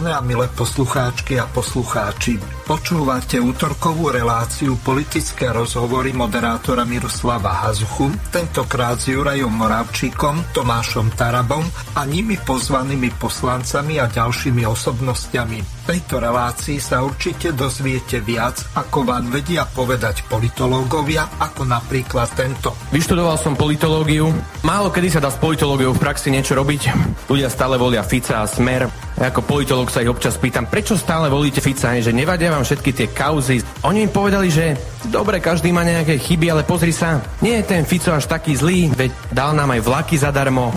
Vážené a milé poslucháčky a poslucháči, počúvate útorkovú reláciu politické rozhovory moderátora Miroslava Hazuchu, tentokrát s Jurajom Moravčíkom, Tomášom Tarabom a nimi pozvanými poslancami a ďalšími osobnostiami. V tejto relácii sa určite dozviete viac, ako vám vedia povedať politológovia, ako napríklad tento. Vyštudoval som politológiu. Málo kedy sa dá s politológiou v praxi niečo robiť. Ľudia stále volia Fica a Smer ako politolog sa ich občas pýtam, prečo stále volíte Fica, že nevadia vám všetky tie kauzy. Oni mi povedali, že dobre, každý má nejaké chyby, ale pozri sa, nie je ten Fico až taký zlý, veď dal nám aj vlaky zadarmo.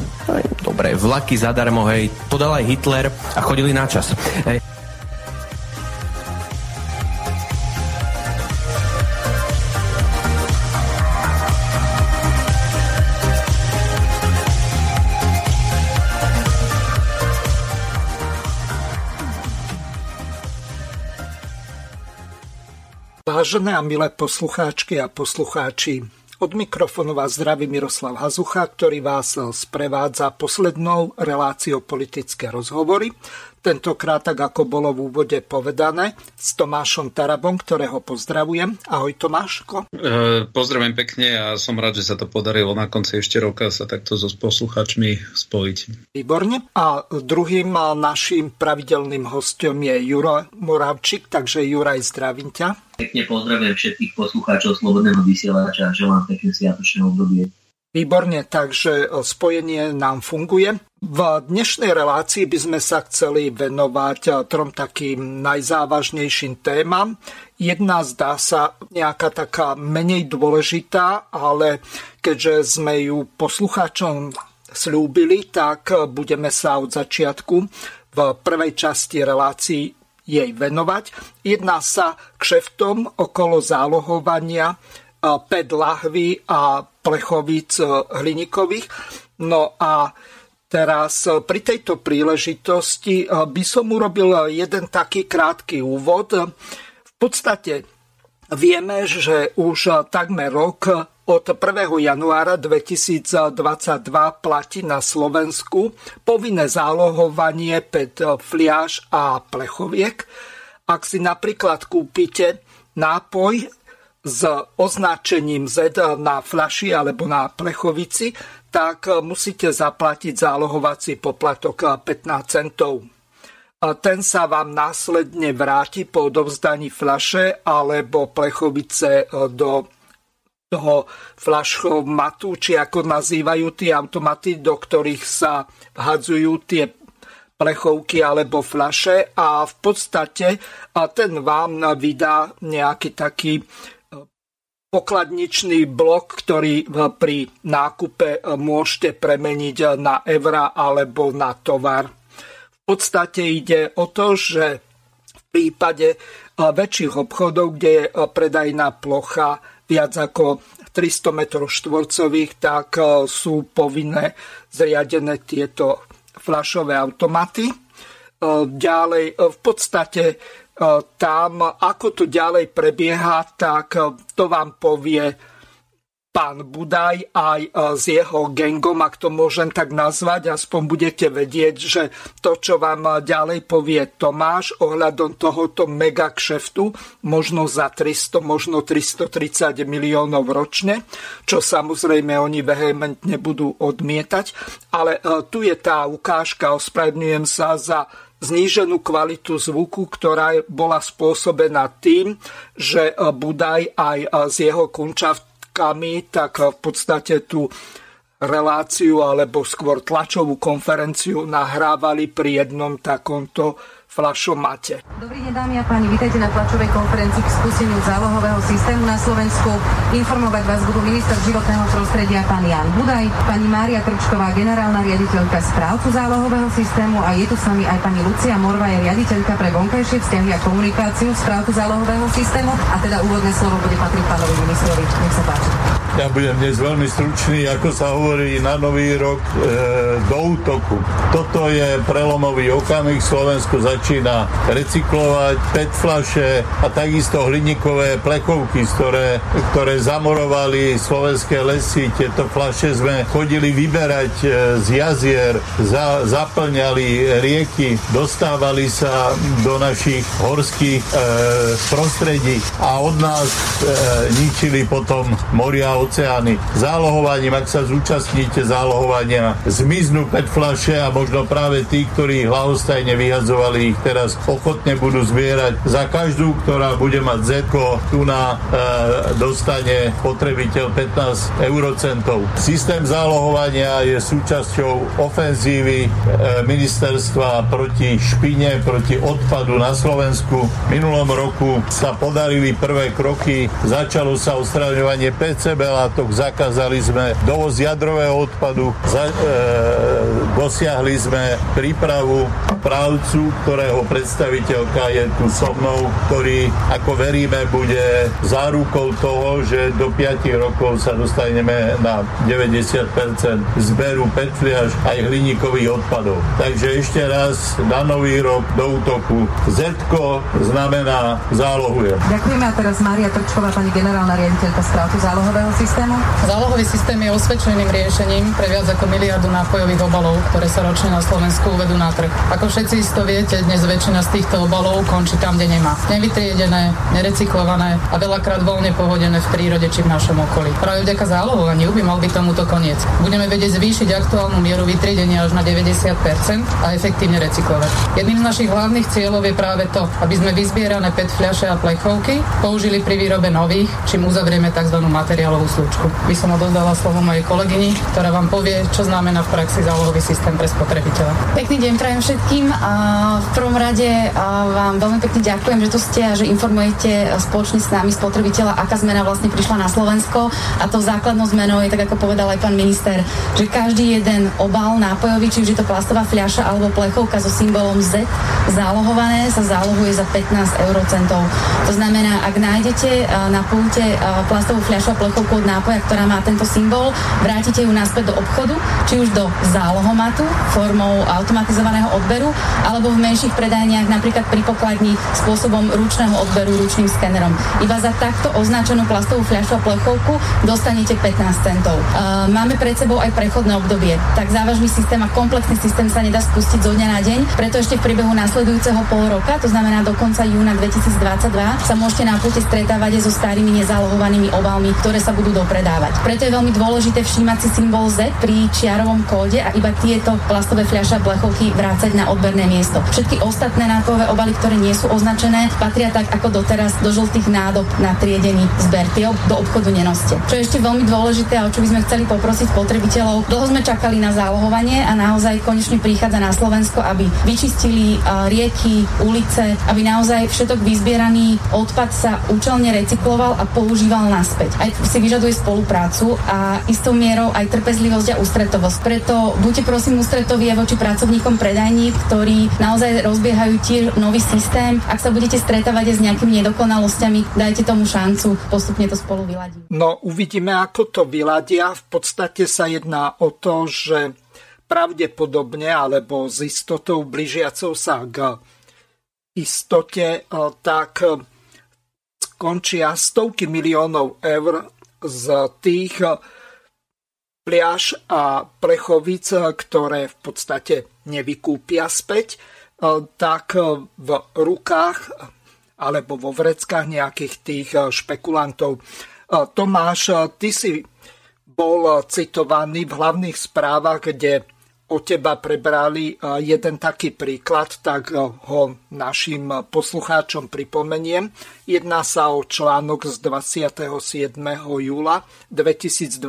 Dobre, vlaky zadarmo, hej, to dal aj Hitler a chodili na čas. Hej. Vážené a milé poslucháčky a poslucháči, od mikrofónu vás zdraví Miroslav Hazucha, ktorý vás sprevádza poslednou reláciou politické rozhovory. Tentokrát, tak ako bolo v úvode povedané, s Tomášom Tarabom, ktorého pozdravujem. Ahoj Tomáško. E, pozdravujem pekne a som rád, že sa to podarilo na konci ešte roka sa takto so posluchačmi spojiť. Výborne. A druhým našim pravidelným hostom je Juro Moravčík, takže Juraj, zdravím ťa. Pekne pozdravujem všetkých poslucháčov Slobodného vysielača a želám pekné sviatočné obdobie. Výborne, takže e, spojenie nám funguje. V dnešnej relácii by sme sa chceli venovať e, trom takým najzávažnejším témam. Jedna zdá sa nejaká taká menej dôležitá, ale keďže sme ju poslucháčom slúbili, tak e, budeme sa od začiatku v prvej časti relácii jej venovať. Jedná sa kšeftom okolo zálohovania PET lahvy a plechovic e, hliníkových. No a teraz e, pri tejto príležitosti e, by som urobil jeden taký krátky úvod. V podstate vieme, že už takmer rok od 1. januára 2022 platí na Slovensku povinné zálohovanie PET fliaž a plechoviek. Ak si napríklad kúpite nápoj s označením Z na fľaši alebo na plechovici, tak musíte zaplatiť zálohovací poplatok 15 centov. Ten sa vám následne vráti po odovzdaní fľaše alebo plechovice do toho flašomatu, či ako nazývajú tie automaty, do ktorých sa vhadzujú tie plechovky alebo fľaše a v podstate ten vám vydá nejaký taký pokladničný blok, ktorý pri nákupe e, môžete premeniť e, na evra alebo na tovar. V podstate ide o to, že v prípade e, väčších obchodov, kde je predajná plocha viac ako 300 m štvorcových, tak sú povinné zriadené tieto flašové automaty. Ďalej, v podstate E, tam, ako to ďalej prebieha, tak e, to vám povie pán Budaj aj e, s jeho gengom, ak to môžem tak nazvať, aspoň budete vedieť, že to, čo vám ďalej povie Tomáš ohľadom tohoto mega kšeftu, možno za 300, možno 330 miliónov ročne, čo samozrejme oni vehementne budú odmietať. Ale tu je tá ukážka, ospravedlňujem sa za zníženú kvalitu zvuku, ktorá bola spôsobená tým, že Budaj aj s jeho kunčavkami tak v podstate tú reláciu alebo skôr tlačovú konferenciu nahrávali pri jednom takomto fľašu máte. Dobrý deň dámy a páni, vítajte na tlačovej konferencii k spusteniu zálohového systému na Slovensku. Informovať vás budú minister životného prostredia pán Jan Budaj, pani Mária Trčková, generálna riaditeľka správcu zálohového systému a je tu s nami aj pani Lucia Morva, je riaditeľka pre vonkajšie vzťahy a komunikáciu správcu zálohového systému a teda úvodné slovo bude patriť pánovi ministrovi. Nech sa páči. Ja budem dnes veľmi stručný, ako sa hovorí na nový rok e, do útoku. Toto je prelomový okamih, Slovensko začína recyklovať PET flaše a takisto hliníkové plechovky, ktoré, ktoré zamorovali slovenské lesy. Tieto flaše sme chodili vyberať e, z jazier, za, zaplňali rieky, dostávali sa do našich horských e, prostredí a od nás e, ničili potom moria oceány. Zálohovaním, ak sa zúčastníte zálohovania, zmiznú PET flaše a možno práve tí, ktorí hlavostajne vyhadzovali ich teraz ochotne budú zbierať. Za každú, ktorá bude mať Z, tu na e, dostane potrebiteľ 15 eurocentov. Systém zálohovania je súčasťou ofenzívy e, ministerstva proti špine, proti odpadu na Slovensku. V minulom roku sa podarili prvé kroky, začalo sa odstraňovanie PCB látok, zakázali sme dovoz jadrového odpadu, za, e, dosiahli sme prípravu právcu, ktorého predstaviteľka je tu so mnou, ktorý, ako veríme, bude zárukou toho, že do 5 rokov sa dostaneme na 90% zberu petliaž aj hliníkových odpadov. Takže ešte raz na nový rok do útoku. Z znamená zálohuje. Ďakujeme a teraz Mária Trčková, pani generálna riaditeľka správcu zálohového systému. Zálohový systém je osvedčeným riešením pre viac ako miliardu nápojových obalov, ktoré sa ročne na Slovensku uvedú na trh. Ako všetci isto viete, dnes väčšina z týchto obalov končí tam, kde nemá. Nevytriedené, nerecyklované a veľakrát voľne pohodené v prírode či v našom okolí. Práve vďaka zálohovaniu by mal byť tomuto koniec. Budeme vedieť zvýšiť aktuálnu mieru vytriedenia až na 90% a efektívne recyklovať. Jedným z našich hlavných cieľov je práve to, aby sme vyzbierané PET fľaše a plechovky použili pri výrobe nových, čím uzavrieme tzv. materiálovú slučku. By som odozdala slovo mojej kolegyni, ktorá vám povie, čo znamená v praxi zálohový systém pre spotrebiteľa. Pekný deň prajem všetkým a v prvom rade vám veľmi pekne ďakujem, že tu ste a že informujete spoločne s nami spotrebiteľa, aká zmena vlastne prišla na Slovensko a to základnou zmenou je tak, ako povedal aj pán minister, že každý jeden obal nápojový, či už je to plastová fľaša alebo plechovka so symbolom Z, zálohované sa zálohuje za 15 eurocentov. To znamená, ak nájdete na pulte plastovú fľašu a plechovku od nápoja, ktorá má tento symbol, vrátite ju naspäť do obchodu, či už do zálohomatu formou automatizovaného odberu, alebo v menších predajniach, napríklad pri pokladni spôsobom ručného odberu ručným skenerom. Iba za takto označenú plastovú fľašu a plechovku dostanete 15 centov. Máme pred sebou aj prechodné obdobie. Tak závažný systém a komplexný systém sa nedá spustiť zo dňa na deň, preto ešte v priebehu nasledujúceho pol roka, to znamená do konca júna 2022, sa môžete na púte stretávať so starými nezalohovanými obalmi, ktoré sa budú dopredávať. Preto je veľmi dôležité všímať si symbol Z pri čiarovom kóde a iba tieto plastové fľaše a plechovky vrácať na odberné miesto. Všetky ostatné nápojové obaly, ktoré nie sú označené, patria tak ako doteraz do žltých nádob na triedený zber. Tie do obchodu nenoste. Čo je ešte veľmi dôležité a o čo by sme chceli poprosiť spotrebiteľov, dlho sme čakali na zálohovanie a naozaj konečne prichádza na Slovensko, aby vyčistili rieky, ulice, aby naozaj všetok vyzbieraný odpad sa účelne recykloval a používal naspäť. Aj si vyžaduje spoluprácu a istou mierou aj trpezlivosť a ústretovosť. Preto buďte prosím ústretoví aj voči pracovníkom predajní, ktorí naozaj rozbiehajú tiež nový systém. Ak sa budete stretávať s nejakými nedokonalosťami, dajte tomu šancu, postupne to spolu vyladí. No uvidíme, ako to vyladia. V podstate sa jedná o to, že pravdepodobne alebo s istotou blížiacou sa k istote, eh, tak eh, skončia stovky miliónov eur z tých eh, pliaž a plechovic, ktoré v podstate nevykúpia späť, tak v rukách alebo vo vreckách nejakých tých špekulantov. Tomáš, ty si bol citovaný v hlavných správach, kde o teba prebrali jeden taký príklad, tak ho našim poslucháčom pripomeniem. Jedná sa o článok z 27. júla 2022,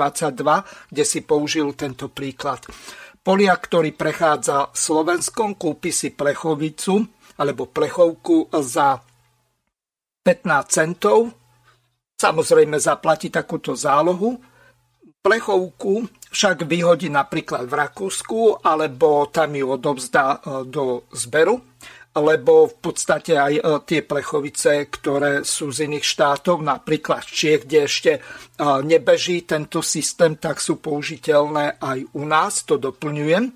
kde si použil tento príklad. Poliak, ktorý prechádza Slovenskom, kúpi si plechovicu alebo plechovku za 15 centov. Samozrejme zaplatí takúto zálohu. Plechovku však vyhodí napríklad v Rakúsku, alebo tam ju odovzdá e, do zberu, lebo v podstate aj e, tie plechovice, ktoré sú z iných štátov, napríklad Čiech, kde ešte e, nebeží tento systém, tak sú použiteľné aj u nás, to doplňujem.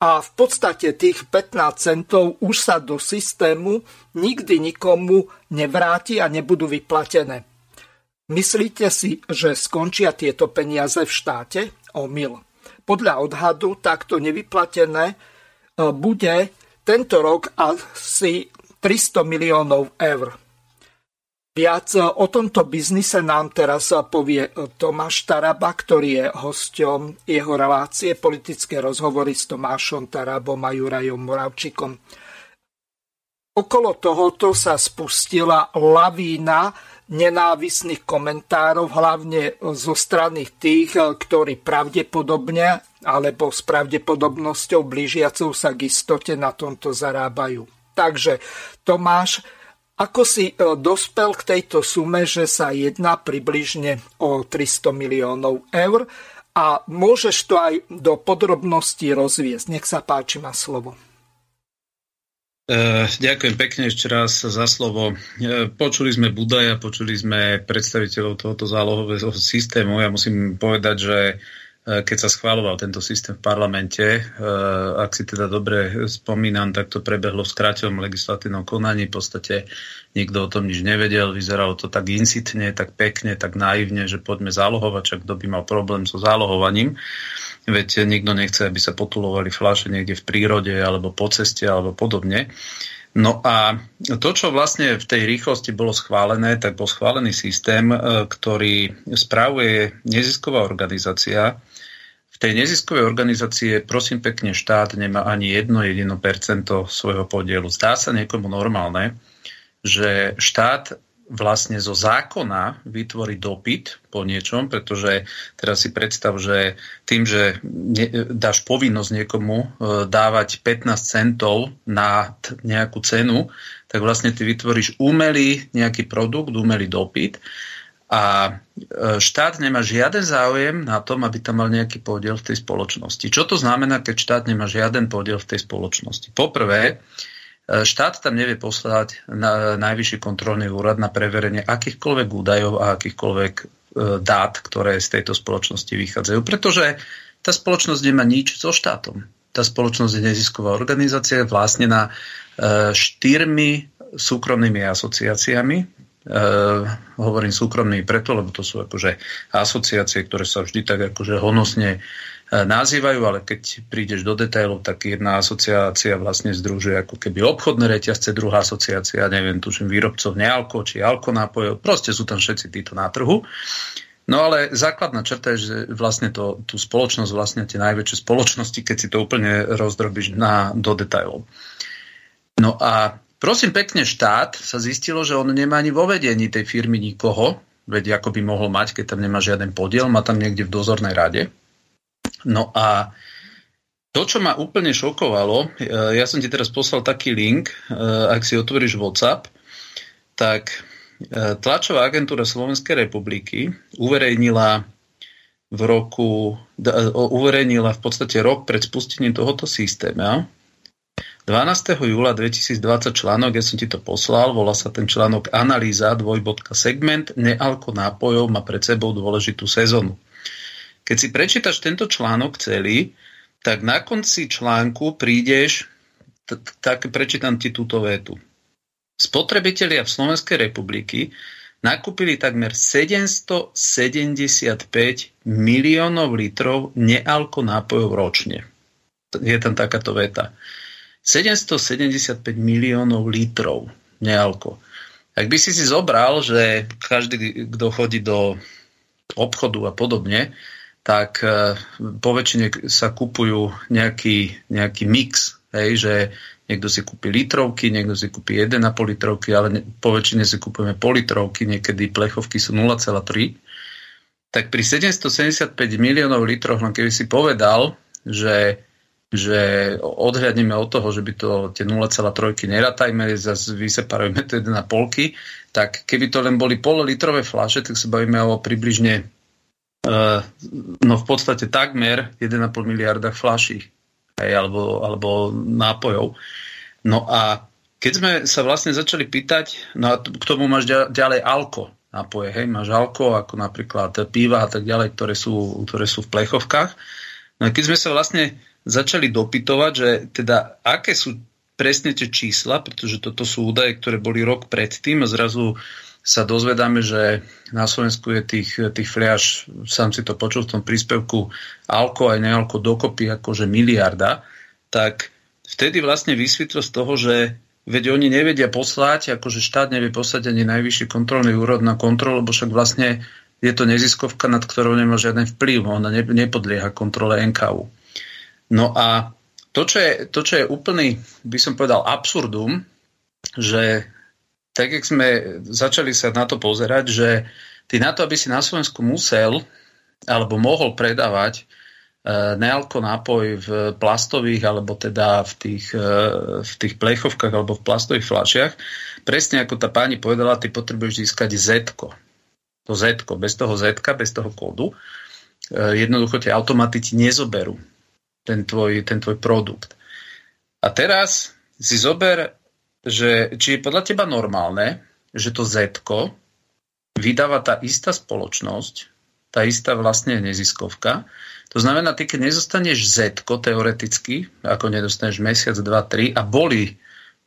A v podstate tých 15 centov už sa do systému nikdy nikomu nevráti a nebudú vyplatené. Myslíte si, že skončia tieto peniaze v štáte? Omyl. Podľa odhadu takto nevyplatené e, bude tento rok asi 300 miliónov eur. Viac e, o tomto biznise nám teraz povie Tomáš Taraba, ktorý je hosťom jeho relácie politické rozhovory s Tomášom Tarabom a Jurajom Moravčikom. Okolo tohoto sa spustila lavína nenávisných komentárov, hlavne zo strany tých, ktorí pravdepodobne alebo s pravdepodobnosťou blížiacou sa k istote na tomto zarábajú. Takže Tomáš, ako si e, dospel k tejto sume, že sa jedná približne o 300 miliónov eur a môžeš to aj do podrobností rozviesť. Nech sa páči, má slovo. Uh, ďakujem pekne ešte raz za slovo. Uh, počuli sme Budaja, počuli sme predstaviteľov tohoto zálohového systému. Ja musím povedať, že keď sa schváloval tento systém v parlamente, ak si teda dobre spomínam, tak to prebehlo v skrátenom legislatívnom konaní. V podstate nikto o tom nič nevedel. Vyzeralo to tak incitne, tak pekne, tak naivne, že poďme zálohovať, čak kto by mal problém so zálohovaním. Veď nikto nechce, aby sa potulovali fľaše niekde v prírode alebo po ceste alebo podobne. No a to, čo vlastne v tej rýchlosti bolo schválené, tak bol schválený systém, e, ktorý spravuje nezisková organizácia. Tej neziskovej organizácie, prosím pekne, štát nemá ani jedno jedino percento svojho podielu. Zdá sa niekomu normálne, že štát vlastne zo zákona vytvorí dopyt po niečom, pretože teraz si predstav, že tým, že ne, dáš povinnosť niekomu e, dávať 15 centov na nejakú cenu, tak vlastne ty vytvoríš umelý nejaký produkt, umelý dopyt a e, štát nemá žiaden záujem na tom, aby tam mal nejaký podiel v tej spoločnosti. Čo to znamená, keď štát nemá žiaden podiel v tej spoločnosti? Poprvé, Štát tam nevie poslať na najvyšší kontrolný úrad na preverenie akýchkoľvek údajov a akýchkoľvek e, dát, ktoré z tejto spoločnosti vychádzajú, pretože tá spoločnosť nemá nič so štátom. Tá spoločnosť je nezisková organizácia vlastnená e, štyrmi súkromnými asociáciami. E, hovorím súkromný preto, lebo to sú akože asociácie, ktoré sa vždy tak akože honosne E, nazývajú, ale keď prídeš do detailov, tak jedna asociácia vlastne združuje ako keby obchodné reťazce, druhá asociácia, neviem, tuším, výrobcov nealko či alko nápojov, proste sú tam všetci títo na trhu. No ale základná črta je, že vlastne to, tú spoločnosť, vlastne tie najväčšie spoločnosti, keď si to úplne rozdrobíš na, do detailov. No a prosím pekne, štát sa zistilo, že on nemá ani vo vedení tej firmy nikoho, veď ako by mohol mať, keď tam nemá žiaden podiel, má tam niekde v dozornej rade. No a to, čo ma úplne šokovalo, e, ja som ti teraz poslal taký link, e, ak si otvoríš WhatsApp, tak e, tlačová agentúra Slovenskej republiky uverejnila v roku, uverejnila v podstate rok pred spustením tohoto systému. 12. júla 2020 článok, ja som ti to poslal, volá sa ten článok Analýza dvojbodka segment nealko nápojov má pred sebou dôležitú sezónu. Keď si prečítaš tento článok celý, tak na konci článku prídeš, tak prečítam ti túto vetu. Spotrebitelia v Slovenskej republiky nakúpili takmer 775 miliónov litrov nealko nápojov ročne. Je tam takáto veta. 775 miliónov litrov nealko. Ak by si si zobral, že každý, kto chodí do obchodu a podobne, tak e, po väčšine sa kupujú nejaký, nejaký mix, hej, že niekto si kúpi litrovky, niekto si kúpi 1,5 litrovky, ale po väčšine si kupujeme politrovky, niekedy plechovky sú 0,3. Tak pri 775 miliónov litroch, no keby si povedal, že že odhľadneme od toho, že by to tie 0,3 neratajme, vyseparujeme to 1,5, tak keby to len boli pololitrové fľaše, tak sa bavíme o približne uh, no v podstate takmer 1,5 miliarda fľaší alebo, alebo nápojov. No a keď sme sa vlastne začali pýtať, no a k tomu máš ďalej alko nápoje, hej, máš alko, ako napríklad piva a tak ďalej, ktoré sú, ktoré sú v plechovkách. No a keď sme sa vlastne začali dopytovať, že teda aké sú presne tie čísla, pretože toto sú údaje, ktoré boli rok predtým a zrazu sa dozvedáme, že na Slovensku je tých, tých fliaž, sám si to počul v tom príspevku, alko aj nealko dokopy akože miliarda, tak vtedy vlastne vysvetlo z toho, že veď oni nevedia poslať, akože štát nevie poslať ani najvyšší kontrolný úrod na kontrolu, lebo však vlastne je to neziskovka, nad ktorou nemá žiaden vplyv, ona nepodlieha kontrole NKU. No a to čo, je, to, čo je úplný, by som povedal, absurdum, že tak, jak sme začali sa na to pozerať, že ty na to, aby si na Slovensku musel alebo mohol predávať e, nealko nápoj v plastových alebo teda v tých, e, v tých plechovkách alebo v plastových fľašiach, presne ako tá pani povedala, ty potrebuješ získať Z. To Z, bez toho Z, bez toho kódu. E, jednoducho tie automaty ti nezoberú ten tvoj, ten tvoj produkt. A teraz si zober, že či je podľa teba normálne, že to Z vydáva tá istá spoločnosť, tá istá vlastne neziskovka. To znamená, ty keď nezostaneš Z teoreticky, ako nedostaneš mesiac, dva, tri a boli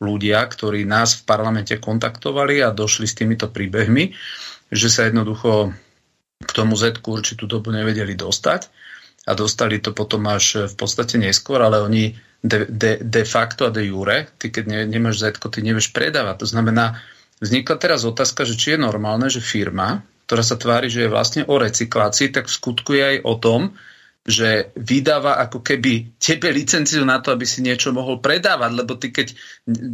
ľudia, ktorí nás v parlamente kontaktovali a došli s týmito príbehmi, že sa jednoducho k tomu Z určitú dobu nevedeli dostať, a dostali to potom až v podstate neskôr, ale oni de, de, de facto a de jure, ty keď ne, nemáš Z, ty nevieš predávať. To znamená, vznikla teraz otázka, že či je normálne, že firma, ktorá sa tvári, že je vlastne o recyklácii, tak v skutku je aj o tom, že vydáva ako keby tebe licenciu na to, aby si niečo mohol predávať, lebo ty keď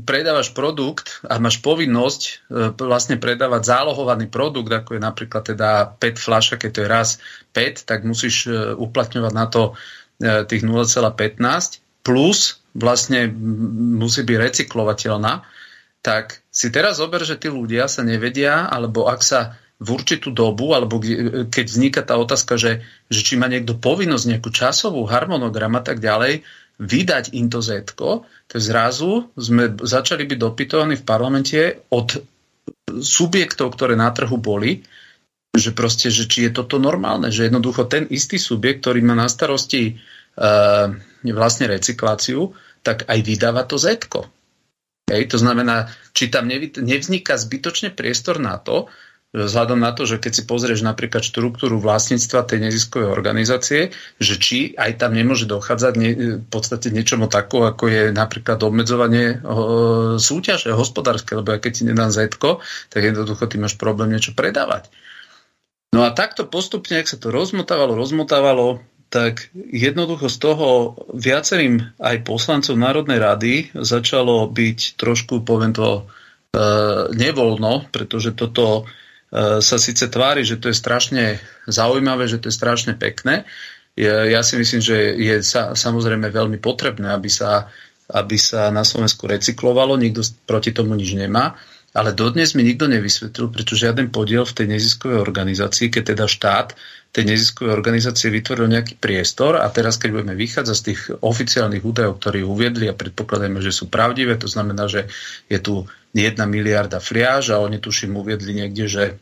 predávaš produkt a máš povinnosť e, vlastne predávať zálohovaný produkt, ako je napríklad teda PET fľaša, keď to je raz PET, tak musíš e, uplatňovať na to e, tých 0,15 plus vlastne musí byť recyklovateľná, tak si teraz zober, že tí ľudia sa nevedia, alebo ak sa v určitú dobu, alebo keď vzniká tá otázka, že, že či má niekto povinnosť, nejakú časovú harmonogram a tak ďalej, vydať im to Z, to zrazu sme začali byť dopytovaní v parlamente od subjektov, ktoré na trhu boli, že proste, že či je toto normálne, že jednoducho ten istý subjekt, ktorý má na starosti uh, vlastne recykláciu, tak aj vydáva to Z. Hej, to znamená, či tam nevzniká zbytočne priestor na to, vzhľadom na to, že keď si pozrieš napríklad štruktúru vlastníctva tej neziskovej organizácie, že či aj tam nemôže dochádzať ne, v podstate niečomu tako, ako je napríklad obmedzovanie o, súťaže hospodárske, lebo keď ti nedám Z, tak jednoducho ty máš problém niečo predávať. No a takto postupne, ak sa to rozmotávalo, rozmotávalo, tak jednoducho z toho viacerým aj poslancov Národnej rady začalo byť trošku, poviem to, e, nevoľno, pretože toto E, sa síce tvári, že to je strašne zaujímavé, že to je strašne pekné. Ja si myslím, že je sa, samozrejme veľmi potrebné, aby sa, aby sa na Slovensku recyklovalo, nikto proti tomu nič nemá, ale dodnes mi nikto nevysvetlil, prečo žiaden podiel v tej neziskovej organizácii, keď teda štát tej neziskovej organizácie vytvoril nejaký priestor a teraz, keď budeme vychádzať z tých oficiálnych údajov, ktorí uviedli a predpokladajme, že sú pravdivé, to znamená, že je tu 1 miliarda friáž a oni tuším uviedli niekde, že e,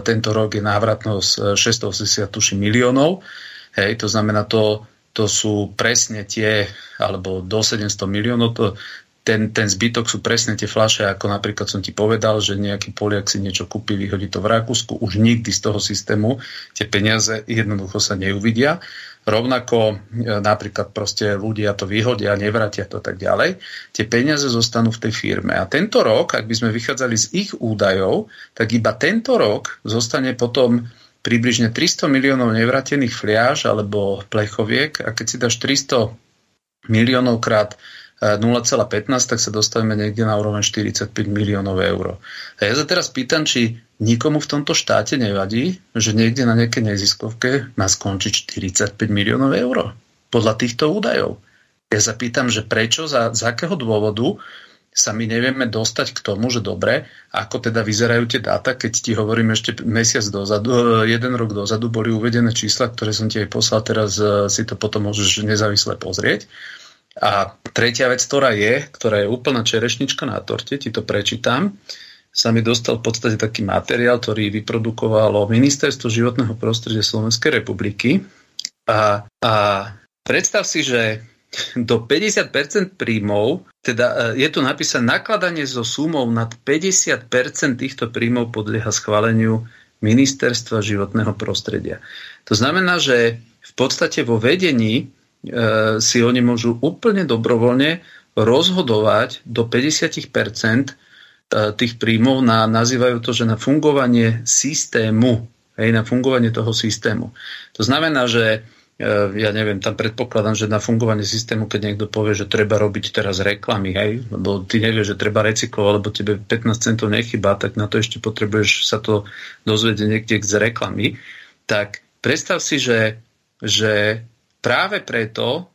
tento rok je návratnosť 680 tuším miliónov. Hej, to znamená, to, to sú presne tie, alebo do 700 miliónov, to, ten, ten zbytok sú presne tie fľaše, ako napríklad som ti povedal, že nejaký Poliak si niečo kúpi, vyhodí to v Rakúsku, už nikdy z toho systému tie peniaze jednoducho sa neuvidia. Rovnako e, napríklad proste ľudia to vyhodia, nevratia to tak ďalej. Tie peniaze zostanú v tej firme. A tento rok, ak by sme vychádzali z ich údajov, tak iba tento rok zostane potom približne 300 miliónov nevratených fliaž alebo plechoviek a keď si dáš 300 miliónov krát 0,15, tak sa dostavíme niekde na úroveň 45 miliónov eur. A ja sa teraz pýtam, či nikomu v tomto štáte nevadí, že niekde na nejakej neziskovke má skončiť 45 miliónov eur. Podľa týchto údajov. Ja sa pýtam, že prečo, za, z akého dôvodu sa my nevieme dostať k tomu, že dobre, ako teda vyzerajú tie dáta, keď ti hovorím ešte mesiac dozadu, e, jeden rok dozadu boli uvedené čísla, ktoré som ti aj poslal, teraz e, si to potom môžeš nezávisle pozrieť. A tretia vec, ktorá je, ktorá je úplná čerešnička na torte, ti to prečítam, sa mi dostal v podstate taký materiál, ktorý vyprodukovalo Ministerstvo životného prostredia Slovenskej republiky. A, a predstav si, že do 50% príjmov, teda e, je tu napísané nakladanie so sumou nad 50% týchto príjmov podlieha schváleniu Ministerstva životného prostredia. To znamená, že v podstate vo vedení e, si oni môžu úplne dobrovoľne rozhodovať do 50% e, tých príjmov na, nazývajú to, že na fungovanie systému, hej, na fungovanie toho systému. To znamená, že E, ja neviem, tam predpokladám, že na fungovanie systému, keď niekto povie, že treba robiť teraz reklamy, hej, lebo ty nevieš, že treba recyklovať, lebo tebe 15 centov nechybá, tak na to ešte potrebuješ sa to dozvedieť niekde z reklamy, tak predstav si, že, že práve preto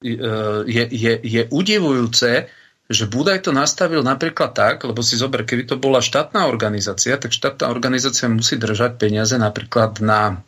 e, je, je, je udivujúce, že Budaj to nastavil napríklad tak, lebo si zober, keby to bola štátna organizácia, tak štátna organizácia musí držať peniaze napríklad na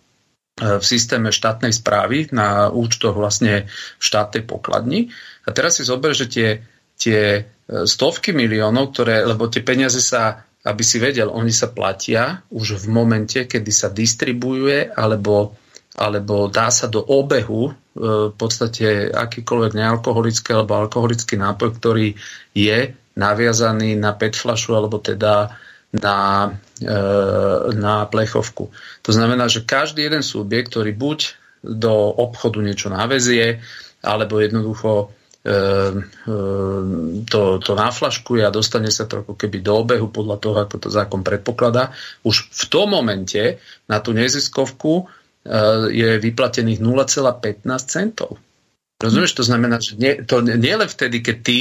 E, v systéme štátnej správy na účtoch vlastne v štátnej pokladni. A teraz si zober, že tie, tie e, stovky miliónov, ktoré, lebo tie peniaze sa, aby si vedel, oni sa platia už v momente, kedy sa distribuuje alebo, alebo dá sa do obehu v podstate akýkoľvek nealkoholický alebo alkoholický nápoj, ktorý je naviazaný na PET flašu alebo teda na, e, na plechovku. To znamená, že každý jeden subjekt, ktorý buď do obchodu niečo navezie, alebo jednoducho e, e, to, to naflaškuje a dostane sa to ako keby do obehu podľa toho, ako to zákon predpokladá, už v tom momente na tú neziskovku je vyplatených 0,15 centov. Rozumieš? To znamená, že nie, to nie len vtedy, keď ty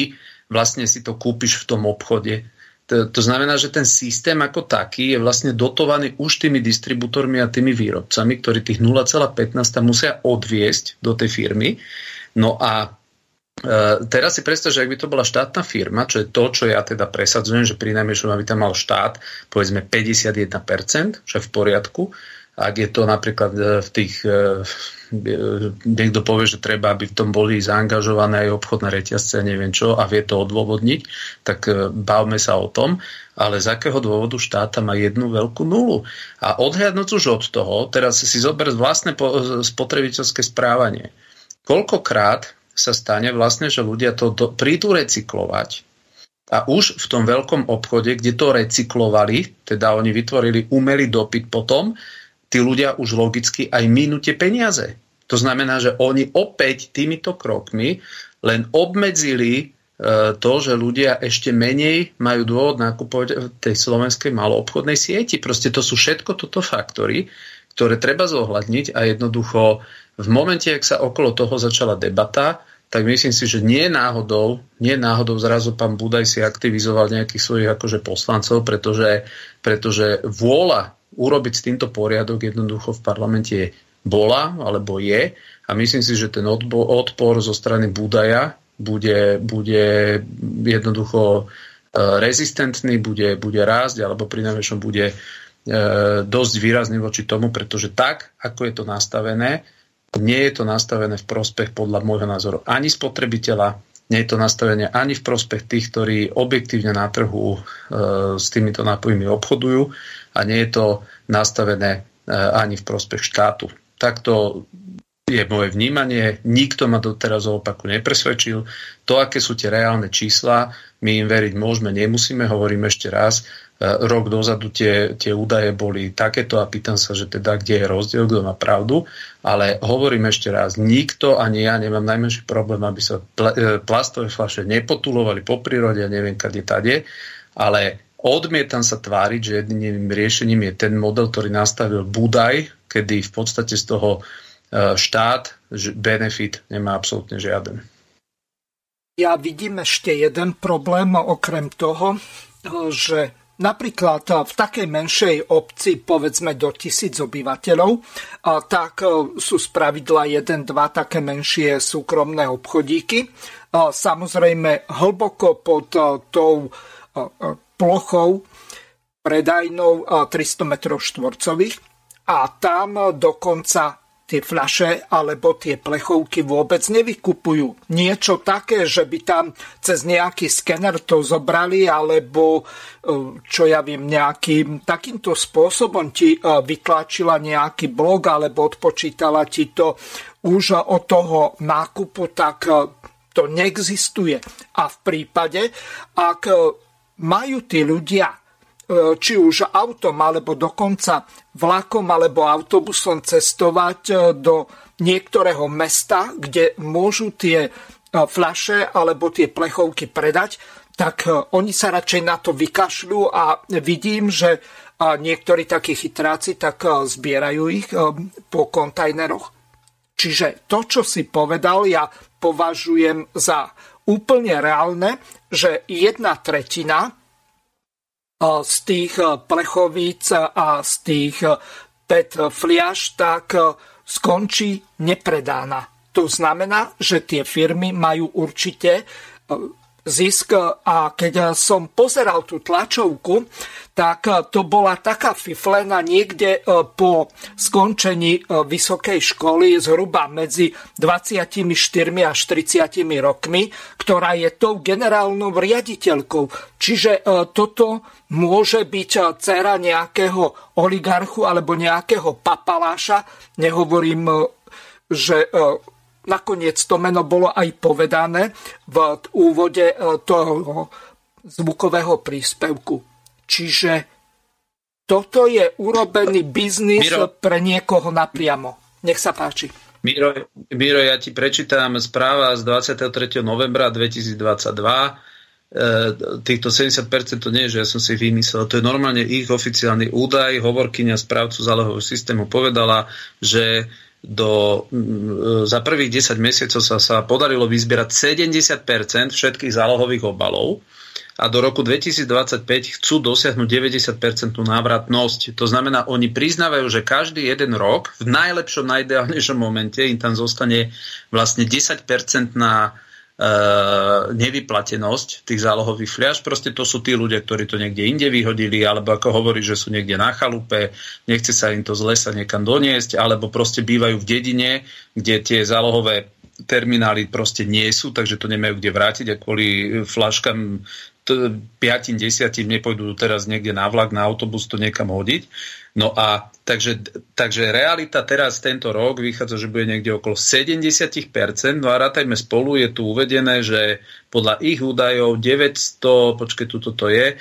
vlastne si to kúpiš v tom obchode, to, to znamená, že ten systém ako taký je vlastne dotovaný už tými distribútormi a tými výrobcami, ktorí tých 0,15 musia odviesť do tej firmy. No a e, teraz si predstav, že ak by to bola štátna firma, čo je to, čo ja teda presadzujem, že pri najmenšom aby tam mal štát povedzme 51%, čo je v poriadku, ak je to napríklad e, v tých, e, e, niekto povie, že treba, aby v tom boli zaangažované aj obchodné reťazce neviem čo a vie to odôvodniť, tak bavme sa o tom, ale z akého dôvodu štáta má jednu veľkú nulu. A odhľadnúť už od toho, teraz si zober vlastné spotrebiteľské správanie. Koľkokrát sa stane vlastne, že ľudia to do, prídu recyklovať a už v tom veľkom obchode, kde to recyklovali, teda oni vytvorili umelý dopyt potom, tí ľudia už logicky aj minú tie peniaze. To znamená, že oni opäť týmito krokmi len obmedzili e, to, že ľudia ešte menej majú dôvod nakupovať v tej slovenskej maloobchodnej sieti. Proste to sú všetko toto faktory, ktoré treba zohľadniť a jednoducho v momente, ak sa okolo toho začala debata, tak myslím si, že nie náhodou, nie náhodou zrazu pán Budaj si aktivizoval nejakých svojich akože poslancov, pretože, pretože vôľa urobiť s týmto poriadok jednoducho v parlamente bola alebo je. A myslím si, že ten odpor zo strany Budaja bude, bude jednoducho e, rezistentný, bude, bude rásť alebo pri najväčšom bude e, dosť výrazný voči tomu, pretože tak, ako je to nastavené, nie je to nastavené v prospech podľa môjho názoru ani spotrebiteľa, nie je to nastavené ani v prospech tých, ktorí objektívne na trhu e, s týmito nápojmi obchodujú a nie je to nastavené e, ani v prospech štátu. Takto je moje vnímanie, nikto ma doteraz o opaku nepresvedčil. To, aké sú tie reálne čísla, my im veriť môžeme, nemusíme, hovorím ešte raz, e, rok dozadu tie, tie údaje boli takéto a pýtam sa, že teda kde je rozdiel, kto má pravdu, ale hovorím ešte raz, nikto ani ja nemám najmenší problém, aby sa e, plastové fľaše nepotulovali po prírode a neviem kade tade, ale Odmietam sa tváriť, že jediným riešením je ten model, ktorý nastavil Budaj, kedy v podstate z toho e, štát benefit nemá absolútne žiaden. Ja vidím ešte jeden problém, okrem toho, že napríklad v takej menšej obci, povedzme do tisíc obyvateľov, tak sú spravidla jeden, dva také menšie súkromné obchodíky. Samozrejme hlboko pod tou plochou predajnou 300 m štvorcových a tam dokonca tie fľaše alebo tie plechovky vôbec nevykupujú. Niečo také, že by tam cez nejaký skener to zobrali alebo e, čo ja viem, nejakým takýmto spôsobom ti e, vytlačila nejaký blog alebo odpočítala ti to už od toho nákupu, tak e, to neexistuje. A v prípade, ak majú tí ľudia či už autom alebo dokonca vlakom alebo autobusom cestovať e, do niektorého mesta, kde môžu tie e, fľaše alebo tie plechovky predať, tak e, oni sa radšej na to vykašľú a vidím, že niektorí takí chytráci tak zbierajú ich po kontajneroch. Čiže to, čo si povedal, ja považujem za úplne reálne, že jedna tretina z tých plechovíc a z tých PET fliaž, tak skončí nepredána. To znamená, že tie firmy majú určite zisk a keď som pozeral tú tlačovku, tak to bola taká fiflena niekde e, po skončení e, vysokej školy zhruba medzi 24 až 30 rokmi, ktorá je tou generálnou riaditeľkou. Čiže e, toto môže byť dcera nejakého oligarchu alebo nejakého papaláša. Nehovorím, že Nakoniec to meno bolo aj povedané v úvode e, toho zvukového príspevku. Čiže toto je urobený biznis Miro, pre niekoho napriamo. Nech sa páči. Miro, Miro, ja ti prečítam správa z 23. novembra 2022 e, týchto 70% to nie je, že ja som si vymyslel, to je normálne ich oficiálny údaj. Hovorkyňa správcu zálohového systému povedala, že do, mm, za prvých 10 mesiacov sa, sa podarilo vyzbierať 70% všetkých zálohových obalov a do roku 2025 chcú dosiahnuť 90% návratnosť. To znamená, oni priznávajú, že každý jeden rok v najlepšom, najideálnejšom momente im tam zostane vlastne 10% na nevyplatenosť tých zálohových fliaž. Proste to sú tí ľudia, ktorí to niekde inde vyhodili, alebo ako hovorí, že sú niekde na chalupe, nechce sa im to z lesa niekam doniesť, alebo proste bývajú v dedine, kde tie zálohové terminály proste nie sú, takže to nemajú kde vrátiť a kvôli flaškám 5, 10 nepôjdu teraz niekde na vlak, na autobus to niekam hodiť. No a takže, takže realita teraz tento rok vychádza, že bude niekde okolo 70%, no a rátajme spolu, je tu uvedené, že podľa ich údajov 900, počkej, tuto to je,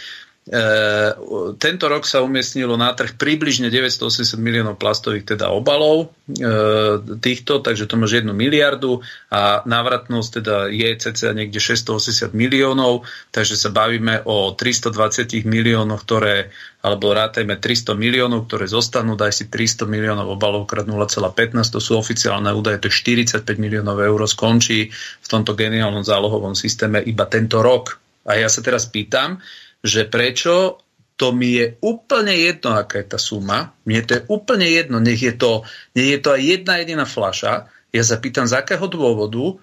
tento rok sa umiestnilo na trh približne 980 miliónov plastových teda obalov e, týchto, takže to máš 1 miliardu a návratnosť teda je cca niekde 680 miliónov, takže sa bavíme o 320 miliónoch, ktoré, alebo rátajme 300 miliónov, ktoré zostanú, daj si 300 miliónov obalov krát 0,15, to sú oficiálne údaje, to je 45 miliónov eur skončí v tomto geniálnom zálohovom systéme iba tento rok. A ja sa teraz pýtam, že prečo to mi je úplne jedno, aká je tá suma. Mne to je úplne jedno, nech je to, nech je to aj jedna jediná flaša. Ja sa pýtam, z akého dôvodu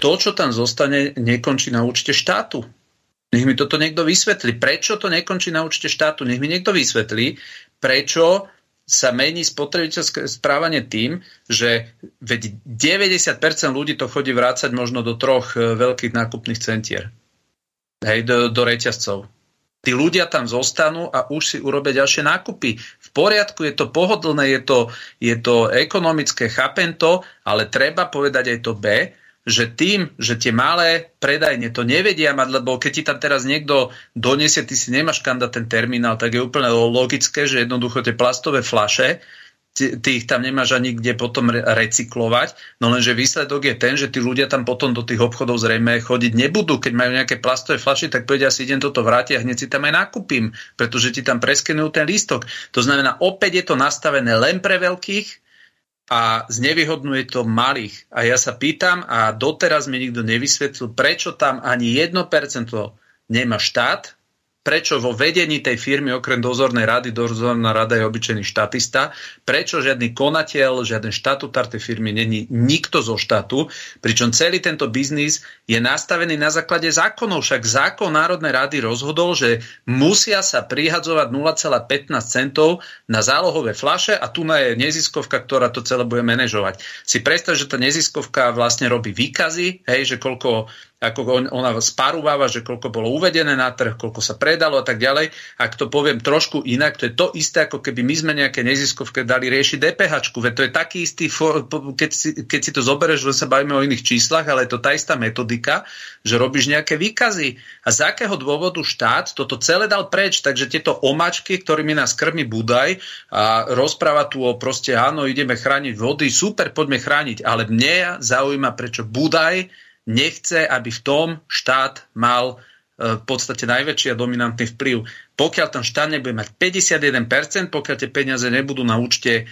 to, čo tam zostane, nekončí na účte štátu. Nech mi toto niekto vysvetlí. Prečo to nekončí na účte štátu? Nech mi niekto vysvetlí, prečo sa mení spotrebiteľské správanie tým, že veď 90% ľudí to chodí vrácať možno do troch e, veľkých nákupných centier. Hej, do, do reťazcov tí ľudia tam zostanú a už si urobia ďalšie nákupy. V poriadku, je to pohodlné, je to, je to ekonomické, chápem to, ale treba povedať aj to B, že tým, že tie malé predajne to nevedia mať, lebo keď ti tam teraz niekto donesie, ty si nemáš kanda ten terminál, tak je úplne logické, že jednoducho tie plastové flaše ty ich tam nemáš ani kde potom recyklovať, no lenže výsledok je ten, že tí ľudia tam potom do tých obchodov zrejme chodiť nebudú. Keď majú nejaké plastové flaše, tak povedia si, idem toto vrátiť a hneď si tam aj nakúpim, pretože ti tam preskenujú ten lístok. To znamená, opäť je to nastavené len pre veľkých a znevýhodňuje to malých. A ja sa pýtam, a doteraz mi nikto nevysvetlil, prečo tam ani 1% nemá štát, prečo vo vedení tej firmy okrem dozornej rady, dozorná rada je obyčajný štatista, prečo žiadny konateľ, žiaden štatutár tej firmy není nikto zo štátu, pričom celý tento biznis je nastavený na základe zákonov. Však zákon Národnej rady rozhodol, že musia sa prihadzovať 0,15 centov na zálohové flaše a tu je neziskovka, ktorá to celé bude manažovať. Si predstav, že tá neziskovka vlastne robí výkazy, hej, že koľko ako ona sparúváva, že koľko bolo uvedené na trh, koľko sa predalo a tak ďalej. Ak to poviem trošku inak, to je to isté, ako keby my sme nejaké neziskovke dali riešiť DPH. Veď to je taký istý, keď si, keď si to zoberieš, že sa bavíme o iných číslach, ale je to tá istá metodika, že robíš nejaké výkazy. A z akého dôvodu štát toto celé dal preč? Takže tieto omačky, ktorými nás krmi Budaj a rozpráva tu o proste áno, ideme chrániť vody, super, poďme chrániť. Ale mne zaujíma, prečo Budaj nechce, aby v tom štát mal e, v podstate najväčší a dominantný vplyv. Pokiaľ ten štát nebude mať 51%, pokiaľ tie peniaze nebudú na účte e,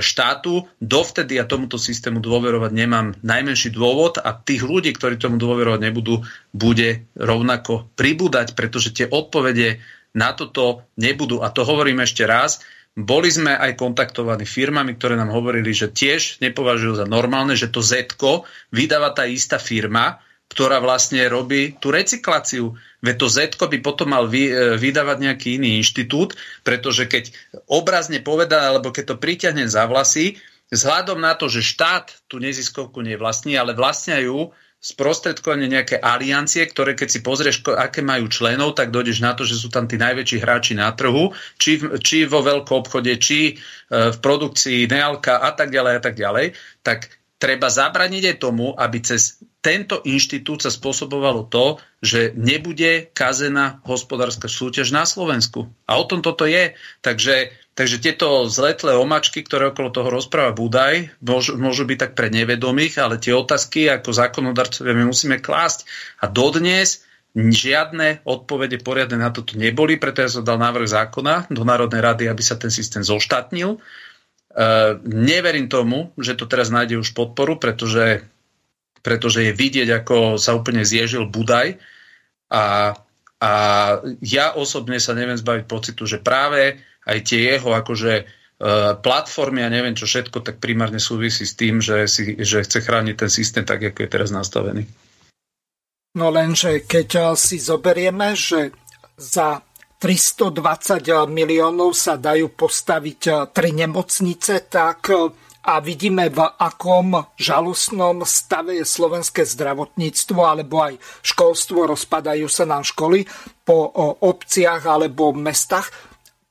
štátu, dovtedy ja tomuto systému dôverovať nemám najmenší dôvod a tých ľudí, ktorí tomu dôverovať nebudú, bude rovnako pribúdať, pretože tie odpovede na toto nebudú. A to hovorím ešte raz, boli sme aj kontaktovaní firmami, ktoré nám hovorili, že tiež nepovažujú za normálne, že to Z vydáva tá istá firma, ktorá vlastne robí tú recykláciu. Veď to Z by potom mal vy, e, vydávať nejaký iný inštitút, pretože keď obrazne povedá, alebo keď to priťahne za vlasy, vzhľadom na to, že štát tú neziskovku nevlastní, ale vlastňajú sprostredkovanie nejaké aliancie, ktoré keď si pozrieš, aké majú členov, tak dojdeš na to, že sú tam tí najväčší hráči na trhu, či, či vo veľkom obchode, či e, v produkcii nealka a tak ďalej a tak ďalej, tak treba zabraniť aj tomu, aby cez tento inštitút sa spôsobovalo to, že nebude kazená hospodárska súťaž na Slovensku. A o tom toto je. Takže Takže tieto zletlé omačky, ktoré okolo toho rozpráva Budaj, môžu, môžu byť tak pre nevedomých, ale tie otázky ako zákonodarcovia my musíme klásť. A dodnes žiadne odpovede poriadne na toto neboli, preto ja som dal návrh zákona do Národnej rady, aby sa ten systém zoštátnil. E, neverím tomu, že to teraz nájde už podporu, pretože, pretože je vidieť, ako sa úplne zježil Budaj. A, a ja osobne sa neviem zbaviť pocitu, že práve aj tie jeho akože e, platformy a neviem čo všetko, tak primárne súvisí s tým, že, si, že chce chrániť ten systém tak, ako je teraz nastavený. No lenže keď si zoberieme, že za 320 miliónov sa dajú postaviť e, tri nemocnice, tak e, a vidíme, v akom žalostnom stave je slovenské zdravotníctvo alebo aj školstvo, rozpadajú sa nám školy po obciach alebo mestách,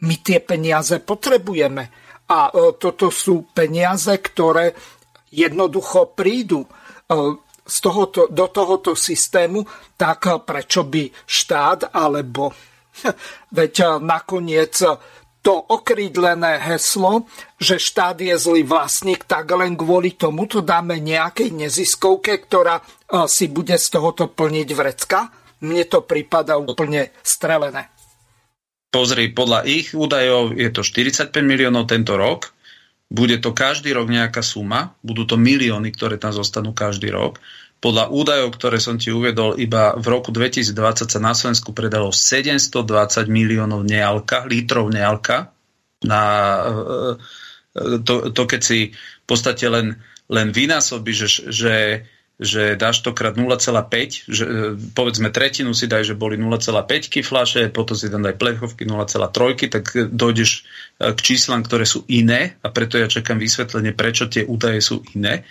my tie peniaze potrebujeme. A e, toto sú peniaze, ktoré jednoducho prídu e, z tohoto, do tohoto systému, tak prečo by štát alebo veď nakoniec to okrídlené heslo, že štát je zlý vlastník, tak len kvôli tomu to dáme nejakej neziskovke, ktorá e, si bude z tohoto plniť vrecka. Mne to prípada úplne strelené. Pozri, podľa ich údajov je to 45 miliónov tento rok. Bude to každý rok nejaká suma. Budú to milióny, ktoré tam zostanú každý rok. Podľa údajov, ktoré som ti uvedol, iba v roku 2020 sa na Slovensku predalo 720 miliónov nealka, litrov nealka. Na, e, e, to, to keď si v podstate len, len vynásobíš, že, že že dáš to krát 0,5, že, e, povedzme tretinu si daj, že boli 0,5 flaše, potom si tam daj plechovky 0,3, tak dojdeš k číslam, ktoré sú iné a preto ja čakám vysvetlenie, prečo tie údaje sú iné.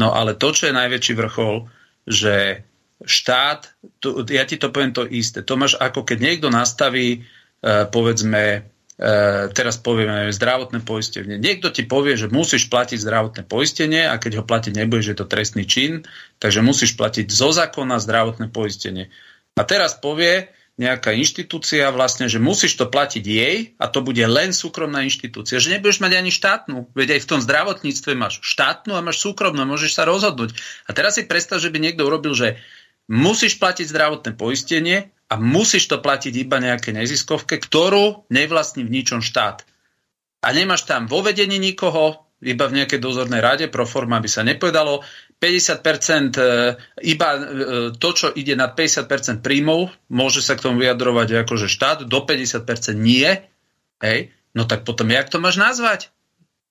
No ale to, čo je najväčší vrchol, že štát, to, ja ti to poviem to isté, to máš ako keď niekto nastaví, e, povedzme, E, teraz povieme zdravotné poistenie. Niekto ti povie, že musíš platiť zdravotné poistenie a keď ho platiť nebudeš, je to trestný čin, takže musíš platiť zo zákona zdravotné poistenie. A teraz povie nejaká inštitúcia vlastne, že musíš to platiť jej a to bude len súkromná inštitúcia. Že nebudeš mať ani štátnu. Veď aj v tom zdravotníctve máš štátnu a máš súkromnú, môžeš sa rozhodnúť. A teraz si predstav, že by niekto urobil, že musíš platiť zdravotné poistenie a musíš to platiť iba nejaké neziskovke, ktorú nevlastní v ničom štát. A nemáš tam vo vedení nikoho, iba v nejakej dozornej rade, pro forma by sa nepovedalo, 50% e, iba e, to, čo ide nad 50% príjmov, môže sa k tomu vyjadrovať akože štát, do 50% nie, hej, no tak potom jak to máš nazvať?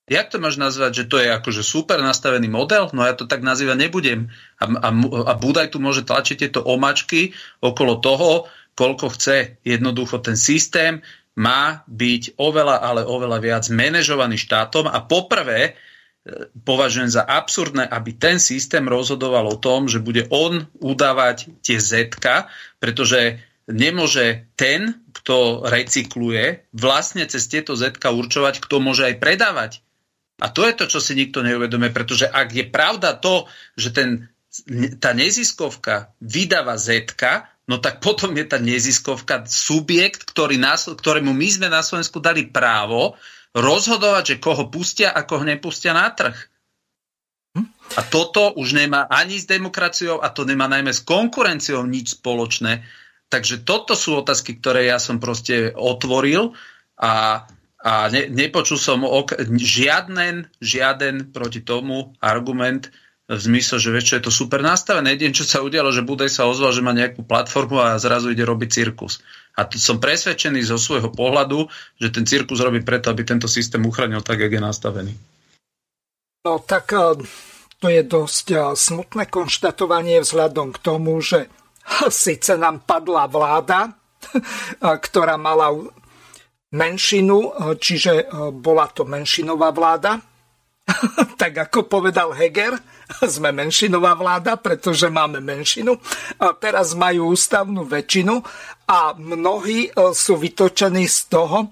Jak to máš nazvať, že to je akože super nastavený model? No ja to tak nazývať nebudem. A, a, a Budaj tu môže tlačiť tieto omačky okolo toho, koľko chce. Jednoducho ten systém má byť oveľa, ale oveľa viac manažovaný štátom a poprvé považujem za absurdné, aby ten systém rozhodoval o tom, že bude on udávať tie Z, pretože nemôže ten, kto recykluje, vlastne cez tieto Z určovať, kto môže aj predávať. A to je to, čo si nikto neuvedomuje, pretože ak je pravda to, že ten, tá neziskovka vydáva Z, no tak potom je tá neziskovka subjekt, ktorý nás, ktorému my sme na Slovensku dali právo rozhodovať, že koho pustia a koho nepustia na trh. Hm? A toto už nemá ani s demokraciou a to nemá najmä s konkurenciou nič spoločné. Takže toto sú otázky, ktoré ja som proste otvoril a, a ne, nepočul som ok- žiaden, žiaden proti tomu argument v zmysle, že vieš, čo je to super nastavené. Jedin, čo sa udialo, že Budej sa ozval, že má nejakú platformu a zrazu ide robiť cirkus. A som presvedčený zo svojho pohľadu, že ten cirkus robí preto, aby tento systém uchránil tak, jak je nastavený. No tak eh, to je dosť eh, smutné konštatovanie vzhľadom k tomu, že síce nám padla vláda, ktorá mala menšinu, eh, čiže bola to menšinová vláda, tak ako povedal Heger, sme menšinová vláda, pretože máme menšinu. A teraz majú ústavnú väčšinu a mnohí e, sú vytočení z toho, e,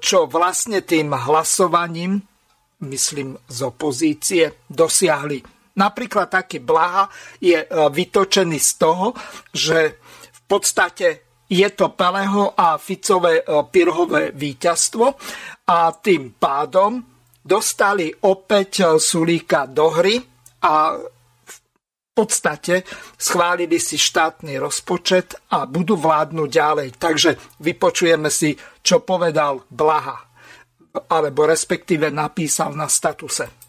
čo vlastne tým hlasovaním, myslím z opozície, dosiahli. Napríklad taký Blaha je e, vytočený z toho, že v podstate je to Peleho a Ficové Pirhové víťazstvo a tým pádom dostali opäť Sulíka do hry a v podstate schválili si štátny rozpočet a budú vládnuť ďalej. Takže vypočujeme si, čo povedal Blaha, alebo respektíve napísal na statuse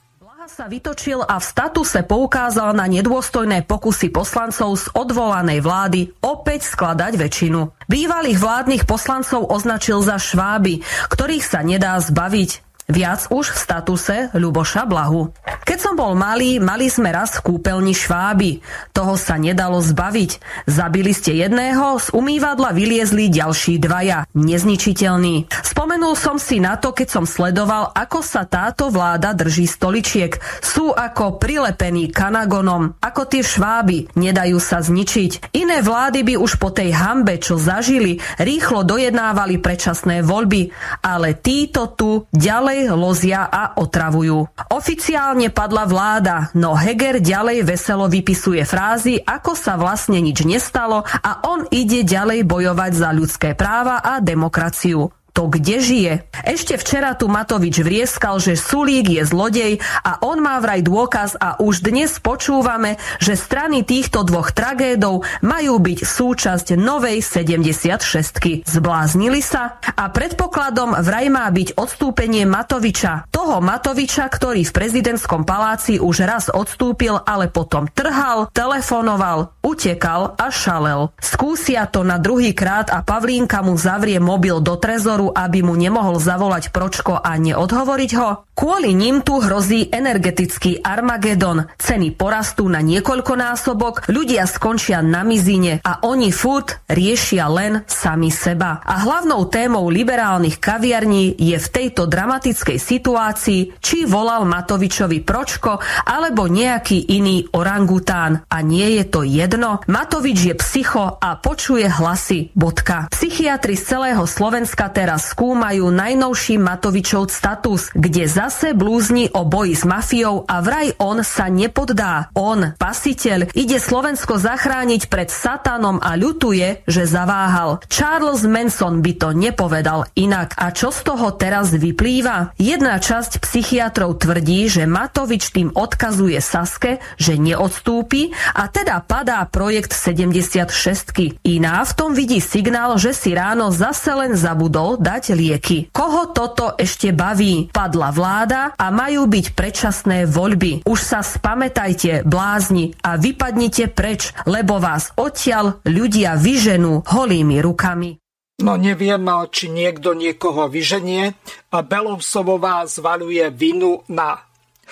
sa vytočil a v statuse poukázal na nedôstojné pokusy poslancov z odvolanej vlády opäť skladať väčšinu. Bývalých vládnych poslancov označil za šváby, ktorých sa nedá zbaviť. Viac už v statuse Ľuboša Blahu. Keď som bol malý, mali sme raz v kúpeľni šváby. Toho sa nedalo zbaviť. Zabili ste jedného, z umývadla vyliezli ďalší dvaja. Nezničiteľný. Spomenul som si na to, keď som sledoval, ako sa táto vláda drží stoličiek. Sú ako prilepení kanagonom. Ako tie šváby. Nedajú sa zničiť. Iné vlády by už po tej hambe, čo zažili, rýchlo dojednávali predčasné voľby. Ale títo tu ďalej ďalej lozia a otravujú. Oficiálne padla vláda, no Heger ďalej veselo vypisuje frázy, ako sa vlastne nič nestalo a on ide ďalej bojovať za ľudské práva a demokraciu to kde žije? Ešte včera tu Matovič vrieskal, že Sulík je zlodej a on má vraj dôkaz a už dnes počúvame, že strany týchto dvoch tragédov majú byť súčasť novej 76. Zbláznili sa? A predpokladom vraj má byť odstúpenie Matoviča. Toho Matoviča, ktorý v prezidentskom paláci už raz odstúpil, ale potom trhal, telefonoval, utekal a šalel. Skúsia to na druhý krát a Pavlínka mu zavrie mobil do trezoru dôveru, aby mu nemohol zavolať Pročko a neodhovoriť ho? Kvôli ním tu hrozí energetický Armagedon. Ceny porastú na niekoľkonásobok, ľudia skončia na mizine a oni furt riešia len sami seba. A hlavnou témou liberálnych kaviarní je v tejto dramatickej situácii, či volal Matovičovi Pročko alebo nejaký iný orangután. A nie je to jedno? Matovič je psycho a počuje hlasy. Bodka. Psychiatri z celého Slovenska teraz teraz skúmajú najnovší Matovičov status, kde zase blúzni o boji s mafiou a vraj on sa nepoddá. On, pasiteľ, ide Slovensko zachrániť pred satanom a ľutuje, že zaváhal. Charles Manson by to nepovedal inak. A čo z toho teraz vyplýva? Jedna časť psychiatrov tvrdí, že Matovič tým odkazuje Saske, že neodstúpi a teda padá projekt 76. Iná v tom vidí signál, že si ráno zase len zabudol dať lieky. Koho toto ešte baví? Padla vláda a majú byť predčasné voľby. Už sa spamätajte, blázni, a vypadnite preč, lebo vás odtiaľ ľudia vyženú holými rukami. No neviem, či niekto niekoho vyženie. Belousovová zvaluje vinu na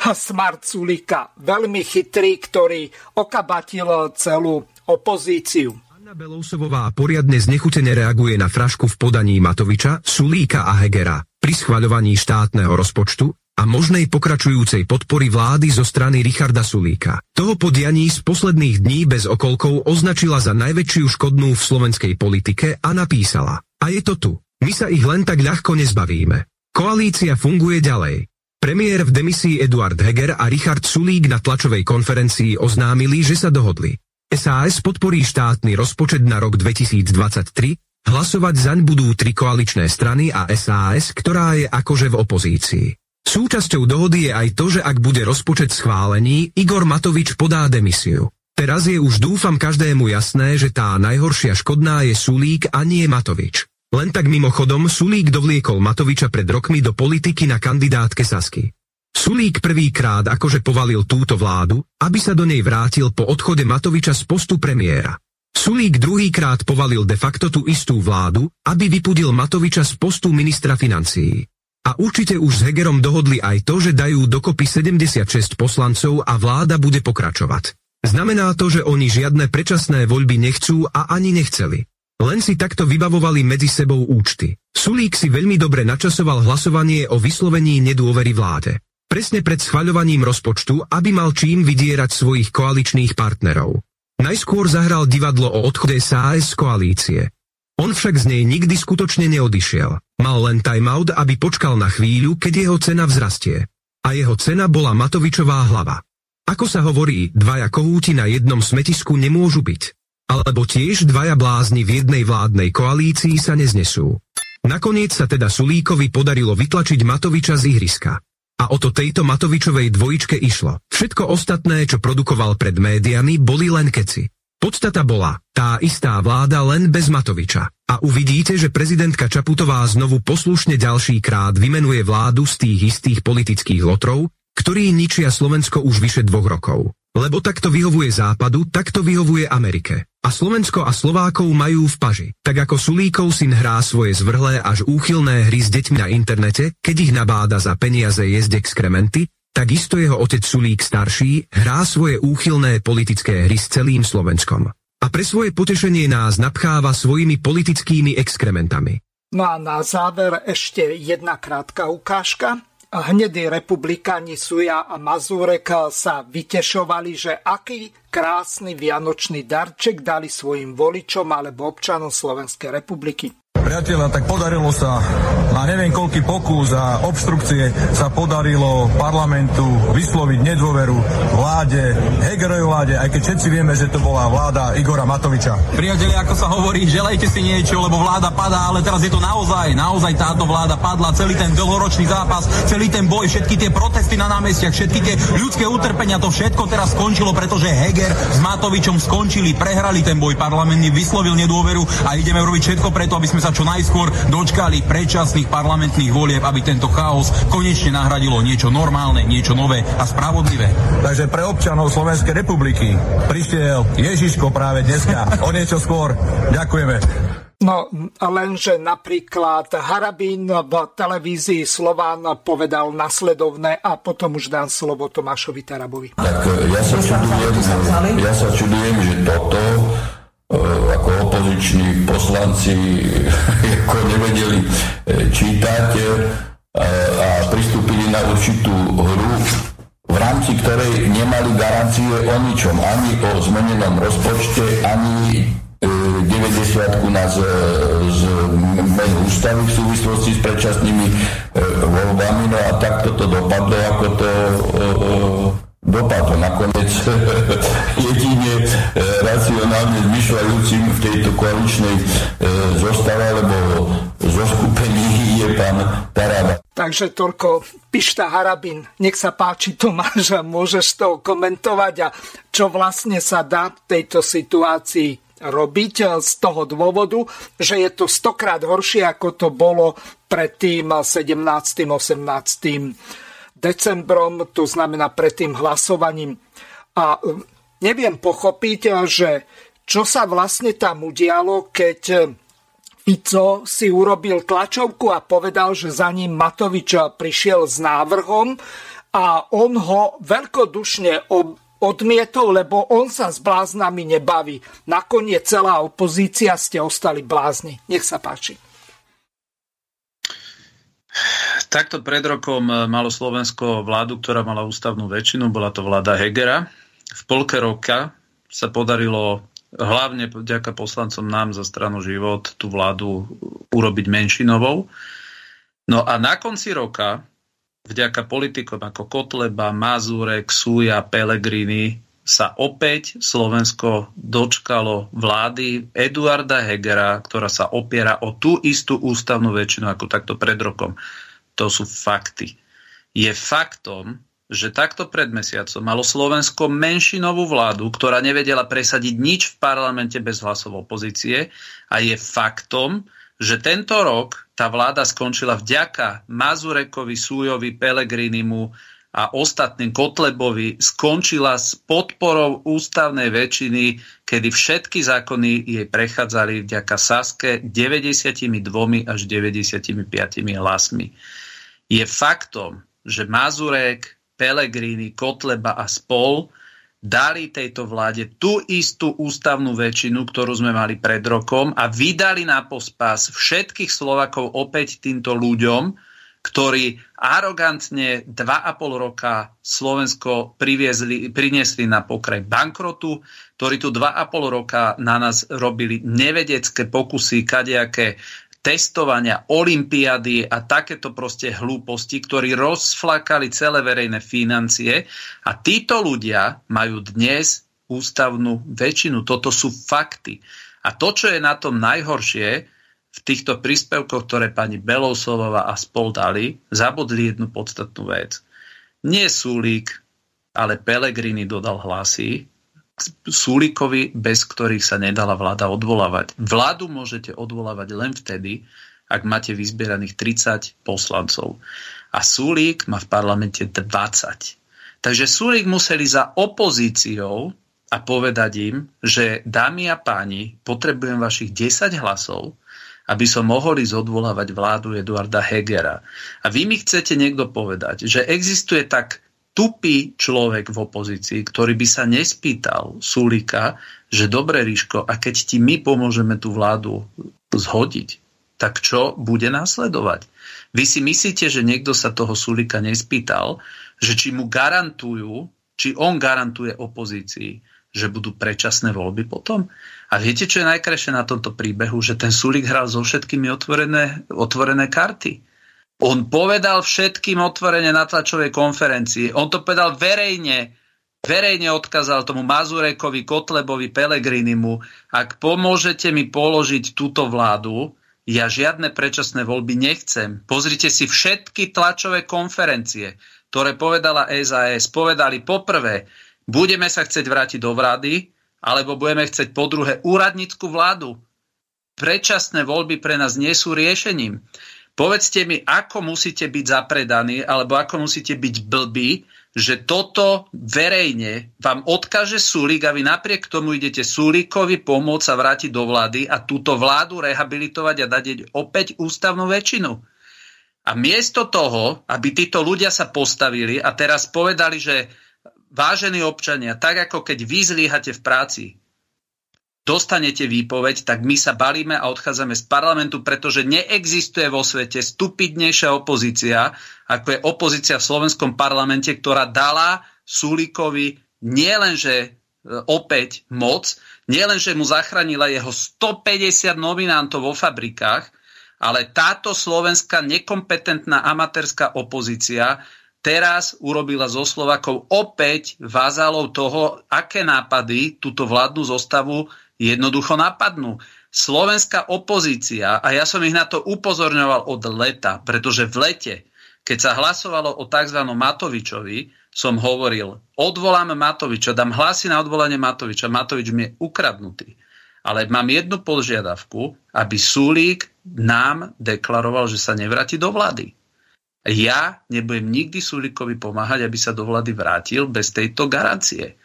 Smart Sulika, veľmi chytrý, ktorý okabatil celú opozíciu. Anna Belousovová poriadne znechutene reaguje na frašku v podaní Matoviča, Sulíka a Hegera pri schvaľovaní štátneho rozpočtu a možnej pokračujúcej podpory vlády zo strany Richarda Sulíka. Toho podianí z posledných dní bez okolkov označila za najväčšiu škodnú v slovenskej politike a napísala. A je to tu. My sa ich len tak ľahko nezbavíme. Koalícia funguje ďalej. Premiér v demisii Eduard Heger a Richard Sulík na tlačovej konferencii oznámili, že sa dohodli. SAS podporí štátny rozpočet na rok 2023, hlasovať zaň budú tri koaličné strany a SAS, ktorá je akože v opozícii. Súčasťou dohody je aj to, že ak bude rozpočet schválený, Igor Matovič podá demisiu. Teraz je už dúfam každému jasné, že tá najhoršia škodná je Sulík a nie Matovič. Len tak mimochodom Sulík dovliekol Matoviča pred rokmi do politiky na kandidátke Sasky. Sulík prvýkrát akože povalil túto vládu, aby sa do nej vrátil po odchode Matoviča z postu premiéra. Sulík druhýkrát povalil de facto tú istú vládu, aby vypudil Matoviča z postu ministra financií. A určite už s Hegerom dohodli aj to, že dajú dokopy 76 poslancov a vláda bude pokračovať. Znamená to, že oni žiadne predčasné voľby nechcú a ani nechceli. Len si takto vybavovali medzi sebou účty. Sulík si veľmi dobre načasoval hlasovanie o vyslovení nedôvery vláde. Presne pred schvaľovaním rozpočtu, aby mal čím vydierať svojich koaličných partnerov. Najskôr zahral divadlo o odchode SAS z koalície. On však z nej nikdy skutočne neodišiel. Mal len timeout, aby počkal na chvíľu, keď jeho cena vzrastie. A jeho cena bola Matovičová hlava. Ako sa hovorí, dvaja kohúti na jednom smetisku nemôžu byť. Alebo tiež dvaja blázni v jednej vládnej koalícii sa neznesú. Nakoniec sa teda Sulíkovi podarilo vytlačiť Matoviča z ihriska. A o to tejto Matovičovej dvojičke išlo. Všetko ostatné, čo produkoval pred médiami, boli len keci. Podstata bola tá istá vláda len bez Matoviča. A uvidíte, že prezidentka Čaputová znovu poslušne ďalší krát vymenuje vládu z tých istých politických lotrov, ktorí ničia Slovensko už vyše dvoch rokov. Lebo takto vyhovuje Západu, takto vyhovuje Amerike. A Slovensko a Slovákov majú v paži. Tak ako Sulíkov syn hrá svoje zvrhlé až úchylné hry s deťmi na internete, keď ich nabáda za peniaze jesť exkrementy, Takisto jeho otec Sulík starší hrá svoje úchylné politické hry s celým Slovenskom. A pre svoje potešenie nás napcháva svojimi politickými exkrementami. No a na záver ešte jedna krátka ukážka. Hnedí republikáni Suja a Mazúrek sa vytešovali, že aký krásny vianočný darček dali svojim voličom alebo občanom Slovenskej republiky. Priatelia, tak podarilo sa na neviem koľký pokus a obštrukcie sa podarilo parlamentu vysloviť nedôveru vláde, Hegerovej vláde, aj keď všetci vieme, že to bola vláda Igora Matoviča. Priatelia, ako sa hovorí, želejte si niečo, lebo vláda padá, ale teraz je to naozaj, naozaj táto vláda padla, celý ten dlhoročný zápas, celý ten boj, všetky tie protesty na námestiach, všetky tie ľudské utrpenia, to všetko teraz skončilo, pretože Heger s Matovičom skončili, prehrali ten boj parlamentný, vyslovil nedôveru a ideme robiť všetko preto, aby sme sa čo najskôr dočkali predčasných parlamentných volieb, aby tento chaos konečne nahradilo niečo normálne, niečo nové a spravodlivé. Takže pre občanov Slovenskej republiky prišiel Ježiško práve dneska, o niečo skôr. Ďakujeme. No, lenže napríklad Harabín v televízii Slován povedal nasledovné a potom už dám slovo Tomášovi Tarabovi. Tak ja sa čudujem, ja sa čudujem že toto E, ako opoziční poslanci ako nevedeli e, čítať e, a pristúpili na určitú hru, v rámci ktorej nemali garancie o ničom, ani o zmenenom rozpočte, ani 90 na z, z menu ústavy v súvislosti s predčasnými voľbami, no a takto to dopadlo, ako to dopadlo. Nakoniec jedine e, racionálne zmyšľajúcim v tejto koaličnej e, zostave, lebo zo skupení je pán Taraba. Takže toľko Pišta Harabin. Nech sa páči Tomáš, môžeš to komentovať a čo vlastne sa dá v tejto situácii robiť z toho dôvodu, že je to stokrát horšie, ako to bolo pred tým 17. 18. decembrom, to znamená pred tým hlasovaním. A neviem pochopiť, že čo sa vlastne tam udialo, keď Fico si urobil tlačovku a povedal, že za ním Matovič prišiel s návrhom a on ho veľkodušne odmietol, lebo on sa s bláznami nebaví. Nakoniec celá opozícia ste ostali blázni. Nech sa páči. Takto pred rokom malo Slovensko vládu, ktorá mala ústavnú väčšinu, bola to vláda Hegera. V polke roka sa podarilo hlavne vďaka poslancom nám za stranu život tú vládu urobiť menšinovou. No a na konci roka, vďaka politikom ako Kotleba, Mazurek, Súja, Pelegrini, sa opäť Slovensko dočkalo vlády Eduarda Hegera, ktorá sa opiera o tú istú ústavnú väčšinu ako takto pred rokom. To sú fakty. Je faktom, že takto pred mesiacom malo Slovensko menšinovú vládu, ktorá nevedela presadiť nič v parlamente bez hlasov opozície a je faktom, že tento rok tá vláda skončila vďaka Mazurekovi, Sújovi, Pelegrinimu a ostatným Kotlebovi skončila s podporou ústavnej väčšiny, kedy všetky zákony jej prechádzali vďaka Saske 92 až 95 hlasmi. Je faktom, že Mazurek, Pelegrini, Kotleba a spol dali tejto vláde tú istú ústavnú väčšinu, ktorú sme mali pred rokom a vydali na pospas všetkých Slovakov opäť týmto ľuďom, ktorí arogantne 2,5 roka Slovensko priviezli, priniesli na pokraj bankrotu, ktorí tu 2,5 roka na nás robili nevedecké pokusy, kadejaké testovania, olimpiady a takéto proste hlúposti, ktorí rozflakali celé verejné financie a títo ľudia majú dnes ústavnú väčšinu. Toto sú fakty. A to, čo je na tom najhoršie, v týchto príspevkoch, ktoré pani Belousová a spol dali, zabudli jednu podstatnú vec. Nie Súlík, ale Pelegrini dodal hlasy, Súlikovi, bez ktorých sa nedala vláda odvolávať. Vládu môžete odvolávať len vtedy, ak máte vyzbieraných 30 poslancov. A Súlik má v parlamente 20. Takže Súlik museli za opozíciou a povedať im, že dámy a páni, potrebujem vašich 10 hlasov, aby som mohol ísť odvolávať vládu Eduarda Hegera. A vy mi chcete niekto povedať, že existuje tak tupý človek v opozícii, ktorý by sa nespýtal Sulika, že dobre, Ríško, a keď ti my pomôžeme tú vládu zhodiť, tak čo bude následovať? Vy si myslíte, že niekto sa toho Sulika nespýtal, že či mu garantujú, či on garantuje opozícii, že budú predčasné voľby potom? A viete, čo je najkrajšie na tomto príbehu? Že ten Sulik hral so všetkými otvorené, otvorené karty on povedal všetkým otvorene na tlačovej konferencii. On to povedal verejne. Verejne odkázal tomu Mazurekovi, Kotlebovi, Pelegrinimu. Ak pomôžete mi položiť túto vládu, ja žiadne predčasné voľby nechcem. Pozrite si všetky tlačové konferencie, ktoré povedala SAS. Povedali poprvé, budeme sa chcieť vrátiť do vlády, alebo budeme chcieť po druhé úradnícku vládu. Predčasné voľby pre nás nie sú riešením. Povedzte mi, ako musíte byť zapredaní, alebo ako musíte byť blbí, že toto verejne vám odkáže Sulík a vy napriek tomu idete Sulíkovi pomôcť sa vrátiť do vlády a túto vládu rehabilitovať a dať opäť ústavnú väčšinu. A miesto toho, aby títo ľudia sa postavili a teraz povedali, že vážení občania, tak ako keď vy zlíhate v práci, dostanete výpoveď, tak my sa balíme a odchádzame z parlamentu, pretože neexistuje vo svete stupidnejšia opozícia, ako je opozícia v slovenskom parlamente, ktorá dala Sulíkovi nielenže e, opäť moc, nielenže mu zachránila jeho 150 nominantov vo fabrikách, ale táto slovenská nekompetentná amatérska opozícia teraz urobila zo Slovakov opäť vázalov toho, aké nápady túto vládnu zostavu jednoducho napadnú. Slovenská opozícia, a ja som ich na to upozorňoval od leta, pretože v lete, keď sa hlasovalo o tzv. Matovičovi, som hovoril, odvolám Matoviča, dám hlasy na odvolanie Matoviča, Matovič mi je ukradnutý. Ale mám jednu požiadavku, aby Sulík nám deklaroval, že sa nevráti do vlády. Ja nebudem nikdy Sulíkovi pomáhať, aby sa do vlády vrátil bez tejto garancie.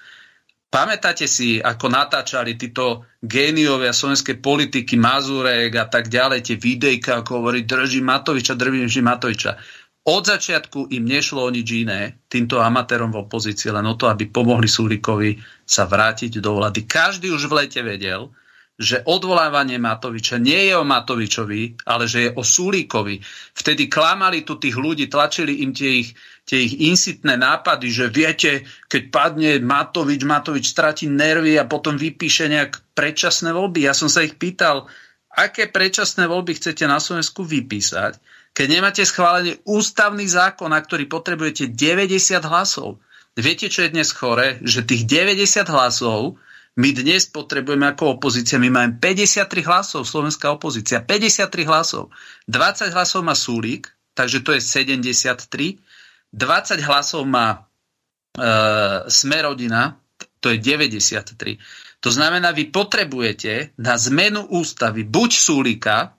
Pamätáte si, ako natáčali títo géniovia slovenskej politiky, Mazurek a tak ďalej, tie videjka, ako hovorí, drží Matoviča, drží Matoviča. Od začiatku im nešlo o nič iné, týmto amatérom v opozícii, len o to, aby pomohli Sulíkovi sa vrátiť do vlády. Každý už v lete vedel, že odvolávanie Matoviča nie je o Matovičovi, ale že je o Sulíkovi. Vtedy klamali tu tých ľudí, tlačili im tie ich, tie ich insitné nápady, že viete, keď padne Matovič, Matovič stratí nervy a potom vypíše nejak predčasné voľby. Ja som sa ich pýtal, aké predčasné voľby chcete na Slovensku vypísať, keď nemáte schválený ústavný zákon, na ktorý potrebujete 90 hlasov. Viete, čo je dnes chore? Že tých 90 hlasov my dnes potrebujeme ako opozícia, my máme 53 hlasov, slovenská opozícia, 53 hlasov. 20 hlasov má Súlik, takže to je 73. 20 hlasov má e, Smerodina, to je 93. To znamená, vy potrebujete na zmenu ústavy buď Súlika,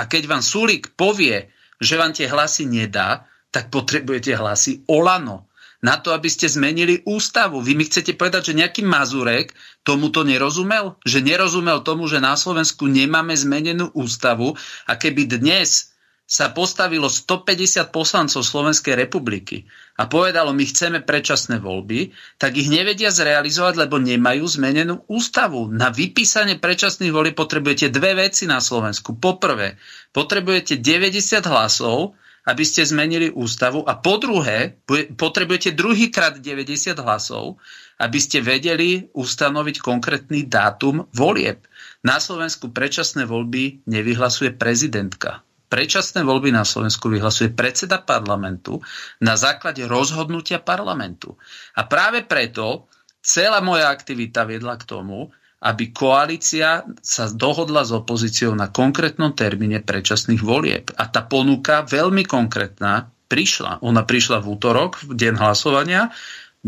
a keď vám Súlik povie, že vám tie hlasy nedá, tak potrebujete hlasy Olano na to, aby ste zmenili ústavu. Vy mi chcete povedať, že nejaký Mazurek tomuto nerozumel? Že nerozumel tomu, že na Slovensku nemáme zmenenú ústavu a keby dnes sa postavilo 150 poslancov Slovenskej republiky a povedalo, my chceme predčasné voľby, tak ich nevedia zrealizovať, lebo nemajú zmenenú ústavu. Na vypísanie predčasných volieb potrebujete dve veci na Slovensku. Poprvé, potrebujete 90 hlasov, aby ste zmenili ústavu a po druhé, potrebujete druhýkrát 90 hlasov, aby ste vedeli ustanoviť konkrétny dátum volieb. Na Slovensku predčasné voľby nevyhlasuje prezidentka predčasné voľby na Slovensku vyhlasuje predseda parlamentu na základe rozhodnutia parlamentu. A práve preto celá moja aktivita viedla k tomu, aby koalícia sa dohodla s opozíciou na konkrétnom termíne predčasných volieb. A tá ponuka, veľmi konkrétna, prišla. Ona prišla v útorok, v deň hlasovania.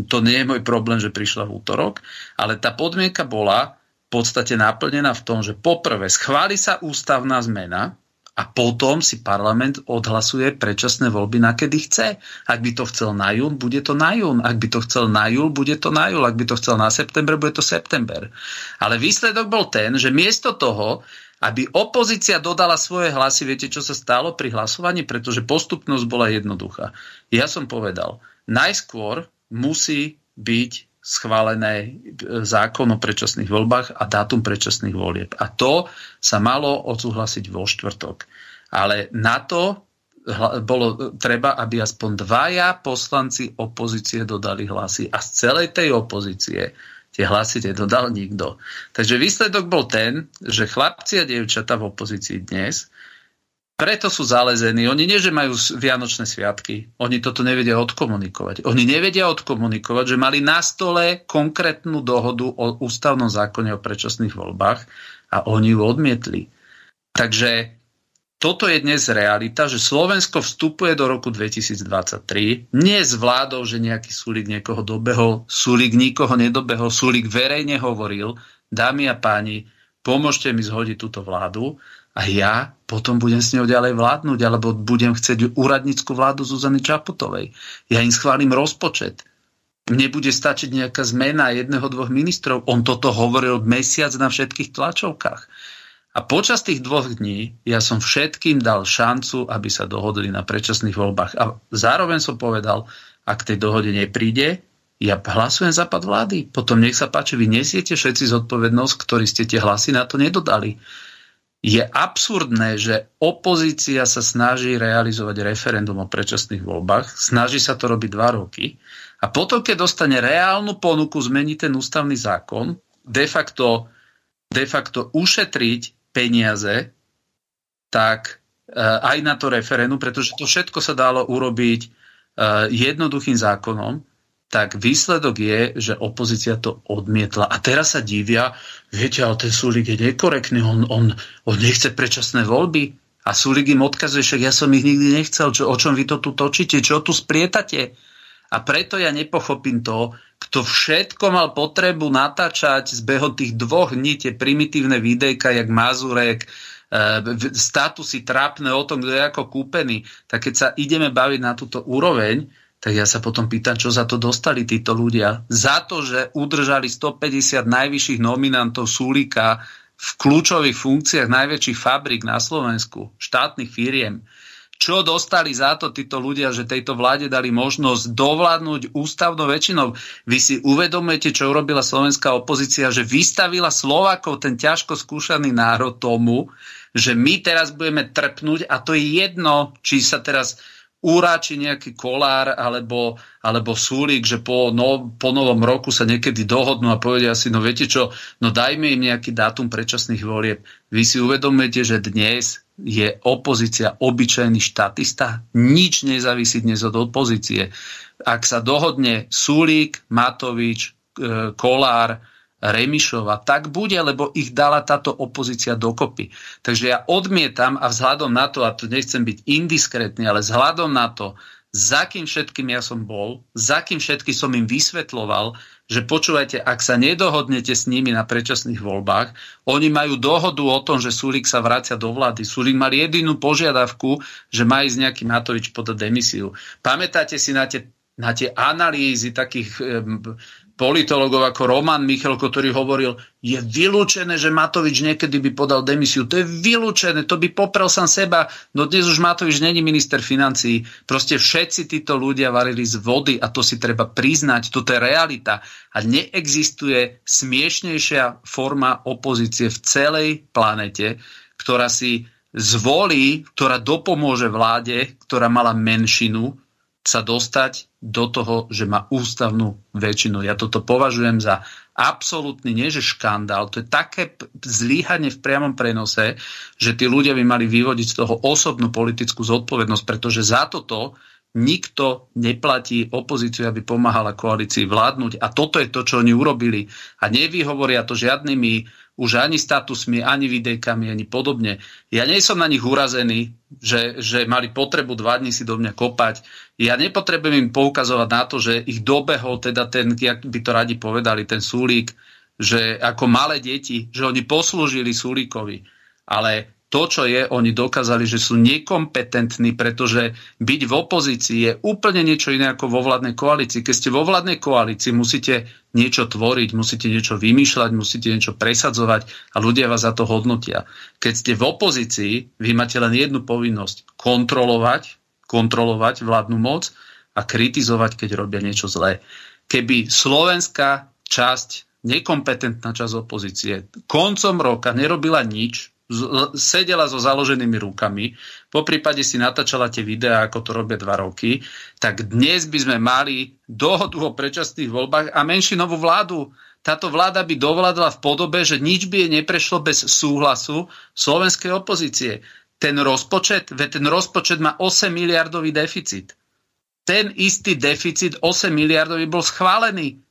To nie je môj problém, že prišla v útorok, ale tá podmienka bola v podstate naplnená v tom, že poprvé schváli sa ústavná zmena, a potom si parlament odhlasuje predčasné voľby na kedy chce. Ak by to chcel na jún, bude to na jún. Ak by to chcel na júl, bude to na júl. Ak by to chcel na september, bude to september. Ale výsledok bol ten, že miesto toho, aby opozícia dodala svoje hlasy, viete, čo sa stalo pri hlasovaní? Pretože postupnosť bola jednoduchá. Ja som povedal, najskôr musí byť schválené e, zákon o predčasných voľbách a dátum predčasných volieb. A to sa malo odsúhlasiť vo štvrtok. Ale na to bolo treba, aby aspoň dvaja poslanci opozície dodali hlasy. A z celej tej opozície tie hlasy nedodal nikto. Takže výsledok bol ten, že chlapci a dievčata v opozícii dnes preto sú zalezení. Oni nie, že majú vianočné sviatky. Oni toto nevedia odkomunikovať. Oni nevedia odkomunikovať, že mali na stole konkrétnu dohodu o ústavnom zákone o predčasných voľbách a oni ju odmietli. Takže toto je dnes realita, že Slovensko vstupuje do roku 2023 nie s vládou, že nejaký súlik niekoho dobehol, súlik nikoho nedobehol, súlik verejne hovoril, dámy a páni, pomôžte mi zhodiť túto vládu a ja potom budem s ňou ďalej vládnuť, alebo budem chcieť úradnícku vládu Zuzany Čaputovej. Ja im schválim rozpočet. Mne bude stačiť nejaká zmena jedného, dvoch ministrov. On toto hovoril mesiac na všetkých tlačovkách. A počas tých dvoch dní ja som všetkým dal šancu, aby sa dohodli na predčasných voľbách. A zároveň som povedal, ak tej dohode nepríde, ja hlasujem za pad vlády. Potom nech sa páči, vy nesiete všetci zodpovednosť, ktorí ste tie hlasy na to nedodali je absurdné, že opozícia sa snaží realizovať referendum o predčasných voľbách, snaží sa to robiť dva roky a potom, keď dostane reálnu ponuku zmeniť ten ústavný zákon, de facto, de facto ušetriť peniaze, tak e, aj na to referendum, pretože to všetko sa dalo urobiť e, jednoduchým zákonom, tak výsledok je, že opozícia to odmietla. A teraz sa divia, viete, ale ten Sulik je nekorektný, on, on, on nechce predčasné voľby. A Sulik im odkazuje, však ja som ich nikdy nechcel, čo, o čom vy to tu točíte, čo tu sprietate. A preto ja nepochopím to, kto všetko mal potrebu natáčať z beho tých dvoch dní tie primitívne videjka, jak Mazurek, e, statusy trápne o tom, kto je ako kúpený, tak keď sa ideme baviť na túto úroveň, tak ja sa potom pýtam, čo za to dostali títo ľudia. Za to, že udržali 150 najvyšších nominantov Sulíka v kľúčových funkciách najväčších fabrik na Slovensku, štátnych firiem. Čo dostali za to títo ľudia, že tejto vláde dali možnosť dovládnuť ústavnou väčšinou? Vy si uvedomujete, čo urobila slovenská opozícia, že vystavila Slovakov, ten ťažko skúšaný národ tomu, že my teraz budeme trpnúť a to je jedno, či sa teraz úráči nejaký kolár alebo, alebo súlik, že po, no, po novom roku sa niekedy dohodnú a povedia si, no viete čo, no dajme im nejaký dátum predčasných volieb. Vy si uvedomujete, že dnes je opozícia obyčajný štatista? Nič nezávisí dnes od opozície. Ak sa dohodne Sulík, Matovič, e, Kolár, Remišova, tak bude, lebo ich dala táto opozícia dokopy. Takže ja odmietam a vzhľadom na to, a tu nechcem byť indiskrétny, ale vzhľadom na to, za kým všetkým ja som bol, za kým všetkým som im vysvetloval, že počúvajte, ak sa nedohodnete s nimi na predčasných voľbách, oni majú dohodu o tom, že Sulik sa vracia do vlády. Sulik mal jedinú požiadavku, že má ísť nejaký Matovič podať demisiu. Pamätáte si na tie, na tie analýzy takých politologov ako Roman Michalko, ktorý hovoril, je vylúčené, že Matovič niekedy by podal demisiu. To je vylúčené, to by poprel sám seba. No dnes už Matovič není minister financií. Proste všetci títo ľudia varili z vody a to si treba priznať. Toto je realita. A neexistuje smiešnejšia forma opozície v celej planete, ktorá si zvolí, ktorá dopomôže vláde, ktorá mala menšinu, sa dostať do toho, že má ústavnú väčšinu. Ja toto považujem za absolútny, nie že škandál, to je také zlíhanie v priamom prenose, že tí ľudia by mali vyvodiť z toho osobnú politickú zodpovednosť, pretože za toto nikto neplatí opozíciu, aby pomáhala koalícii vládnuť. A toto je to, čo oni urobili. A nevyhovoria to žiadnymi už ani statusmi, ani videjkami, ani podobne. Ja nie som na nich urazený, že, že mali potrebu dva dní si do mňa kopať. Ja nepotrebujem im poukazovať na to, že ich dobehol teda ten, jak by to radi povedali, ten súlík, že ako malé deti, že oni poslúžili súlíkovi. Ale to, čo je, oni dokázali, že sú nekompetentní, pretože byť v opozícii je úplne niečo iné ako vo vládnej koalícii. Keď ste vo vládnej koalícii, musíte niečo tvoriť, musíte niečo vymýšľať, musíte niečo presadzovať a ľudia vás za to hodnotia. Keď ste v opozícii, vy máte len jednu povinnosť. Kontrolovať, kontrolovať vládnu moc a kritizovať, keď robia niečo zlé. Keby slovenská časť, nekompetentná časť opozície koncom roka nerobila nič, sedela so založenými rukami, po prípade si natáčala tie videá, ako to robia dva roky, tak dnes by sme mali dohodu o predčasných voľbách a menšinovú vládu. Táto vláda by dovládla v podobe, že nič by jej neprešlo bez súhlasu slovenskej opozície. Ten rozpočet, ten rozpočet má 8 miliardový deficit. Ten istý deficit 8 miliardový bol schválený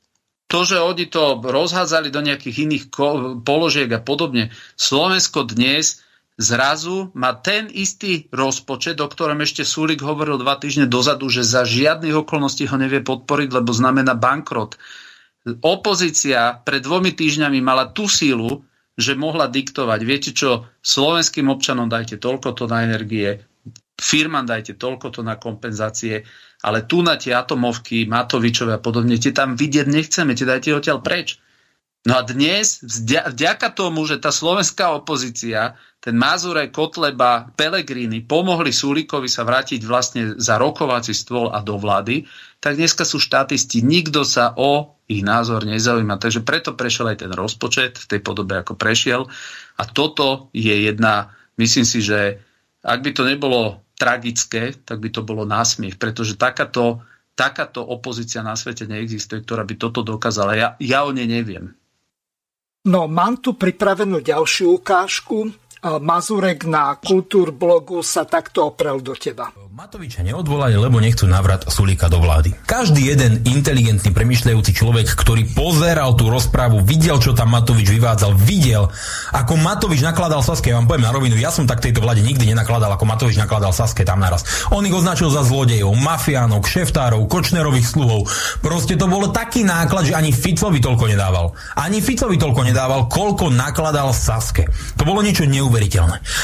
to, že oni to rozhádzali do nejakých iných položiek a podobne. Slovensko dnes zrazu má ten istý rozpočet, o ktorom ešte Súlik hovoril dva týždne dozadu, že za žiadnych okolností ho nevie podporiť, lebo znamená bankrot. Opozícia pred dvomi týždňami mala tú sílu, že mohla diktovať, viete čo, slovenským občanom dajte toľko to na energie, firmám dajte toľko to na kompenzácie, ale tu na tie atomovky, Matovičové a podobne, tie tam vidieť nechceme, tie dajte odtiaľ preč. No a dnes, vďaka tomu, že tá slovenská opozícia, ten Mazuraj, Kotleba, Pelegrini pomohli Sulíkovi sa vrátiť vlastne za rokovací stôl a do vlády, tak dneska sú štatisti, nikto sa o ich názor nezaujíma. Takže preto prešiel aj ten rozpočet v tej podobe, ako prešiel. A toto je jedna, myslím si, že ak by to nebolo tragické, tak by to bolo násmiech, pretože takáto, takáto opozícia na svete neexistuje, ktorá by toto dokázala. Ja, ja o nej neviem. No, mám tu pripravenú ďalšiu ukážku. Mazurek na kultúrblogu sa takto oprel do teba. Matoviča neodvolali, lebo nechcú navrat Sulíka do vlády. Každý jeden inteligentný, premyšľajúci človek, ktorý pozeral tú rozprávu, videl, čo tam Matovič vyvádzal, videl, ako Matovič nakladal Saske. Ja vám poviem na rovinu, ja som tak tejto vláde nikdy nenakladal, ako Matovič nakladal Saske tam naraz. On ich označil za zlodejov, mafiánov, kšeftárov, kočnerových sluhov. Proste to bolo taký náklad, že ani Ficovi toľko nedával. Ani Ficovi toľko nedával, koľko nakladal Saske. To bolo niečo neuveriteľné.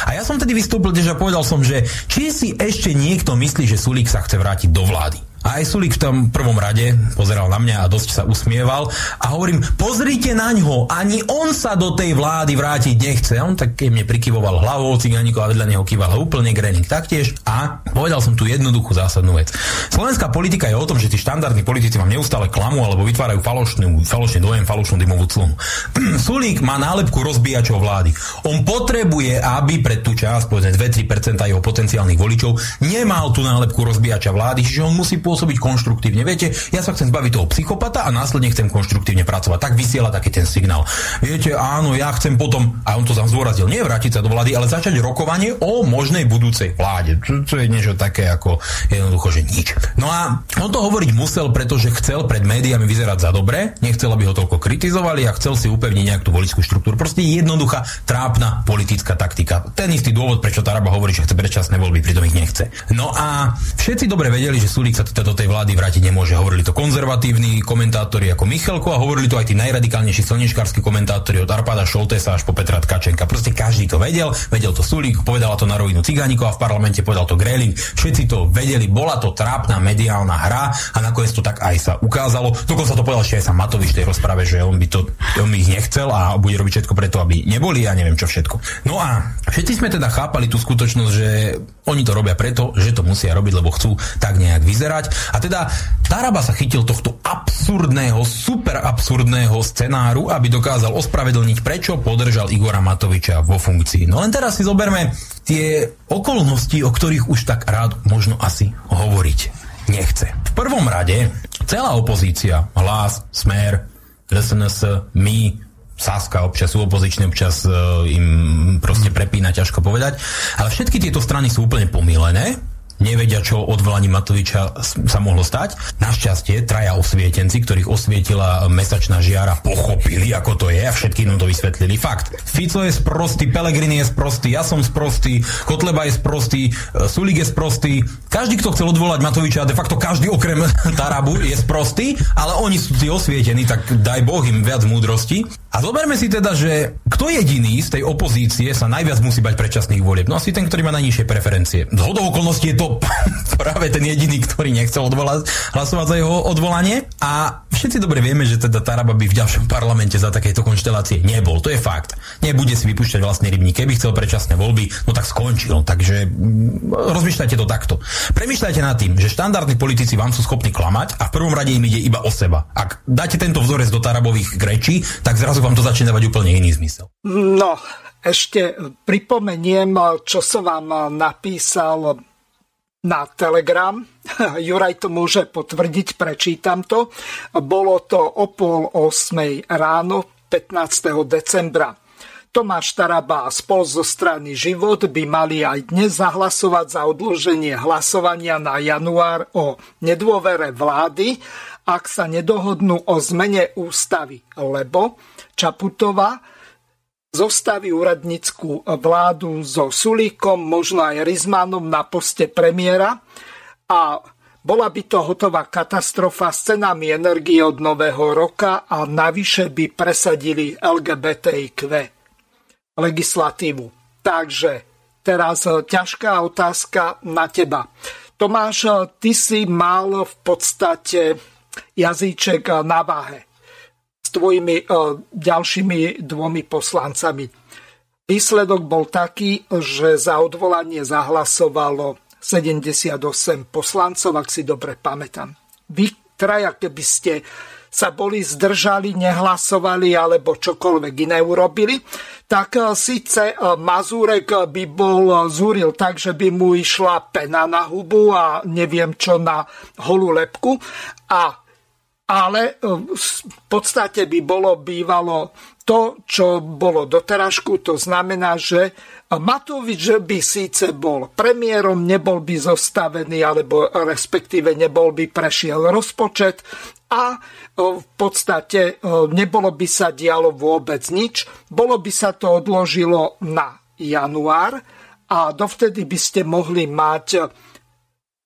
A ja som tedy vystúpil, že povedal som, že či si ešte niekto myslí, že Sulík sa chce vrátiť do vlády. A aj Sulík v tom prvom rade pozeral na mňa a dosť sa usmieval a hovorím, pozrite na ňo, ani on sa do tej vlády vrátiť nechce. A on tak mne prikyvoval hlavou, cigánikov a vedľa neho kýval úplne Grening taktiež a povedal som tu jednoduchú zásadnú vec. Slovenská politika je o tom, že tí štandardní politici vám neustále klamú alebo vytvárajú falošnú, falošný dojem, falošnú dymovú clonu. Sulík má nálepku rozbíjačov vlády. On potrebuje, aby pre tú časť, povedzme 2-3% jeho potenciálnych voličov, nemal tú nálepku rozbíjača vlády, čiže on musí pôsobiť konštruktívne. Viete, ja sa chcem zbaviť toho psychopata a následne chcem konštruktívne pracovať. Tak vysiela taký ten signál. Viete, áno, ja chcem potom, a on to tam zdôraznil, nie vrátiť sa do vlády, ale začať rokovanie o možnej budúcej vláde. Čo, čo je niečo také ako jednoducho, že nič. No a on to hovoriť musel, pretože chcel pred médiami vyzerať za dobre, nechcel, aby ho toľko kritizovali a chcel si upevniť nejakú tú voličskú štruktúru. Proste jednoduchá, trápna politická taktika. Ten istý dôvod, prečo Taraba hovorí, že chce predčasné voľby, pritom ich nechce. No a všetci dobre vedeli, že Sulík sa do tej vlády vrátiť nemôže. Hovorili to konzervatívni komentátori ako Michalko a hovorili to aj tí najradikálnejší slnečkársky komentátori od Arpada Šoltesa až po Petra Tkačenka. Proste každý to vedel, vedel to Sulík, povedala to na rovinu Cigánikov a v parlamente povedal to Greling. Všetci to vedeli, bola to trápna mediálna hra a nakoniec to tak aj sa ukázalo. Dokonca to povedal ešte aj sa Matovič tej rozprave, že on by to on by ich nechcel a bude robiť všetko preto, aby neboli a neviem čo všetko. No a všetci sme teda chápali tú skutočnosť, že oni to robia preto, že to musia robiť, lebo chcú tak nejak vyzerať. A teda Taraba sa chytil tohto absurdného, super absurdného scenáru, aby dokázal ospravedlniť, prečo podržal Igora Matoviča vo funkcii. No len teraz si zoberme tie okolnosti, o ktorých už tak rád možno asi hovoriť nechce. V prvom rade celá opozícia, hlas, smer, SNS, my, Saska, občas sú opozičné, občas uh, im proste prepína, ťažko povedať. Ale všetky tieto strany sú úplne pomílené nevedia, čo odvolaní Matoviča sa mohlo stať. Našťastie traja osvietenci, ktorých osvietila mesačná žiara, pochopili, ako to je a všetky nám to vysvetlili. Fakt. Fico je sprostý, Pelegrini je sprostý, ja som sprostý, Kotleba je sprostý, e, Sulik je sprostý. Každý, kto chcel odvolať Matoviča, de facto každý okrem Tarabu je sprostý, ale oni sú tí osvietení, tak daj Boh im viac múdrosti. A zoberme si teda, že kto jediný z tej opozície sa najviac musí bať predčasných volieb? No asi ten, ktorý má najnižšie preferencie. Z hodou okolností je to práve ten jediný, ktorý nechcel odvolať, hlasovať za jeho odvolanie. A všetci dobre vieme, že teda Taraba by v ďalšom parlamente za takéto konštelácie nebol. To je fakt. Nebude si vypúšťať vlastný rybník. Keby chcel predčasné voľby, no tak skončil. Takže mm, rozmýšľajte to takto. Premýšľajte nad tým, že štandardní politici vám sú schopní klamať a v prvom rade im ide iba o seba. Ak dáte tento vzorec do Tarabových rečí, tak zrazu vám to začne dávať úplne iný zmysel. No, ešte pripomeniem, čo som vám napísal na Telegram. Juraj to môže potvrdiť, prečítam to. Bolo to o pol osmej ráno 15. decembra. Tomáš Taraba a spol zo strany Život by mali aj dnes zahlasovať za odloženie hlasovania na január o nedôvere vlády, ak sa nedohodnú o zmene ústavy, lebo Čaputová zostaví úradnickú vládu so Sulíkom, možno aj Rizmanom na poste premiéra a bola by to hotová katastrofa s cenami energie od nového roka a navyše by presadili LGBTIQ legislatívu. Takže teraz ťažká otázka na teba. Tomáš, ty si mal v podstate jazyček na váhe s tvojimi e, ďalšími dvomi poslancami. Výsledok bol taký, že za odvolanie zahlasovalo 78 poslancov, ak si dobre pamätám. Vy traja, keby ste sa boli zdržali, nehlasovali alebo čokoľvek iné urobili, tak e, síce e, Mazúrek by bol zúril tak, že by mu išla pena na hubu a neviem čo na holú lepku a ale v podstate by bolo bývalo to, čo bolo doteražku, to znamená, že Matovič by síce bol premiérom, nebol by zostavený, alebo respektíve nebol by prešiel rozpočet a v podstate nebolo by sa dialo vôbec nič. Bolo by sa to odložilo na január a dovtedy by ste mohli mať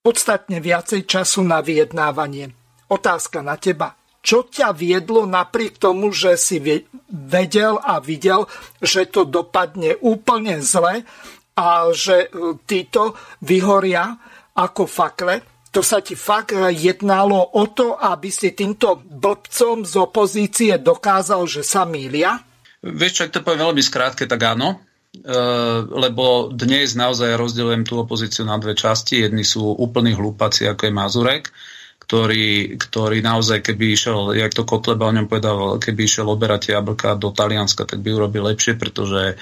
podstatne viacej času na vyjednávanie. Otázka na teba čo ťa viedlo napriek tomu, že si vedel a videl, že to dopadne úplne zle a že e, títo vyhoria ako fakle. To sa ti fakt jednalo o to, aby si týmto blbcom z opozície dokázal, že sa mília? Vieš, ak to poviem veľmi skrátke, tak áno. E, lebo dnes naozaj rozdelujem tú opozíciu na dve časti. Jedni sú úplní hlúpaci, ako je Mazurek, ktorý, ktorý naozaj, keby išiel, jak to Kotleba o ňom povedal, keby išiel oberať jablka do Talianska, tak by urobil lepšie, pretože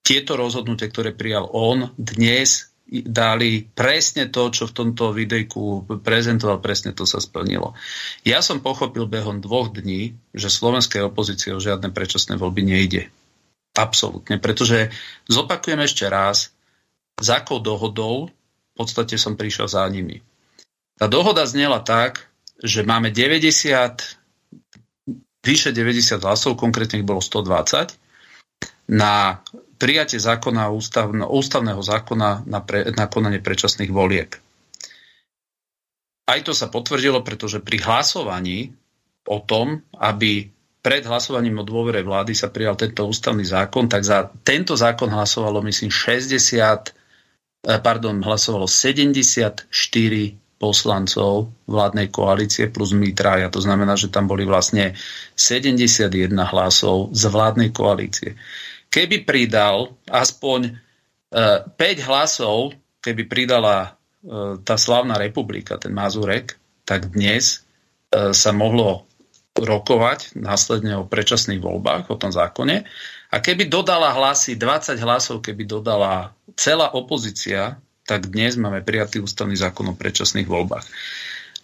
tieto rozhodnutie, ktoré prijal on, dnes dali presne to, čo v tomto videjku prezentoval, presne to sa splnilo. Ja som pochopil behom dvoch dní, že slovenskej opozície o žiadne predčasné voľby nejde. Absolútne, pretože zopakujem ešte raz, za akou dohodou v podstate som prišiel za nimi. Tá dohoda znela tak, že máme 90, vyše 90 hlasov, konkrétne ich bolo 120, na prijatie zákona ústavno, ústavného zákona na, pre, na konanie predčasných volieb. Aj to sa potvrdilo, pretože pri hlasovaní o tom, aby pred hlasovaním o dôvere vlády sa prijal tento ústavný zákon, tak za tento zákon hlasovalo, myslím, 60, eh, pardon, hlasovalo 74 poslancov vládnej koalície plus my traja. To znamená, že tam boli vlastne 71 hlasov z vládnej koalície. Keby pridal aspoň 5 e, hlasov, keby pridala e, tá slavná republika, ten Mazurek, tak dnes e, sa mohlo rokovať následne o predčasných voľbách, o tom zákone. A keby dodala hlasy, 20 hlasov, keby dodala celá opozícia, tak dnes máme prijatý ústavný zákon o predčasných voľbách.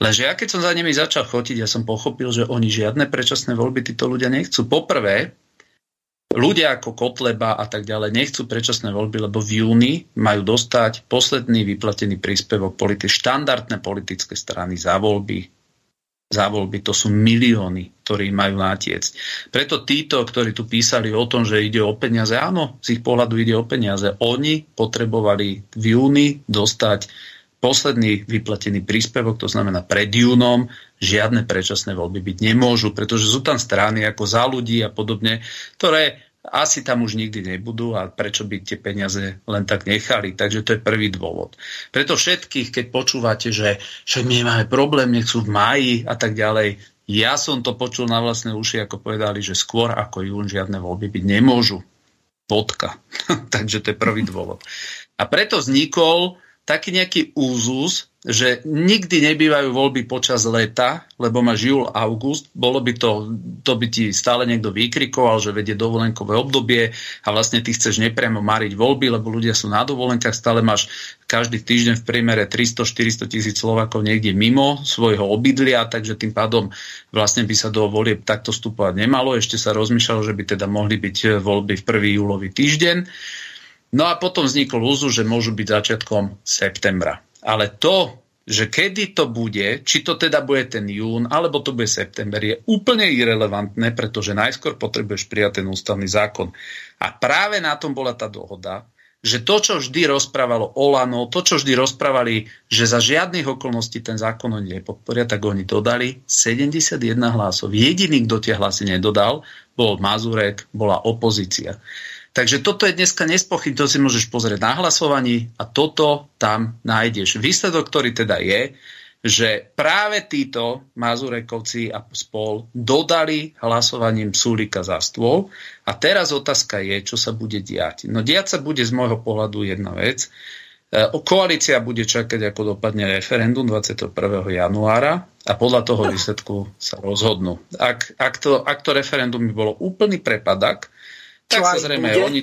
Lenže ja keď som za nimi začal chotiť, ja som pochopil, že oni žiadne predčasné voľby títo ľudia nechcú. Poprvé, ľudia ako Kotleba a tak ďalej nechcú predčasné voľby, lebo v júni majú dostať posledný vyplatený príspevok politi- štandardné politické strany za voľby za voľby. To sú milióny, ktorí majú natiecť. Preto títo, ktorí tu písali o tom, že ide o peniaze, áno, z ich pohľadu ide o peniaze. Oni potrebovali v júni dostať posledný vyplatený príspevok, to znamená pred júnom, žiadne predčasné voľby byť nemôžu, pretože sú tam strany ako za ľudí a podobne, ktoré asi tam už nikdy nebudú a prečo by tie peniaze len tak nechali. Takže to je prvý dôvod. Preto všetkých, keď počúvate, že však my máme problém, nechcú v máji a tak ďalej, ja som to počul na vlastné uši, ako povedali, že skôr ako jún žiadne voľby byť nemôžu. Vodka. Takže to je prvý dôvod. A preto vznikol taký nejaký úzus, že nikdy nebývajú voľby počas leta, lebo máš júl, august, bolo by to, to by ti stále niekto vykrikoval, že vedie dovolenkové obdobie a vlastne ty chceš nepriamo mariť voľby, lebo ľudia sú na dovolenkách, stále máš každý týždeň v priemere 300-400 tisíc Slovakov niekde mimo svojho obydlia, takže tým pádom vlastne by sa do volieb takto vstupovať nemalo. Ešte sa rozmýšľalo, že by teda mohli byť voľby v 1. júlový týždeň. No a potom vznikol úzu, že môžu byť začiatkom septembra. Ale to, že kedy to bude, či to teda bude ten jún, alebo to bude september, je úplne irrelevantné, pretože najskôr potrebuješ prijať ten ústavný zákon. A práve na tom bola tá dohoda, že to, čo vždy rozprávalo Olano, to, čo vždy rozprávali, že za žiadnych okolností ten zákon oni nepodporia, tak oni dodali 71 hlasov. Jediný, kto tie hlasy nedodal, bol Mazurek, bola opozícia. Takže toto je dneska nespochybné, to si môžeš pozrieť na hlasovaní a toto tam nájdeš. Výsledok, ktorý teda je, že práve títo Mazurekovci a spol dodali hlasovaním Sulika za stôl a teraz otázka je, čo sa bude diať. No diať sa bude z môjho pohľadu jedna vec. E, koalícia bude čakať, ako dopadne referendum 21. januára a podľa toho výsledku sa rozhodnú. Ak, ak, to, ak to referendum by bolo úplný prepadak, tak sa zrejme bude? oni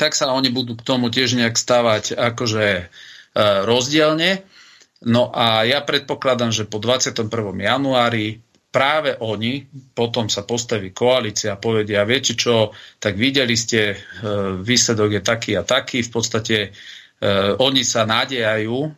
tak sa oni budú k tomu tiež nejak stávať akože e, rozdielne. No a ja predpokladám, že po 21. januári práve oni, potom sa postaví koalícia a povedia, viete čo, tak videli ste, e, výsledok je taký a taký, v podstate oni sa nádejajú e,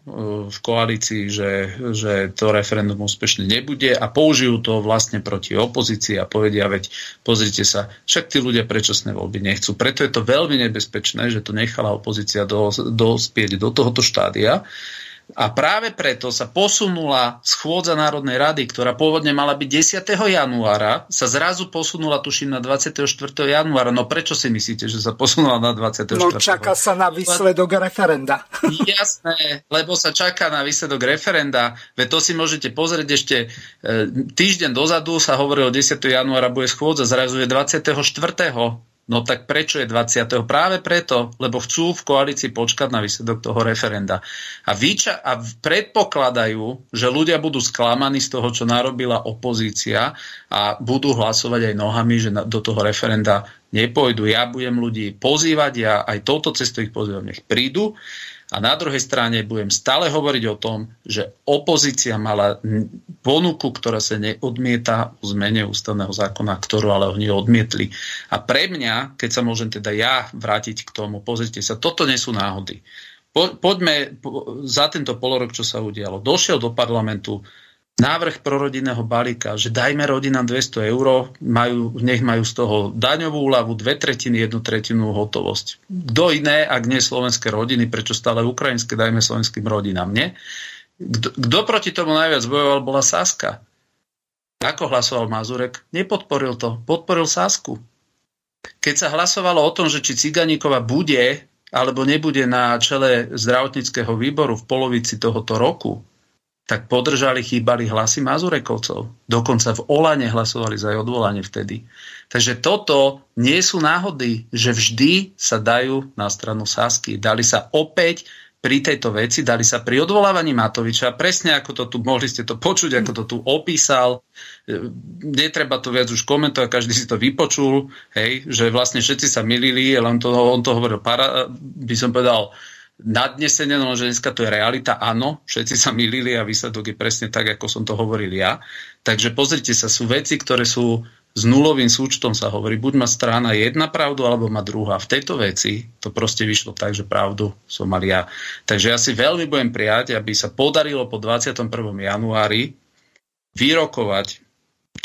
v koalícii, že, že to referendum úspešne nebude a použijú to vlastne proti opozícii a povedia, veď pozrite sa, však tí ľudia predčasné voľby nechcú. Preto je to veľmi nebezpečné, že to nechala opozícia dospieť do tohoto štádia a práve preto sa posunula schôdza Národnej rady, ktorá pôvodne mala byť 10. januára, sa zrazu posunula, tuším, na 24. januára. No prečo si myslíte, že sa posunula na 24. No čaká sa na výsledok referenda. Jasné, lebo sa čaká na výsledok referenda. Veď to si môžete pozrieť ešte e, týždeň dozadu sa hovorilo 10. januára bude schôdza, zrazu je 24. No tak prečo je 20. Práve preto, lebo chcú v koalícii počkať na výsledok toho referenda. A, výča, a predpokladajú, že ľudia budú sklamaní z toho, čo narobila opozícia a budú hlasovať aj nohami, že do toho referenda nepôjdu. Ja budem ľudí pozývať, ja aj touto cestou ich pozývam, nech prídu. A na druhej strane budem stále hovoriť o tom, že opozícia mala ponuku, ktorá sa neodmieta o zmene ústavného zákona, ktorú ale oni odmietli. A pre mňa, keď sa môžem teda ja vrátiť k tomu, pozrite sa, toto nie sú náhody. Po, poďme po, za tento polorok, čo sa udialo. Došiel do parlamentu návrh prorodinného balíka, že dajme rodinám 200 eur, majú, nech majú z toho daňovú úľavu, dve tretiny, jednu tretinu hotovosť. Kto iné, ak nie slovenské rodiny, prečo stále ukrajinské, dajme slovenským rodinám, nie? Kto proti tomu najviac bojoval, bola Saska. Ako hlasoval Mazurek? Nepodporil to. Podporil Sasku. Keď sa hlasovalo o tom, že či Ciganíkova bude alebo nebude na čele zdravotníckého výboru v polovici tohoto roku, tak podržali, chýbali hlasy Mazurekovcov. Dokonca v Olane hlasovali za odvolanie vtedy. Takže toto nie sú náhody, že vždy sa dajú na stranu Sasky. Dali sa opäť pri tejto veci, dali sa pri odvolávaní Matoviča, presne ako to tu, mohli ste to počuť, ako to tu opísal, netreba to viac už komentovať, každý si to vypočul, hej, že vlastne všetci sa milili, ale on to, on to hovoril, para, by som povedal, nadnesenie, no dneska to je realita, áno, všetci sa milili a výsledok je presne tak, ako som to hovoril ja. Takže pozrite sa, sú veci, ktoré sú s nulovým súčtom sa hovorí, buď má strana jedna pravdu, alebo má druhá. V tejto veci to proste vyšlo tak, že pravdu som mal ja. Takže ja si veľmi budem prijať, aby sa podarilo po 21. januári vyrokovať,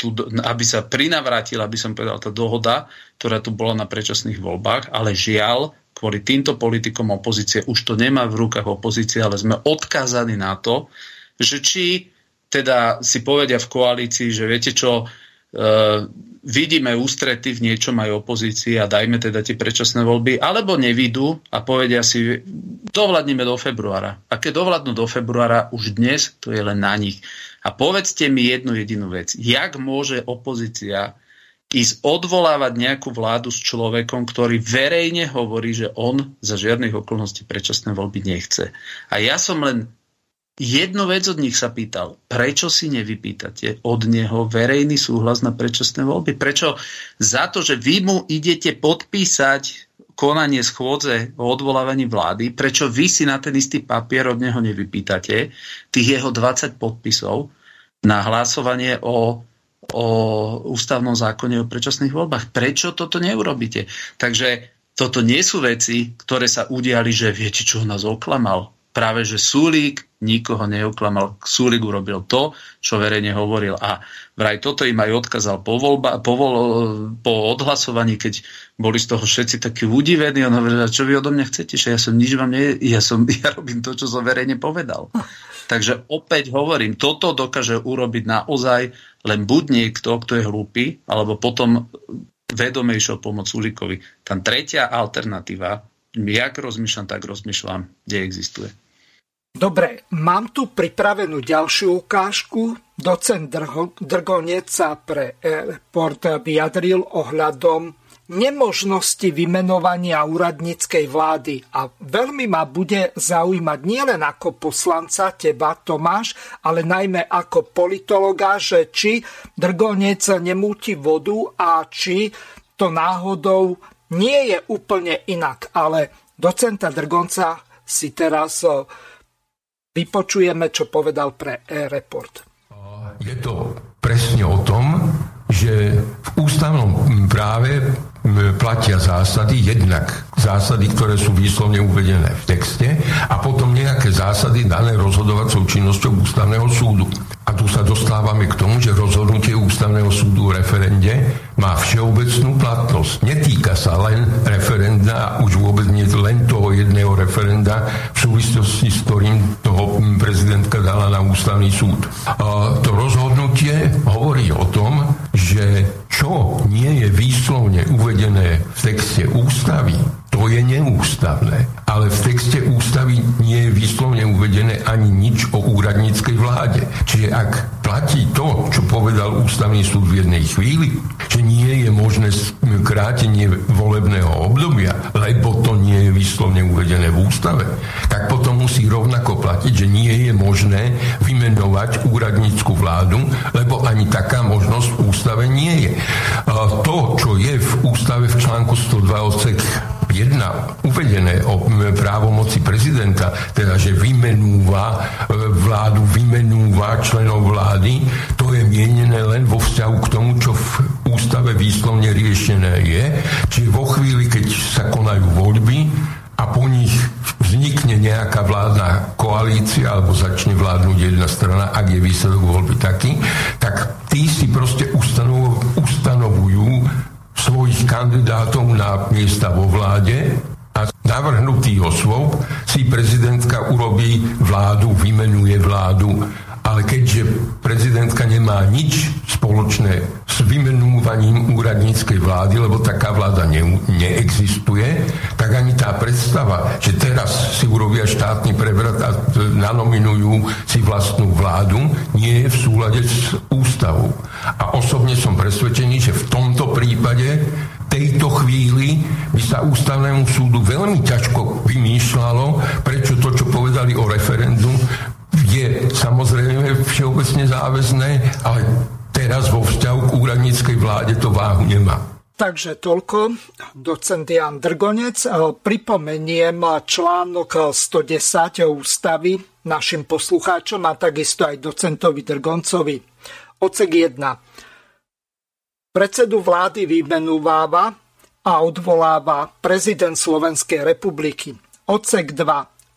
tú, aby sa prinavrátila, aby som povedal, tá dohoda, ktorá tu bola na predčasných voľbách, ale žiaľ, kvôli týmto politikom opozície. Už to nemá v rukách opozície, ale sme odkázaní na to, že či teda si povedia v koalícii, že viete čo, e, vidíme ústrety v niečom aj opozícii a dajme teda tie predčasné voľby, alebo nevidú a povedia si, dovladníme do februára. A keď dovladnú do februára, už dnes to je len na nich. A povedzte mi jednu jedinú vec. Jak môže opozícia ísť odvolávať nejakú vládu s človekom, ktorý verejne hovorí, že on za žiadnych okolností predčasné voľby nechce. A ja som len jednu vec od nich sa pýtal. Prečo si nevypýtate od neho verejný súhlas na predčasné voľby? Prečo za to, že vy mu idete podpísať konanie schôdze o odvolávaní vlády, prečo vy si na ten istý papier od neho nevypýtate tých jeho 20 podpisov na hlasovanie o o ústavnom zákone o predčasných voľbách. Prečo toto neurobíte? Takže toto nie sú veci, ktoré sa udiali, že viete, čo nás oklamal. Práve, že Súlík nikoho neoklamal. Súlík urobil to, čo verejne hovoril. A vraj toto im aj odkázal po, voľba, po, voľ, po odhlasovaní, keď boli z toho všetci takí udivení. On hovoril, čo vy odo mňa chcete? Že ja som nič vám nie... Ja, som, ja robím to, čo som verejne povedal. Takže opäť hovorím, toto dokáže urobiť naozaj len buď niekto, kto je hlúpy, alebo potom vedomejšou pomoc Ulikovi. Tam tretia alternatíva, jak rozmýšľam, tak rozmýšľam, kde existuje. Dobre, mám tu pripravenú ďalšiu ukážku. Docent Drgonec sa pre port vyjadril ohľadom nemožnosti vymenovania úradníckej vlády. A veľmi ma bude zaujímať nielen ako poslanca teba, Tomáš, ale najmä ako politologa, že či Drgonec nemúti vodu a či to náhodou nie je úplne inak. Ale docenta Drgonca si teraz vypočujeme, čo povedal pre e-report. Je to presne o tom, že v ústavnom práve platia zásady, jednak zásady, ktoré sú výslovne uvedené v texte a potom nejaké zásady dané rozhodovacou činnosťou ústavného súdu. A tu sa dostávame k tomu, že rozhodnutie ústavného súdu v referende má všeobecnú platnosť. Netýka sa len referenda, už vôbec nie len toho jedného referenda, v súvislosti s ktorým toho prezidentka dala na ústavný súd. A to rozhodnutie hovorí o tom, že čo nie je výslovne uvedené v texte ústavy, to je neústavné. Ale v texte ústavy nie je výslovne uvedené ani nič o úradníckej vláde. Čiže ak platí to, čo povedal ústavný súd v jednej chvíli, že nie je možné krátenie volebného obdobia, lebo to nie je výslovne uvedené v ústave, tak potom musí rovnako platiť, že nie je možné vymenovať úradnícku vládu, lebo ani taká možnosť v ústave nie je. To, čo je v ústave v článku 102 1 uvedené o právomoci prezidenta, teda že vymenúva e, vládu, vymenúva členov vlády, to je mienené len vo vzťahu k tomu, čo v ústave výslovne riešené je. Čiže vo chvíli, keď sa konajú voľby, a po nich vznikne nejaká vládna koalícia alebo začne vládnuť jedna strana, ak je výsledok voľby taký, tak tí si proste ustanovujú svojich kandidátov na miesta vo vláde a navrhnutých osôb si prezidentka urobí vládu, vymenuje vládu ale keďže prezidentka nemá nič spoločné s vymenúvaním úradníckej vlády, lebo taká vláda ne, neexistuje, tak ani tá predstava, že teraz si urobia štátny prevrat a nanominujú si vlastnú vládu, nie je v súlade s ústavou. A osobne som presvedčený, že v tomto prípade tejto chvíli by sa ústavnému súdu veľmi ťažko vymýšľalo, prečo to, čo povedali o referendu, je samozrejme všeobecne záväzné, ale teraz vo vzťahu k úradníckej vláde to váhu nemá. Takže toľko, docent Jan Drgonec. Pripomeniem článok 110 ústavy našim poslucháčom a takisto aj docentovi Drgoncovi. Ocek 1. Predsedu vlády vymenúváva a odvoláva prezident Slovenskej republiky. Ocek 2.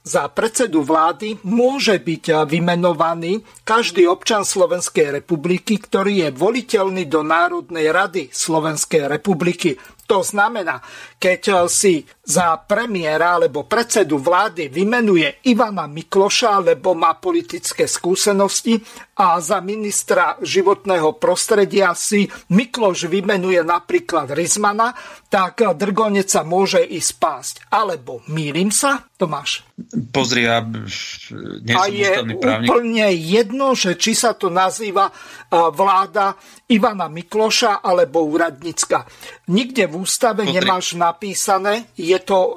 Za predsedu vlády môže byť vymenovaný každý občan Slovenskej republiky, ktorý je voliteľný do Národnej rady Slovenskej republiky. To znamená, keď si za premiéra alebo predsedu vlády vymenuje Ivana Mikloša, lebo má politické skúsenosti a za ministra životného prostredia si Mikloš vymenuje napríklad Rizmana, tak Drgonec sa môže ísť pásť. Alebo mýlim sa, Tomáš? Pozri, ja nie som a je právnik. úplne jedno, že či sa to nazýva vláda Ivana Mikloša alebo úradnícka. Nikde v ústave Pozri. nemáš napísané, je to e,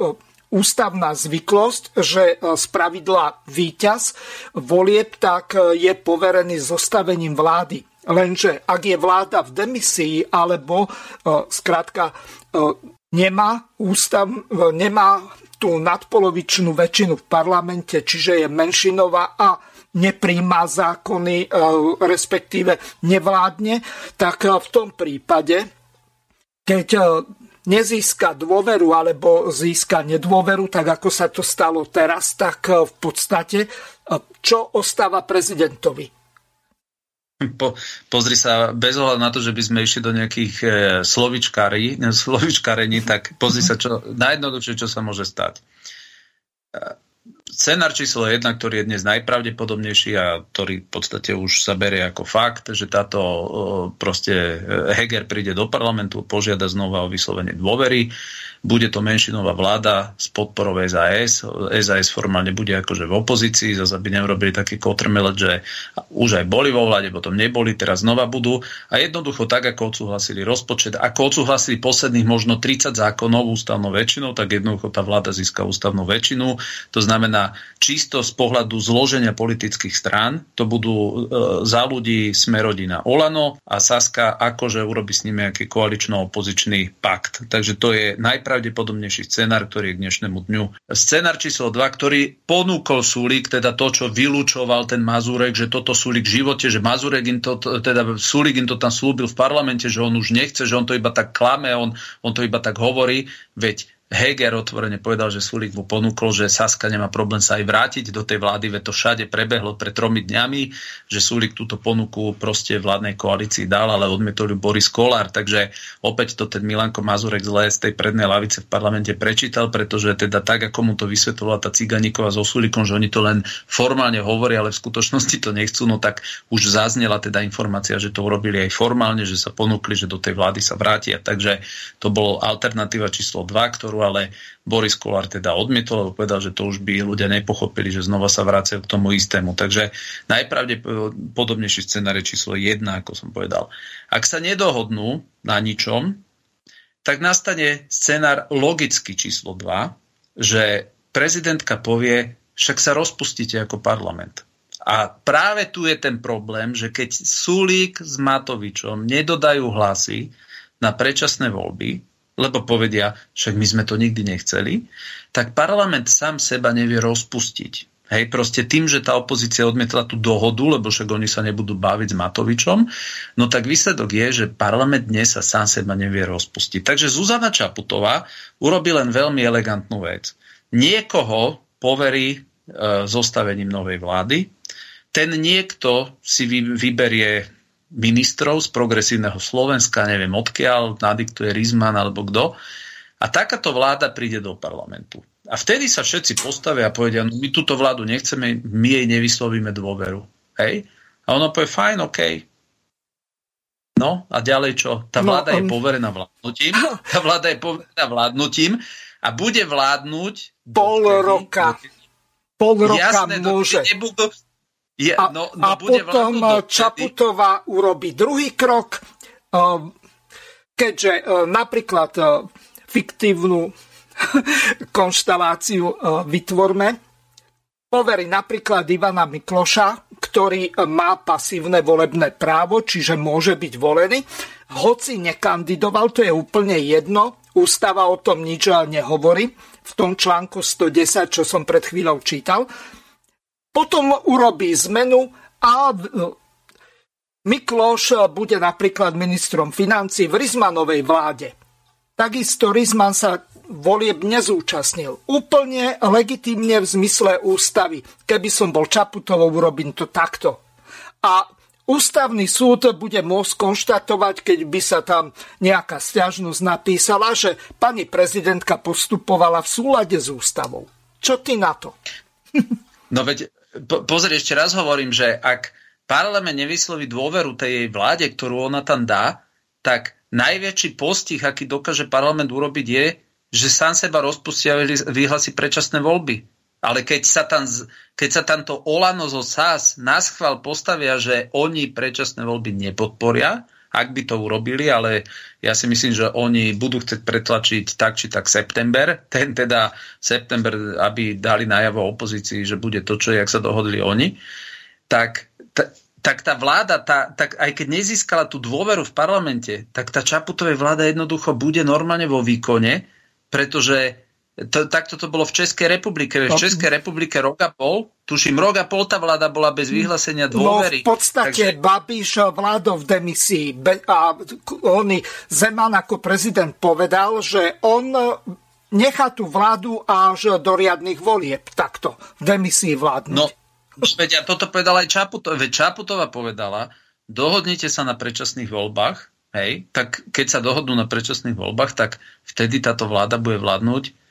ústavná zvyklosť, že e, z pravidla víťaz volieb tak e, je poverený zostavením vlády. Lenže ak je vláda v demisii alebo skrátka nemá, ústav, nemá tú nadpolovičnú väčšinu v parlamente, čiže je menšinová a nepríjma zákony, respektíve nevládne, tak v tom prípade, keď nezíska dôveru alebo získa nedôveru, tak ako sa to stalo teraz, tak eh, v podstate eh, čo ostáva prezidentovi? Po, pozri sa, bez ohľadu na to, že by sme išli do nejakých e, slovičkári, slovičkárení, tak pozri sa, čo, najjednoduchšie, čo sa môže stať. E, scenár číslo 1, ktorý je dnes najpravdepodobnejší a ktorý v podstate už sa berie ako fakt, že táto proste Heger príde do parlamentu, požiada znova o vyslovenie dôvery bude to menšinová vláda s podporou SAS. SAS formálne bude akože v opozícii, zase by neurobili taký kotrmelet, že už aj boli vo vláde, potom neboli, teraz znova budú. A jednoducho tak, ako odsúhlasili rozpočet, ako odsúhlasili posledných možno 30 zákonov ústavnou väčšinou, tak jednoducho tá vláda získa ústavnú väčšinu. To znamená, čisto z pohľadu zloženia politických strán, to budú e, za ľudí Smerodina Olano a Saska akože urobi s nimi nejaký koalično-opozičný pakt. Takže to je najpravdepodobnejší scenár, ktorý je k dnešnému dňu. Scenár číslo 2, ktorý ponúkol Sulík, teda to, čo vylúčoval ten Mazurek, že toto Sulík v živote, že Mazurek im to, teda Sulík im to tam slúbil v parlamente, že on už nechce, že on to iba tak klame, on, on to iba tak hovorí, veď Heger otvorene povedal, že Sulík mu ponúkol, že Saska nemá problém sa aj vrátiť do tej vlády, veď to všade prebehlo pred tromi dňami, že Sulík túto ponuku proste vládnej koalícii dal, ale odmietol ju Boris Kolár, takže opäť to ten Milanko Mazurek zle z tej prednej lavice v parlamente prečítal, pretože teda tak, ako mu to vysvetlovala tá Ciganíková so Sulíkom, že oni to len formálne hovoria, ale v skutočnosti to nechcú, no tak už zaznela teda informácia, že to urobili aj formálne, že sa ponúkli, že do tej vlády sa vrátia. Takže to bolo alternatíva číslo 2, ktorú ale Boris Kolár teda odmietol, lebo povedal, že to už by ľudia nepochopili, že znova sa vracajú k tomu istému. Takže najpravdepodobnejší scenár je číslo 1, ako som povedal. Ak sa nedohodnú na ničom, tak nastane scenár logicky číslo 2, že prezidentka povie, však sa rozpustíte ako parlament. A práve tu je ten problém, že keď Sulík s Matovičom nedodajú hlasy na predčasné voľby, lebo povedia, však my sme to nikdy nechceli, tak parlament sám seba nevie rozpustiť. Hej, proste tým, že tá opozícia odmietla tú dohodu, lebo však oni sa nebudú baviť s Matovičom, no tak výsledok je, že parlament dnes sa sám seba nevie rozpustiť. Takže Zuzana Čaputová urobí len veľmi elegantnú vec. Niekoho poverí e, zostavením novej vlády, ten niekto si vyberie ministrov z progresívneho Slovenska, neviem odkiaľ, nadiktuje Rizman alebo kto. A takáto vláda príde do parlamentu. A vtedy sa všetci postavia a povedia, no my túto vládu nechceme, my jej nevyslovíme dôveru. Hej? A ono povie, fajn, OK. No a ďalej čo? Tá no, vláda no, je poverená vládnutím. Tá vláda je poverená vládnutím a bude vládnuť pol roka. Pol roka Jasné, môže. Nebudú, je, a, no, no a bude potom eh, Čaputová urobí druhý krok, eh, keďže eh, napríklad fiktívnu konštaláciu vytvorme, poverí napríklad Ivana Mikloša, ktorý má pasívne volebné právo, čiže môže byť volený. Hoci nekandidoval, to je úplne jedno, ústava o tom nič nehovorí, v tom článku 110, čo som pred chvíľou čítal. Potom urobí zmenu a Mikloš bude napríklad ministrom financí v Rizmanovej vláde. Takisto Rizman sa volieb nezúčastnil. Úplne legitimne v zmysle ústavy. Keby som bol Čaputovou, urobím to takto. A ústavný súd bude môcť konštatovať, keď by sa tam nejaká stiažnosť napísala, že pani prezidentka postupovala v súlade s ústavou. Čo ty na to? No veď po, pozri, ešte raz hovorím, že ak parlament nevysloví dôveru tej jej vláde, ktorú ona tam dá, tak najväčší postih, aký dokáže parlament urobiť, je, že sám seba rozpustia a vyhlasí predčasné voľby. Ale keď sa tam, keď sa tam to Olano zo SAS naschval postavia, že oni predčasné voľby nepodporia, ak by to urobili, ale ja si myslím, že oni budú chcieť pretlačiť tak či tak september, ten teda september, aby dali najavo opozícii, že bude to, čo jak sa dohodli oni, tak, t- tak tá vláda, tá, tak aj keď nezískala tú dôveru v parlamente, tak tá Čaputovej vláda jednoducho bude normálne vo výkone, pretože to, takto to bolo v Českej republike. V no. Českej republike rok a pol, tuším, rok a pol tá vláda bola bez vyhlásenia dôvery. No v podstate Takže... Babiš vládol v demisii Be- a oni, Zeman ako prezident povedal, že on nechá tú vládu až do riadnych volieb. Takto, v demisii vládnuť. No, veď ja toto povedala aj Čaputová. Veď povedala, dohodnite sa na predčasných voľbách, hej, tak keď sa dohodnú na predčasných voľbách, tak vtedy táto vláda bude vládnuť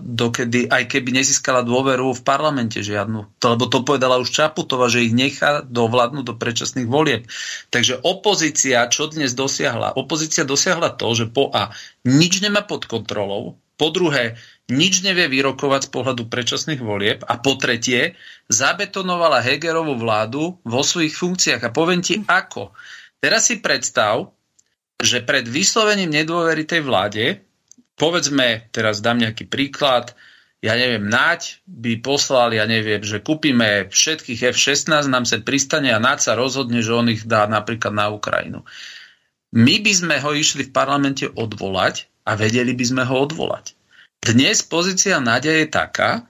dokedy, aj keby nezískala dôveru v parlamente žiadnu. To, lebo to povedala už Čaputova, že ich nechá dovládnuť do predčasných volieb. Takže opozícia, čo dnes dosiahla? Opozícia dosiahla to, že po A nič nemá pod kontrolou, po druhé nič nevie vyrokovať z pohľadu predčasných volieb a po tretie zabetonovala Hegerovú vládu vo svojich funkciách. A poviem ti ako. Teraz si predstav, že pred vyslovením nedôvery tej vláde povedzme, teraz dám nejaký príklad, ja neviem, Naď by poslal, ja neviem, že kúpime všetkých F-16, nám sa pristane a Naď sa rozhodne, že on ich dá napríklad na Ukrajinu. My by sme ho išli v parlamente odvolať a vedeli by sme ho odvolať. Dnes pozícia Nadia je taká,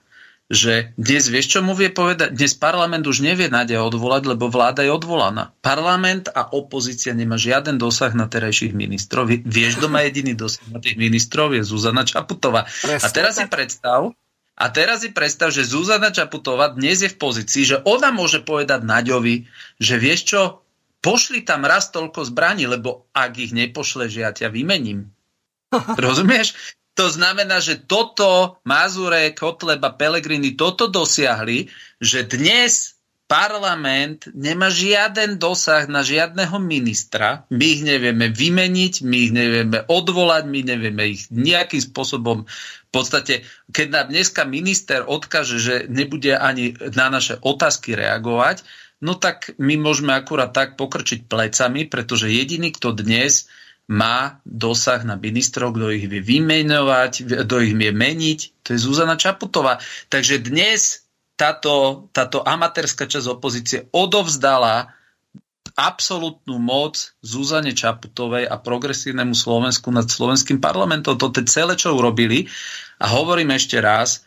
že dnes vieš, čo mu vie povedať? Dnes parlament už nevie Nadia odvolať, lebo vláda je odvolaná. Parlament a opozícia nemá žiaden dosah na terajších ministrov. Vieš, kto má jediný dosah na tých ministrov? Je Zuzana Čaputová. A teraz si predstav, a teraz si predstav, že Zuzana Čaputová dnes je v pozícii, že ona môže povedať Naďovi, že vieš čo, pošli tam raz toľko zbraní, lebo ak ich nepošleš, ja ťa vymením. Rozumieš? To znamená, že toto Mazure, Kotleba, Pelegrini toto dosiahli, že dnes parlament nemá žiaden dosah na žiadneho ministra. My ich nevieme vymeniť, my ich nevieme odvolať, my nevieme ich nejakým spôsobom v podstate, keď nám dneska minister odkaže, že nebude ani na naše otázky reagovať, no tak my môžeme akurát tak pokrčiť plecami, pretože jediný, kto dnes má dosah na ministrov, kto ich vie vymenovať, kto ich vie meniť. To je Zuzana Čaputová. Takže dnes táto, táto amatérska časť opozície odovzdala absolútnu moc Zuzane Čaputovej a progresívnemu Slovensku nad slovenským parlamentom. To je celé, čo urobili. A hovorím ešte raz,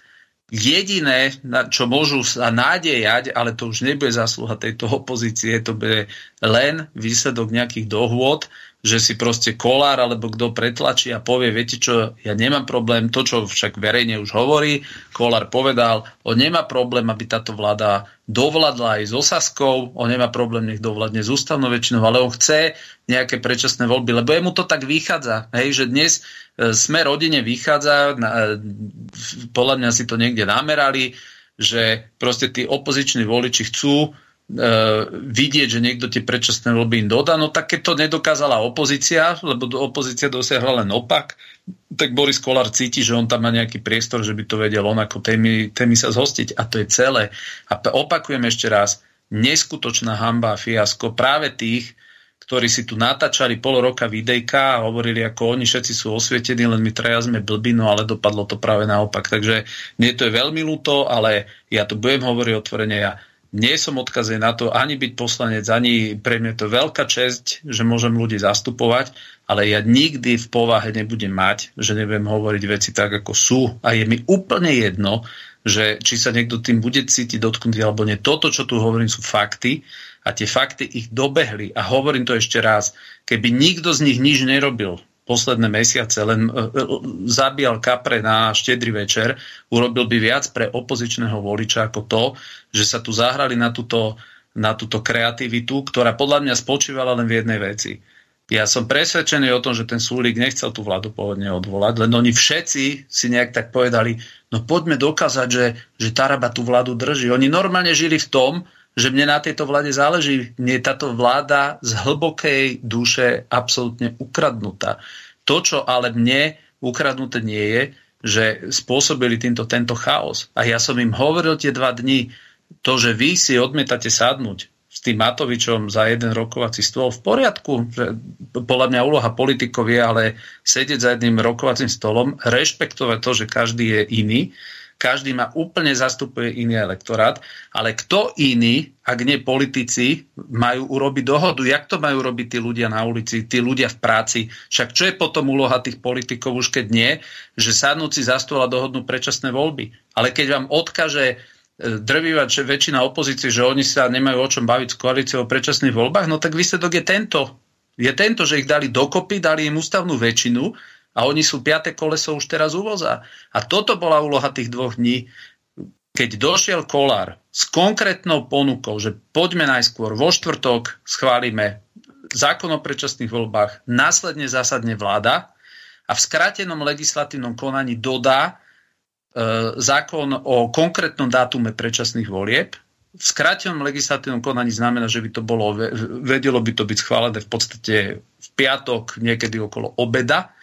jediné, čo môžu sa nádejať, ale to už nebude zásluha tejto opozície, to bude len výsledok nejakých dohôd, že si proste kolár alebo kto pretlačí a povie, viete čo, ja nemám problém, to čo však verejne už hovorí, kolár povedal, on nemá problém, aby táto vláda dovládla aj s Osaskou, on nemá problém, nech dovládne s ústavnou väčšinou, ale on chce nejaké predčasné voľby, lebo jemu to tak vychádza, hej, že dnes e, sme rodine vychádza, e, podľa mňa si to niekde namerali, že proste tí opoziční voliči chcú vidieť, že niekto tie predčasné voľby im dodá, no tak keď to nedokázala opozícia, lebo opozícia dosiahla len opak, tak Boris Kolár cíti, že on tam má nejaký priestor, že by to vedel on ako témy, témy sa zhostiť a to je celé. A opakujem ešte raz, neskutočná hamba a fiasko práve tých, ktorí si tu natáčali pol roka videjka a hovorili, ako oni všetci sú osvietení, len my traja sme blbí, no ale dopadlo to práve naopak. Takže mne to je veľmi ľúto, ale ja to budem hovoriť otvorene, ja nie som odkazený na to ani byť poslanec, ani pre mňa to veľká česť, že môžem ľudí zastupovať, ale ja nikdy v povahe nebudem mať, že neviem hovoriť veci tak, ako sú. A je mi úplne jedno, že či sa niekto tým bude cítiť dotknutý alebo nie. Toto, čo tu hovorím, sú fakty a tie fakty ich dobehli. A hovorím to ešte raz, keby nikto z nich nič nerobil, posledné mesiace, len e, e, zabíjal kapre na štedrý večer, urobil by viac pre opozičného voliča ako to, že sa tu zahrali na túto, na túto kreativitu, ktorá podľa mňa spočívala len v jednej veci. Ja som presvedčený o tom, že ten Súlik nechcel tú vládu pôvodne odvolať, len oni všetci si nejak tak povedali, no poďme dokázať, že, že Taraba tú vládu drží. Oni normálne žili v tom, že mne na tejto vláde záleží. Mne je táto vláda z hlbokej duše absolútne ukradnutá. To, čo ale mne ukradnuté nie je, že spôsobili týmto tento chaos. A ja som im hovoril tie dva dni, to, že vy si odmietate sadnúť s tým Matovičom za jeden rokovací stôl v poriadku. Že podľa mňa úloha politikov je ale sedieť za jedným rokovacím stolom, rešpektovať to, že každý je iný každý má úplne zastupuje iný elektorát, ale kto iný, ak nie politici, majú urobiť dohodu? Jak to majú robiť tí ľudia na ulici, tí ľudia v práci? Však čo je potom úloha tých politikov už keď nie, že sadnúci za stôl a dohodnú predčasné voľby. Ale keď vám odkaže e, drvivá väčšina opozície, že oni sa nemajú o čom baviť s koalíciou o predčasných voľbách, no tak výsledok je tento. Je tento, že ich dali dokopy, dali im ústavnú väčšinu a oni sú piaté koleso už teraz uvoza. A toto bola úloha tých dvoch dní, keď došiel Kolár s konkrétnou ponukou, že poďme najskôr vo štvrtok, schválime zákon o predčasných voľbách, následne zásadne vláda a v skrátenom legislatívnom konaní dodá e, zákon o konkrétnom dátume predčasných volieb. V skrátenom legislatívnom konaní znamená, že by to bolo, vedelo by to byť schválené v podstate v piatok, niekedy okolo obeda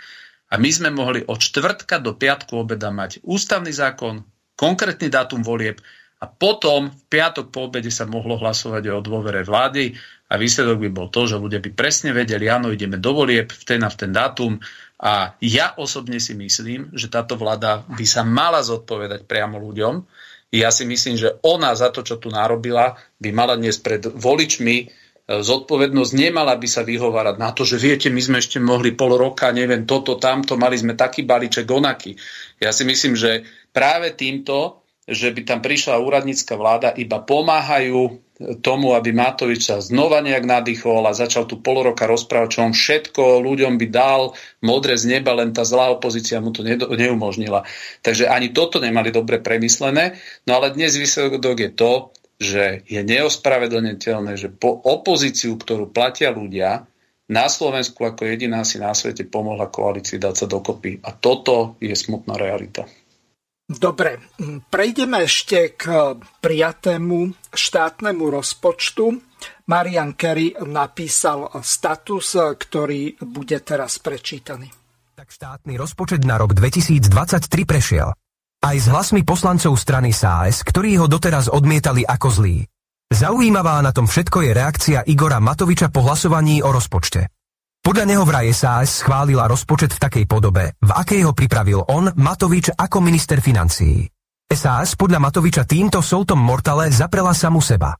a my sme mohli od čtvrtka do piatku obeda mať ústavný zákon, konkrétny dátum volieb a potom v piatok po obede sa mohlo hlasovať o dôvere vlády a výsledok by bol to, že ľudia by presne vedeli, áno, ideme do volieb v ten a v ten dátum A ja osobne si myslím, že táto vláda by sa mala zodpovedať priamo ľuďom. Ja si myslím, že ona za to, čo tu narobila, by mala dnes pred voličmi zodpovednosť nemala by sa vyhovárať na to, že viete, my sme ešte mohli pol roka, neviem, toto, tamto, mali sme taký balíček, onaký. Ja si myslím, že práve týmto, že by tam prišla úradnícka vláda, iba pomáhajú tomu, aby Matovič sa znova nejak nadýchol a začal tu pol roka rozprávať, čo on všetko ľuďom by dal modré z neba, len tá zlá opozícia mu to neumožnila. Takže ani toto nemali dobre premyslené. No ale dnes výsledok je to, že je neospravedlniteľné, že po opozíciu, ktorú platia ľudia, na Slovensku ako jediná si na svete pomohla koalícii dať sa dokopy. A toto je smutná realita. Dobre, prejdeme ešte k prijatému štátnemu rozpočtu. Marian Kerry napísal status, ktorý bude teraz prečítaný. Tak štátny rozpočet na rok 2023 prešiel. Aj s hlasmi poslancov strany SAS, ktorí ho doteraz odmietali ako zlý. Zaujímavá na tom všetko je reakcia Igora Matoviča po hlasovaní o rozpočte. Podľa neho vraj SAS schválila rozpočet v takej podobe, v akej ho pripravil on, Matovič, ako minister financií. SAS podľa Matoviča týmto soltom mortale zaprela samu seba.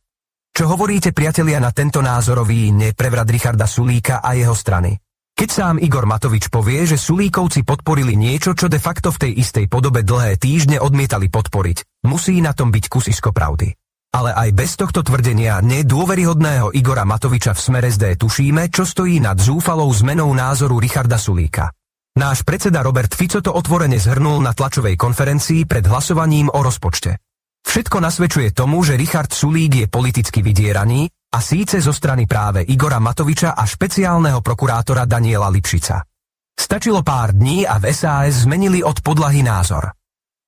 Čo hovoríte, priatelia, na tento názorový neprevrat Richarda Sulíka a jeho strany? Keď sám Igor Matovič povie, že Sulíkovci podporili niečo, čo de facto v tej istej podobe dlhé týždne odmietali podporiť, musí na tom byť kusisko pravdy. Ale aj bez tohto tvrdenia nedôveryhodného Igora Matoviča v smere SD tušíme, čo stojí nad zúfalou zmenou názoru Richarda Sulíka. Náš predseda Robert Fico to otvorene zhrnul na tlačovej konferencii pred hlasovaním o rozpočte. Všetko nasvedčuje tomu, že Richard Sulík je politicky vydieraný a síce zo strany práve Igora Matoviča a špeciálneho prokurátora Daniela Lipšica. Stačilo pár dní a v SAS zmenili od podlahy názor.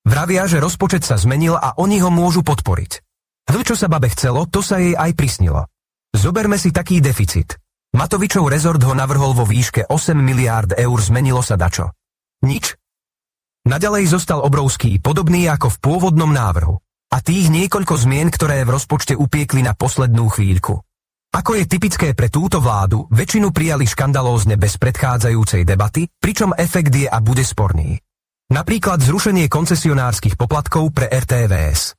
Vravia, že rozpočet sa zmenil a oni ho môžu podporiť. To, čo sa babe chcelo, to sa jej aj prisnilo. Zoberme si taký deficit. Matovičov rezort ho navrhol vo výške 8 miliárd eur, zmenilo sa dačo. Nič. Naďalej zostal obrovský, podobný ako v pôvodnom návrhu. A tých niekoľko zmien, ktoré v rozpočte upiekli na poslednú chvíľku. Ako je typické pre túto vládu, väčšinu prijali škandalózne bez predchádzajúcej debaty, pričom efekt je a bude sporný. Napríklad zrušenie koncesionárskych poplatkov pre RTVS.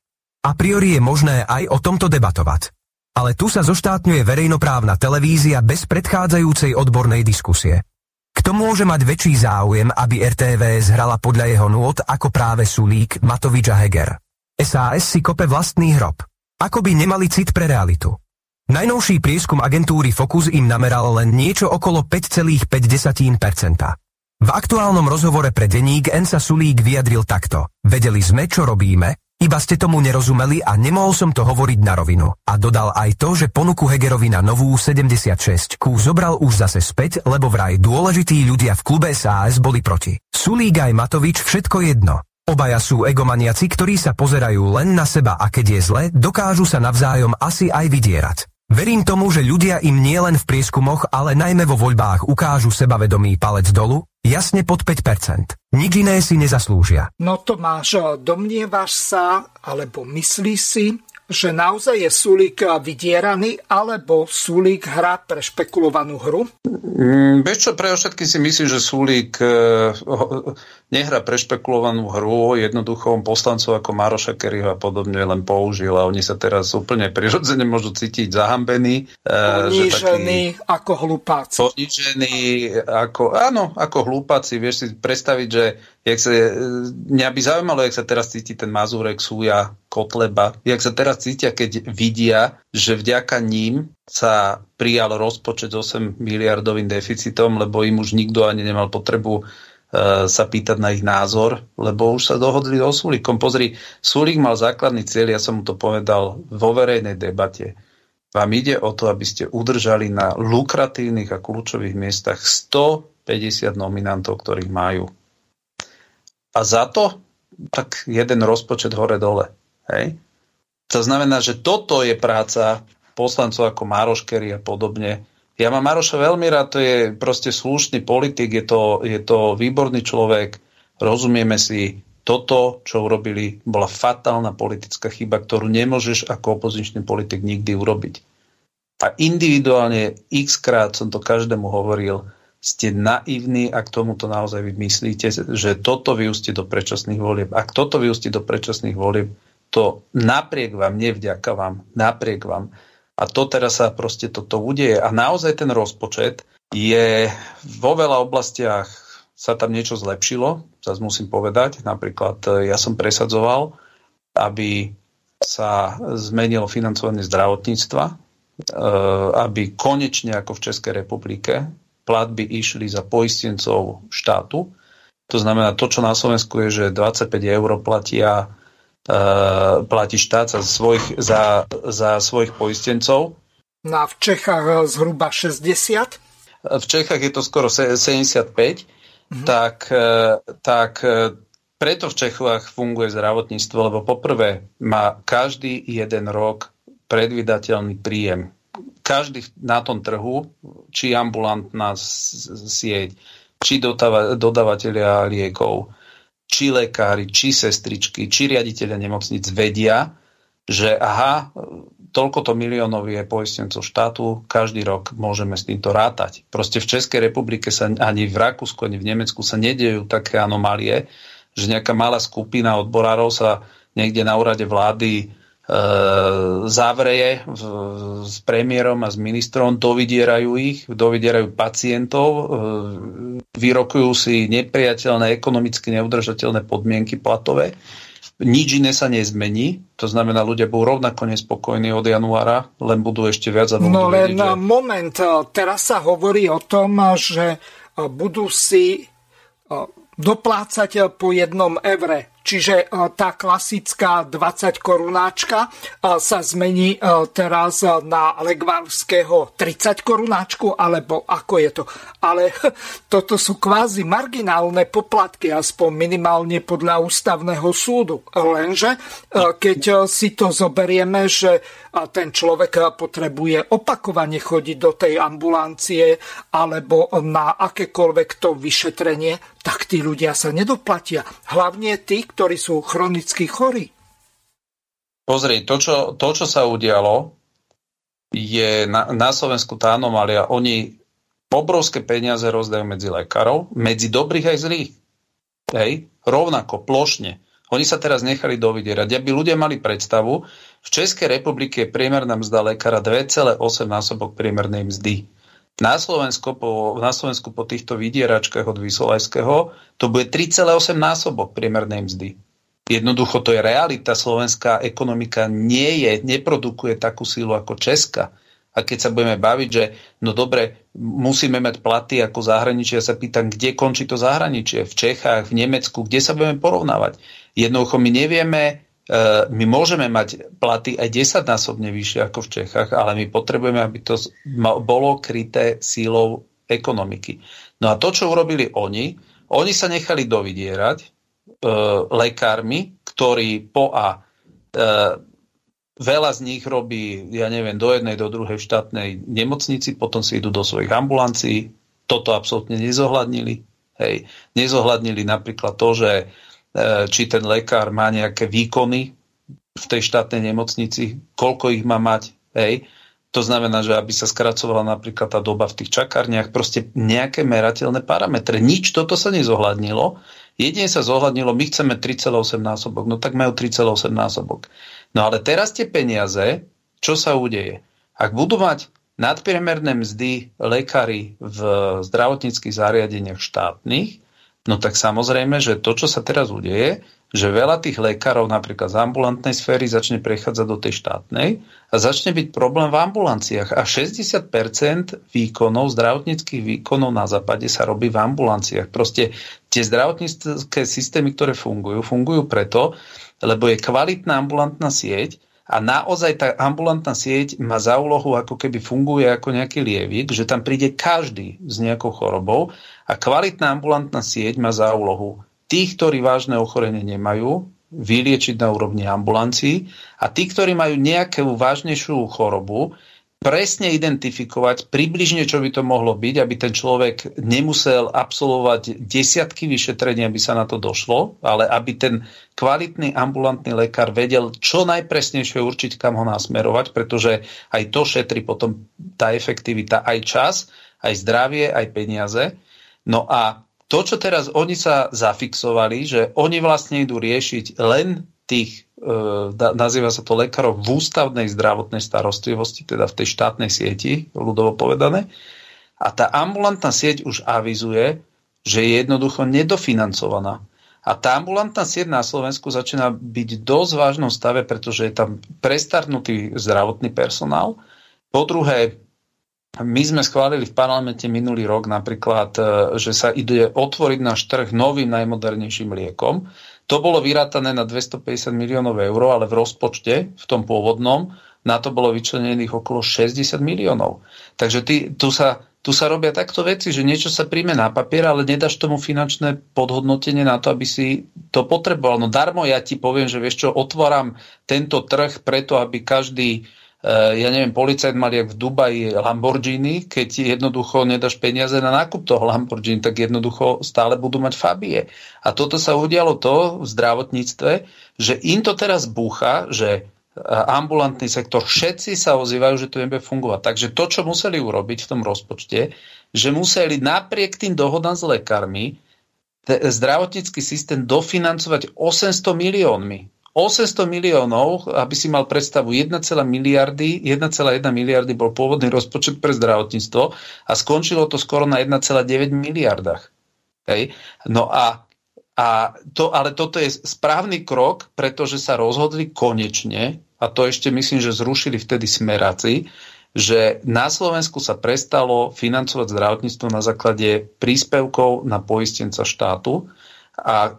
A priori je možné aj o tomto debatovať. Ale tu sa zoštátňuje verejnoprávna televízia bez predchádzajúcej odbornej diskusie. Kto môže mať väčší záujem, aby RTVS hrala podľa jeho nôd ako práve Sulík, Matovič a Heger? SAS si kope vlastný hrob. Ako by nemali cit pre realitu. Najnovší prieskum agentúry Focus im nameral len niečo okolo 5,5%. V aktuálnom rozhovore pre denník Ensa Sulík vyjadril takto. Vedeli sme, čo robíme, iba ste tomu nerozumeli a nemohol som to hovoriť na rovinu. A dodal aj to, že ponuku Hegerovi na novú 76 kú zobral už zase späť, lebo vraj dôležití ľudia v klube SAS boli proti. Sulík aj Matovič všetko jedno. Obaja sú egomaniaci, ktorí sa pozerajú len na seba a keď je zle, dokážu sa navzájom asi aj vydierať. Verím tomu, že ľudia im nielen v prieskumoch, ale najmä vo voľbách ukážu sebavedomý palec dolu Jasne pod 5%. Nič iné si nezaslúžia. No Tomáš, domnievaš sa, alebo myslíš si, že naozaj je Sulík vydieraný, alebo Sulík hrá pre špekulovanú hru? Mm, čo, pre všetky si myslím, že Sulík e, nehrá pre špekulovanú hru, jednoducho poslancov ako Maroša Kerryho a podobne len použil a oni sa teraz úplne prirodzene môžu cítiť zahambení. Ponížení taký, ako hlupáci. Ponížení ako, áno, ako hlupáci. Vieš si predstaviť, že jak sa, e, mňa by zaujímalo, jak sa teraz cíti ten Mazurek, Súja, Kotleba, jak sa teraz cítia, keď vidia, že vďaka ním sa prijal rozpočet s 8 miliardovým deficitom, lebo im už nikto ani nemal potrebu sa pýtať na ich názor, lebo už sa dohodli so Sulíkom. Pozri, Sulík mal základný cieľ, ja som mu to povedal vo verejnej debate. Vám ide o to, aby ste udržali na lukratívnych a kľúčových miestach 150 nominantov, ktorých majú a za to tak jeden rozpočet hore-dole. Hej? To znamená, že toto je práca poslancov ako Maroš Kerry a podobne. Ja mám Maroša veľmi rád, to je proste slušný politik, je to, je to výborný človek, rozumieme si, toto, čo urobili, bola fatálna politická chyba, ktorú nemôžeš ako opozičný politik nikdy urobiť. A individuálne x krát som to každému hovoril, ste naivní, ak tomuto naozaj vymyslíte, že toto vyústi do predčasných volieb. Ak toto vyústi do predčasných volieb, to napriek vám, nevďaka vám, napriek vám. A to teraz sa proste toto udeje. A naozaj ten rozpočet je vo veľa oblastiach sa tam niečo zlepšilo, zase musím povedať. Napríklad e, ja som presadzoval, aby sa zmenilo financovanie zdravotníctva, e, aby konečne ako v Českej republike platby išli za poistencov štátu. To znamená, to, čo na Slovensku je, že 25 eur platia, platí štát za svojich, za, za svojich poistencov. No a v Čechách e, zhruba 60? V Čechách je to skoro 75. Mm-hmm. Tak, uh, tak uh, preto v Čechách funguje zdravotníctvo, lebo poprvé má každý jeden rok predvydateľný príjem každý na tom trhu, či ambulantná sieť, či dodávateľia liekov, či lekári, či sestričky, či riaditeľia nemocnic vedia, že aha, toľkoto miliónov je poistencov štátu, každý rok môžeme s týmto rátať. Proste v Českej republike sa ani v Rakúsku, ani v Nemecku sa nedejú také anomálie, že nejaká malá skupina odborárov sa niekde na úrade vlády zavreje s premiérom a s ministrom, dovidierajú ich, dovidierajú pacientov, e, vyrokujú si nepriateľné, ekonomicky neudržateľné podmienky platové. Nič iné sa nezmení, to znamená, ľudia budú rovnako nespokojní od januára, len budú ešte viac a No len vedieť, že... moment, teraz sa hovorí o tom, že budú si doplácať po jednom evre Čiže e, tá klasická 20 korunáčka e, sa zmení e, teraz na legvarského 30 korunáčku, alebo ako je to. Ale toto sú kvázi marginálne poplatky, aspoň minimálne podľa ústavného súdu. Lenže keď si to zoberieme, že ten človek potrebuje opakovane chodiť do tej ambulancie alebo na akékoľvek to vyšetrenie, tak tí ľudia sa nedoplatia. Hlavne tí, ktorí sú chronicky chorí. Pozri, to čo, to, čo sa udialo, je na, na Slovensku tá anomália. Oni obrovské peniaze rozdajú medzi lekárov, medzi dobrých aj zlých. Hej? Rovnako, plošne. Oni sa teraz nechali dovidierať. Aby ľudia mali predstavu, v Českej republike je priemerná mzda lekára 2,8 násobok priemernej mzdy. Na Slovensku, po, na Slovensku po týchto vydieračkách od Vysolajského to bude 3,8 násobok priemernej mzdy. Jednoducho to je realita. Slovenská ekonomika nie je, neprodukuje takú sílu ako Česka. A keď sa budeme baviť, že no dobre, musíme mať platy ako zahraničie, ja sa pýtam, kde končí to zahraničie? V Čechách, v Nemecku, kde sa budeme porovnávať? Jednoducho my nevieme my môžeme mať platy aj 10 násobne vyššie ako v Čechách, ale my potrebujeme, aby to bolo kryté sílou ekonomiky. No a to, čo urobili oni, oni sa nechali dovidierať e, lekármi, ktorí po A e, veľa z nich robí, ja neviem, do jednej, do druhej štátnej nemocnici, potom si idú do svojich ambulancií. Toto absolútne nezohľadnili. Hej. Nezohľadnili napríklad to, že či ten lekár má nejaké výkony v tej štátnej nemocnici, koľko ich má mať. Hej. To znamená, že aby sa skracovala napríklad tá doba v tých čakárniach, proste nejaké merateľné parametre. Nič toto sa nezohľadnilo. Jedine sa zohľadnilo, my chceme 3,8 násobok, no tak majú 3,8 násobok. No ale teraz tie peniaze, čo sa udeje? Ak budú mať nadpriemerné mzdy lekári v zdravotníckých zariadeniach štátnych, No tak samozrejme, že to, čo sa teraz udeje, že veľa tých lekárov napríklad z ambulantnej sféry začne prechádzať do tej štátnej a začne byť problém v ambulanciách. A 60% výkonov, zdravotníckých výkonov na západe sa robí v ambulanciách. Proste tie zdravotnícke systémy, ktoré fungujú, fungujú preto, lebo je kvalitná ambulantná sieť, a naozaj tá ambulantná sieť má za úlohu, ako keby funguje ako nejaký lievik, že tam príde každý s nejakou chorobou a kvalitná ambulantná sieť má za úlohu tých, ktorí vážne ochorenie nemajú, vyliečiť na úrovni ambulancií a tí, ktorí majú nejakú vážnejšiu chorobu, presne identifikovať približne, čo by to mohlo byť, aby ten človek nemusel absolvovať desiatky vyšetrení, aby sa na to došlo, ale aby ten kvalitný ambulantný lekár vedel čo najpresnejšie určiť, kam ho nasmerovať, pretože aj to šetrí potom tá efektivita, aj čas, aj zdravie, aj peniaze. No a to, čo teraz oni sa zafixovali, že oni vlastne idú riešiť len tých E, nazýva sa to lekárov v ústavnej zdravotnej starostlivosti, teda v tej štátnej sieti, ľudovo povedané. A tá ambulantná sieť už avizuje, že je jednoducho nedofinancovaná. A tá ambulantná sieť na Slovensku začína byť dosť vážnom stave, pretože je tam prestarnutý zdravotný personál. Po druhé, my sme schválili v parlamente minulý rok napríklad, e, že sa ide otvoriť náš trh novým najmodernejším liekom. To bolo vyrátané na 250 miliónov eur, ale v rozpočte, v tom pôvodnom, na to bolo vyčlenených okolo 60 miliónov. Takže ty, tu, sa, tu sa robia takto veci, že niečo sa príjme na papier, ale nedáš tomu finančné podhodnotenie na to, aby si to potreboval. No darmo ja ti poviem, že vieš čo, otváram tento trh preto, aby každý ja neviem, policajt mal jak v Dubaji Lamborghini, keď jednoducho nedáš peniaze na nákup toho Lamborghini, tak jednoducho stále budú mať Fabie. A toto sa udialo to v zdravotníctve, že im to teraz búcha, že eh, ambulantný sektor, všetci sa ozývajú, že to nebude fungovať. Takže to, čo museli urobiť v tom rozpočte, že museli napriek tým dohodám s lekármi zdravotnícky systém dofinancovať 800 miliónmi. 800 miliónov, aby si mal predstavu, 1, miliardy, 1,1 miliardy bol pôvodný rozpočet pre zdravotníctvo a skončilo to skoro na 1,9 miliardách. Hej. No a, a to, ale toto je správny krok, pretože sa rozhodli konečne, a to ešte myslím, že zrušili vtedy smeráci, že na Slovensku sa prestalo financovať zdravotníctvo na základe príspevkov na poistenca štátu a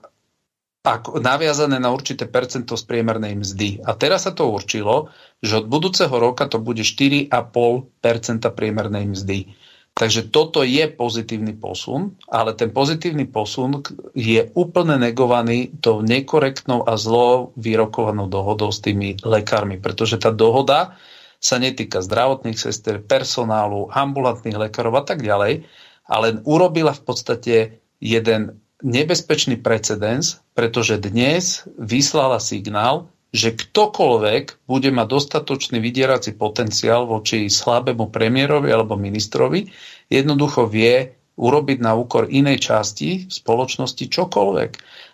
ako naviazané na určité percento z priemernej mzdy. A teraz sa to určilo, že od budúceho roka to bude 4,5% priemernej mzdy. Takže toto je pozitívny posun, ale ten pozitívny posun je úplne negovaný tou nekorektnou a zlo vyrokovanou dohodou s tými lekármi, pretože tá dohoda sa netýka zdravotných sestier, personálu, ambulantných lekárov a tak ďalej, ale urobila v podstate jeden nebezpečný precedens, pretože dnes vyslala signál, že ktokoľvek bude mať dostatočný vydierací potenciál voči slabému premiérovi alebo ministrovi, jednoducho vie urobiť na úkor inej časti spoločnosti čokoľvek.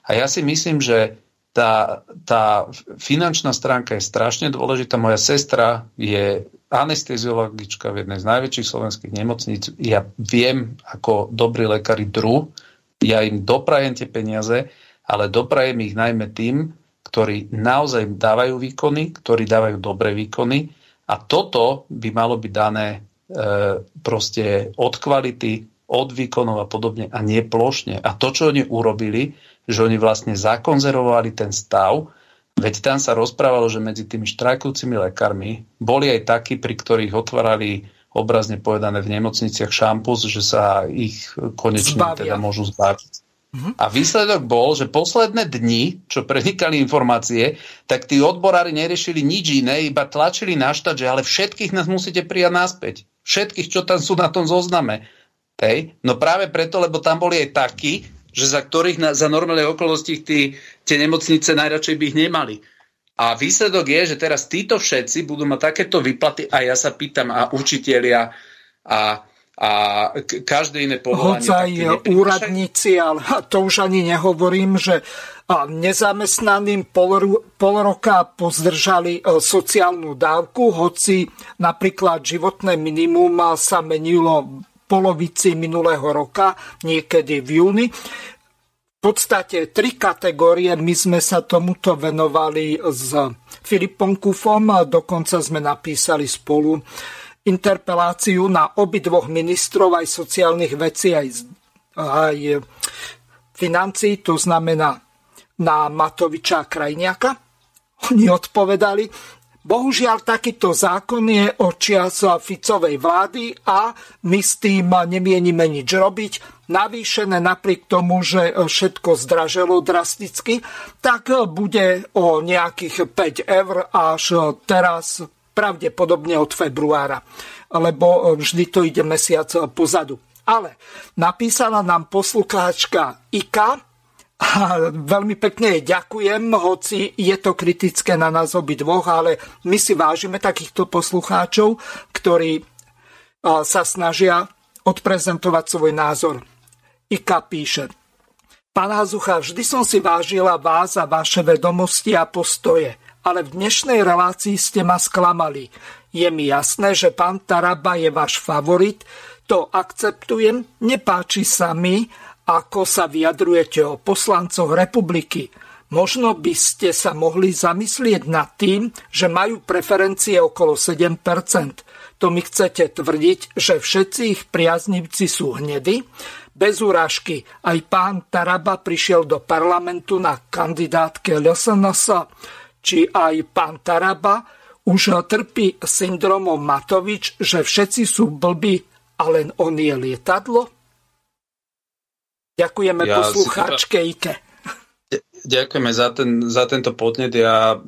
A ja si myslím, že tá, tá finančná stránka je strašne dôležitá. Moja sestra je anesteziologička v jednej z najväčších slovenských nemocníc. Ja viem, ako dobrý lekári dru ja im doprajem tie peniaze, ale doprajem ich najmä tým, ktorí naozaj dávajú výkony, ktorí dávajú dobré výkony a toto by malo byť dané e, proste od kvality, od výkonov a podobne a nie plošne. A to, čo oni urobili, že oni vlastne zakonzervovali ten stav, veď tam sa rozprávalo, že medzi tými štrajkujúcimi lekármi boli aj takí, pri ktorých otvárali obrazne povedané v nemocniciach šampus, že sa ich konečne Zbavia. teda môžu zbaviť. Mhm. A výsledok bol, že posledné dni, čo prenikali informácie, tak tí odborári neriešili nič iné, iba tlačili na štát, že ale všetkých nás musíte prijať naspäť. Všetkých, čo tam sú na tom zozname. Hej? No práve preto, lebo tam boli aj takí, že za ktorých na, za normálne okolnosti tí, tie nemocnice najradšej by ich nemali. A výsledok je, že teraz títo všetci budú mať takéto výplaty a ja sa pýtam, a učitelia a, a každé iné povolanie. Hoď aj úradníci, ale to už ani nehovorím, že nezamestnaným pol, pol roka pozdržali e, sociálnu dávku, hoci napríklad životné minimum sa menilo polovici minulého roka, niekedy v júni podstate tri kategórie. My sme sa tomuto venovali s Filipom Kufom, dokonca sme napísali spolu interpeláciu na obidvoch ministrov aj sociálnych vecí, aj, aj financí, to znamená na Matoviča a Krajniaka. Oni odpovedali, Bohužiaľ, takýto zákon je očias Ficovej vlády a my s tým nemienime nič robiť. Navýšené napriek tomu, že všetko zdraželo drasticky, tak bude o nejakých 5 eur až teraz pravdepodobne od februára, lebo vždy to ide mesiac pozadu. Ale napísala nám poslucháčka Ika, a veľmi pekne ďakujem, hoci je to kritické na nás obi dvoch, ale my si vážime takýchto poslucháčov, ktorí sa snažia odprezentovať svoj názor. Ika píše, Pán Hazucha, vždy som si vážila vás a vaše vedomosti a postoje, ale v dnešnej relácii ste ma sklamali. Je mi jasné, že pán Taraba je váš favorit, to akceptujem, nepáči sa mi, ako sa vyjadrujete o poslancoch republiky. Možno by ste sa mohli zamyslieť nad tým, že majú preferencie okolo 7%. To mi chcete tvrdiť, že všetci ich priaznivci sú hnedy? Bez urážky, aj pán Taraba prišiel do parlamentu na kandidátke LSNS. Či aj pán Taraba už trpí syndromom Matovič, že všetci sú blbí a len on je lietadlo? Ďakujeme ja poslucháčke Ike. Ďakujeme za, ten, za tento podnet. Ja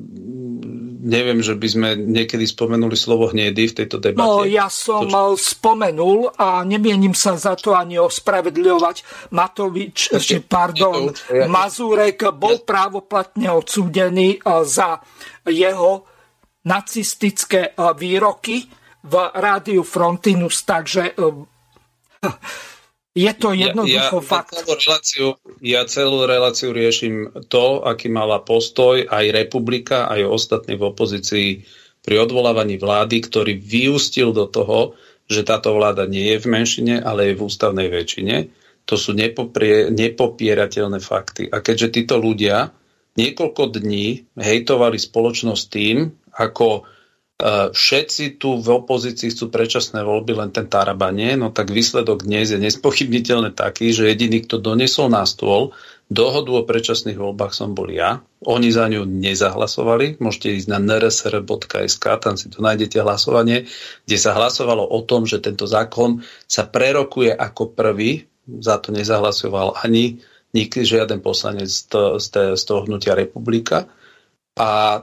neviem, že by sme niekedy spomenuli slovo hnedy v tejto debate. No, ja som to, čo... spomenul a nemienim sa za to ani ospravedľovať. Matovič, či pardon. Mazurek bol právoplatne odsúdený e, za jeho nacistické e, výroky v rádiu Frontinus, takže e, je to jednoducho ja, ja, fakt. Celú reláciu, ja celú reláciu riešim to, aký mala postoj aj republika, aj ostatní v opozícii pri odvolávaní vlády, ktorý vyústil do toho, že táto vláda nie je v menšine, ale je v ústavnej väčšine. To sú nepoprie, nepopierateľné fakty. A keďže títo ľudia niekoľko dní hejtovali spoločnosť tým, ako všetci tu v opozícii chcú predčasné voľby, len ten Taraba nie, no tak výsledok dnes je nespochybniteľne taký, že jediný, kto donesol na stôl dohodu o predčasných voľbách som bol ja. Oni za ňu nezahlasovali. Môžete ísť na nrsr.sk, tam si tu nájdete hlasovanie, kde sa hlasovalo o tom, že tento zákon sa prerokuje ako prvý. Za to nezahlasoval ani nik, žiaden poslanec z, z toho hnutia republika. A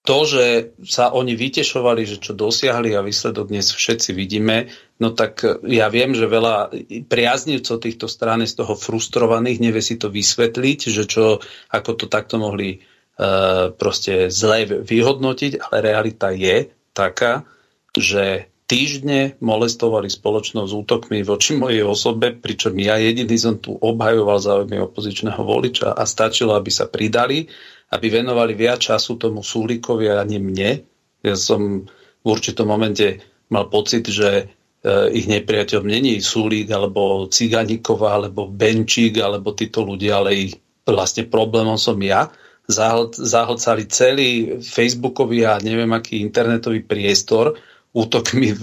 to, že sa oni vytešovali, že čo dosiahli a výsledok dnes všetci vidíme, no tak ja viem, že veľa priaznivcov týchto strán je z toho frustrovaných, nevie si to vysvetliť, že čo, ako to takto mohli uh, proste zle vyhodnotiť, ale realita je taká, že týždne molestovali spoločnosť s útokmi voči mojej osobe, pričom ja jediný som tu obhajoval záujmy opozičného voliča a stačilo, aby sa pridali aby venovali viac času tomu Súlikovi a nie mne. Ja som v určitom momente mal pocit, že e, ich nepriateľom není Súlik alebo Ciganíková alebo Benčík alebo títo ľudia, ale ich vlastne problémom som ja. Zahlcali celý Facebookový a neviem aký internetový priestor útokmi,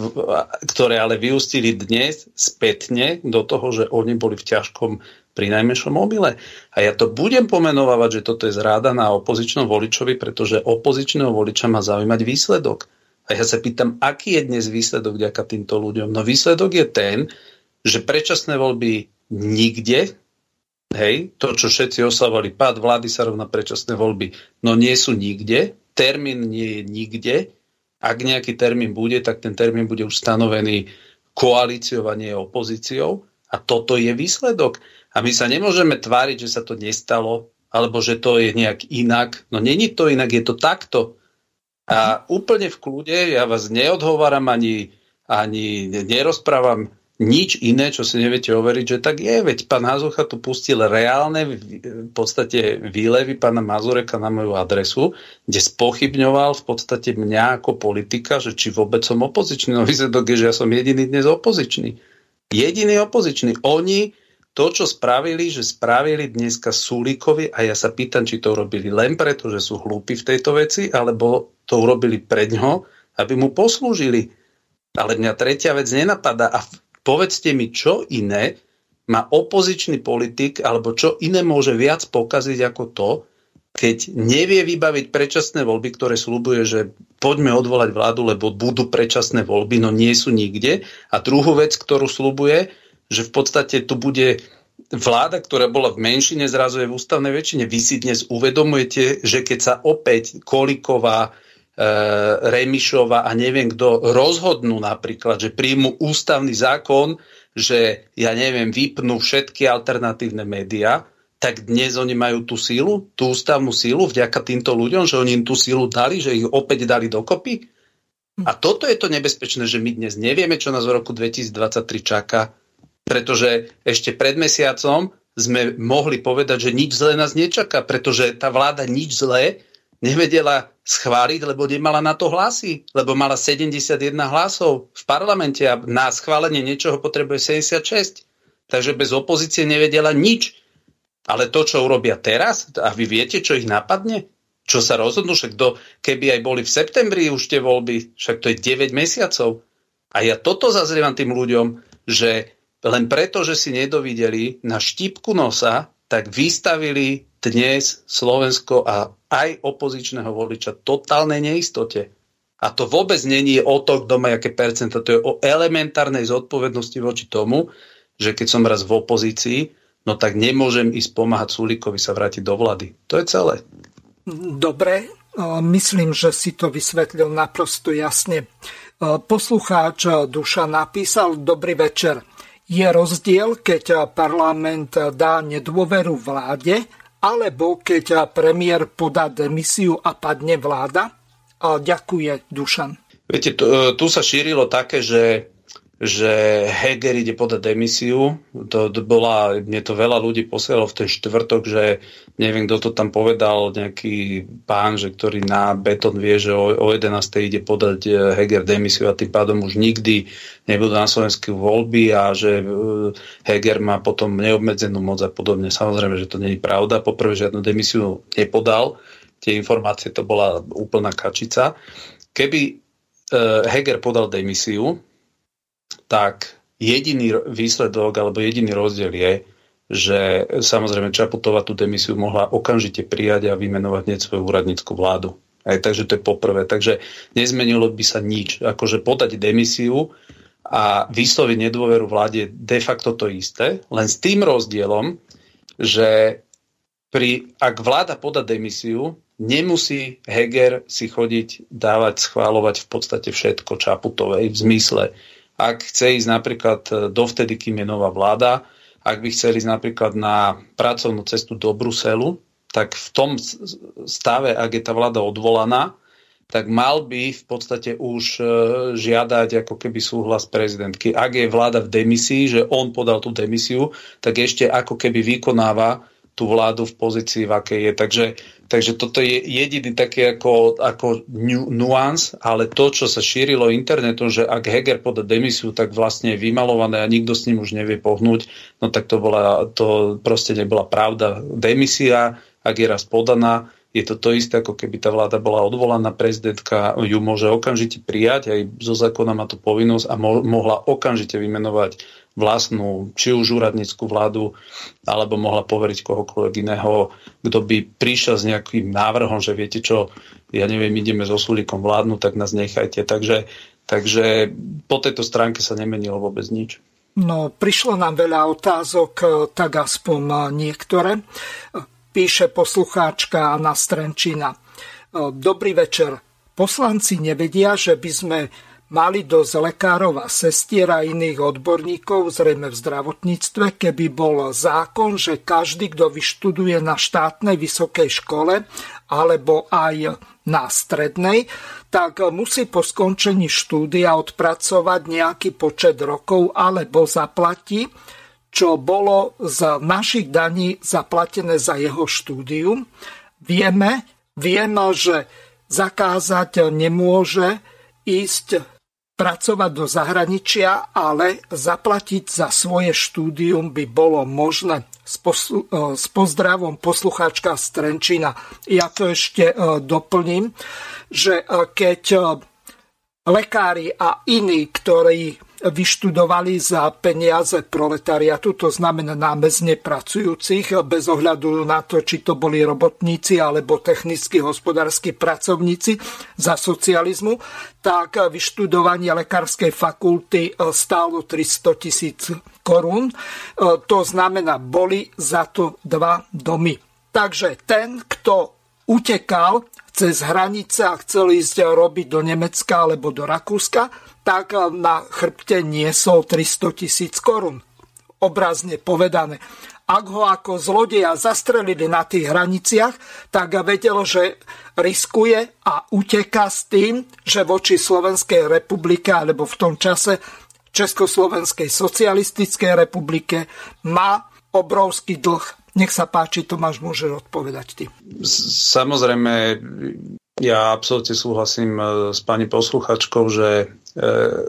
ktoré ale vyústili dnes spätne do toho, že oni boli v ťažkom pri najmenšom mobile. A ja to budem pomenovať, že toto je zráda na opozičnom voličovi, pretože opozičného voliča má zaujímať výsledok. A ja sa pýtam, aký je dnes výsledok vďaka týmto ľuďom? No výsledok je ten, že predčasné voľby nikde, hej, to, čo všetci oslavovali, pád vlády sa rovná predčasné voľby, no nie sú nikde, termín nie je nikde, ak nejaký termín bude, tak ten termín bude už stanovený koalíciou opozíciou. A toto je výsledok. A my sa nemôžeme tváriť, že sa to nestalo, alebo že to je nejak inak. No není to inak, je to takto. A úplne v kľude, ja vás neodhováram ani, ani nerozprávam nič iné, čo si neviete overiť, že tak je. Veď pán Hazucha tu pustil reálne v podstate výlevy pána Mazureka na moju adresu, kde spochybňoval v podstate mňa ako politika, že či vôbec som opozičný. No výsledok je, že ja som jediný dnes opozičný. Jediný opozičný. Oni to, čo spravili, že spravili dneska Sulíkovi a ja sa pýtam, či to urobili len preto, že sú hlúpi v tejto veci, alebo to urobili pred ňo, aby mu poslúžili. Ale mňa tretia vec nenapadá a povedzte mi, čo iné má opozičný politik, alebo čo iné môže viac pokaziť ako to, keď nevie vybaviť predčasné voľby, ktoré slúbuje, že poďme odvolať vládu, lebo budú predčasné voľby, no nie sú nikde. A druhú vec, ktorú slúbuje, že v podstate tu bude vláda, ktorá bola v menšine, zrazu je v ústavnej väčšine. Vy si dnes uvedomujete, že keď sa opäť Koliková, Remišova a neviem kto rozhodnú napríklad, že príjmu ústavný zákon, že ja neviem, vypnú všetky alternatívne médiá, tak dnes oni majú tú sílu, tú ústavnú sílu vďaka týmto ľuďom, že oni im tú sílu dali, že ich opäť dali dokopy. A toto je to nebezpečné, že my dnes nevieme, čo nás v roku 2023 čaká, pretože ešte pred mesiacom sme mohli povedať, že nič zlé nás nečaká, pretože tá vláda nič zlé nevedela schváliť, lebo nemala na to hlasy, lebo mala 71 hlasov v parlamente a na schválenie niečoho potrebuje 76. Takže bez opozície nevedela nič. Ale to, čo urobia teraz, a vy viete, čo ich napadne? Čo sa rozhodnú? Však do, keby aj boli v septembri už tie voľby, však to je 9 mesiacov. A ja toto zazrievam tým ľuďom, že len preto, že si nedovideli na štipku nosa, tak vystavili dnes Slovensko a aj opozičného voliča totálnej neistote. A to vôbec není o to, kto má aké percenta. To je o elementárnej zodpovednosti voči tomu, že keď som raz v opozícii, no tak nemôžem ísť pomáhať Sulíkovi sa vrátiť do vlády. To je celé. Dobre, myslím, že si to vysvetlil naprosto jasne. Poslucháč Duša napísal Dobrý večer. Je rozdiel, keď parlament dá nedôveru vláde, alebo keď premiér podá demisiu a padne vláda? Ďakuje Dušan. Viete, tu, tu sa šírilo také, že že Heger ide podať demisiu. To, to bola, mne to veľa ľudí posielalo v ten štvrtok, že neviem, kto to tam povedal, nejaký pán, že ktorý na beton vie, že o, o 11. ide podať e, Heger demisiu a tým pádom už nikdy nebudú na Slovensku voľby a že e, Heger má potom neobmedzenú moc a podobne. Samozrejme, že to nie je pravda. Poprvé žiadnu demisiu nepodal. Tie informácie to bola úplná kačica. Keby e, Heger podal demisiu, tak jediný výsledok alebo jediný rozdiel je, že samozrejme Čaputová tú demisiu mohla okamžite prijať a vymenovať hneď svoju úradnícku vládu. Aj, takže to je poprvé. Takže nezmenilo by sa nič. Akože podať demisiu a vysloviť nedôveru vláde de facto to isté, len s tým rozdielom, že pri, ak vláda poda demisiu, nemusí Heger si chodiť dávať, schváľovať v podstate všetko Čaputovej v zmysle, ak chce ísť napríklad e, dovtedy, kým je nová vláda, ak by chceli ísť napríklad na pracovnú cestu do Bruselu, tak v tom stave, ak je tá vláda odvolaná, tak mal by v podstate už e, žiadať ako keby súhlas prezidentky. Ak je vláda v demisii, že on podal tú demisiu, tak ešte ako keby vykonáva tú vládu v pozícii, v akej je. Takže, takže toto je jediný taký ako, ako nuans, ale to, čo sa šírilo internetom, že ak Heger poda demisiu, tak vlastne je vymalované a nikto s ním už nevie pohnúť, no tak to, bola, to proste nebola pravda. Demisia, ak je raz podaná, je to to isté, ako keby tá vláda bola odvolaná, prezidentka ju môže okamžite prijať, aj zo zákona má to povinnosť a mo- mohla okamžite vymenovať vlastnú, či už úradnícku vládu, alebo mohla poveriť kohokoľvek iného, kto by prišiel s nejakým návrhom, že viete čo, ja neviem, ideme so Sulíkom vládnu, tak nás nechajte. Takže, takže po tejto stránke sa nemenilo vôbec nič. No, prišlo nám veľa otázok, tak aspoň niektoré. Píše poslucháčka Anna Strenčina. Dobrý večer. Poslanci nevedia, že by sme mali dosť lekárov a sestier a iných odborníkov, zrejme v zdravotníctve, keby bol zákon, že každý, kto vyštuduje na štátnej vysokej škole alebo aj na strednej, tak musí po skončení štúdia odpracovať nejaký počet rokov alebo zaplatí, čo bolo z našich daní zaplatené za jeho štúdium. Vieme, vieme, že zakázať nemôže ísť pracovať do zahraničia, ale zaplatiť za svoje štúdium by bolo možné. S, poslu- e, s pozdravom poslucháčka Strenčina. Ja to ešte e, doplním, že e, keď lekári a iní, ktorí vyštudovali za peniaze proletariatu, to znamená námezne pracujúcich, bez ohľadu na to, či to boli robotníci alebo technickí hospodárski pracovníci za socializmu, tak vyštudovanie lekárskej fakulty stálo 300 tisíc korún. To znamená, boli za to dva domy. Takže ten, kto utekal cez hranice a chceli ísť robiť do Nemecka alebo do Rakúska, tak na chrbte niesol 300 tisíc korún. Obrazne povedané. Ak ho ako zlodeja zastrelili na tých hraniciach, tak vedelo, že riskuje a uteka s tým, že voči Slovenskej republike alebo v tom čase Československej socialistickej republike má obrovský dlh. Nech sa páči, Tomáš, môže odpovedať ty. Samozrejme, ja absolútne súhlasím e, s pani posluchačkou, že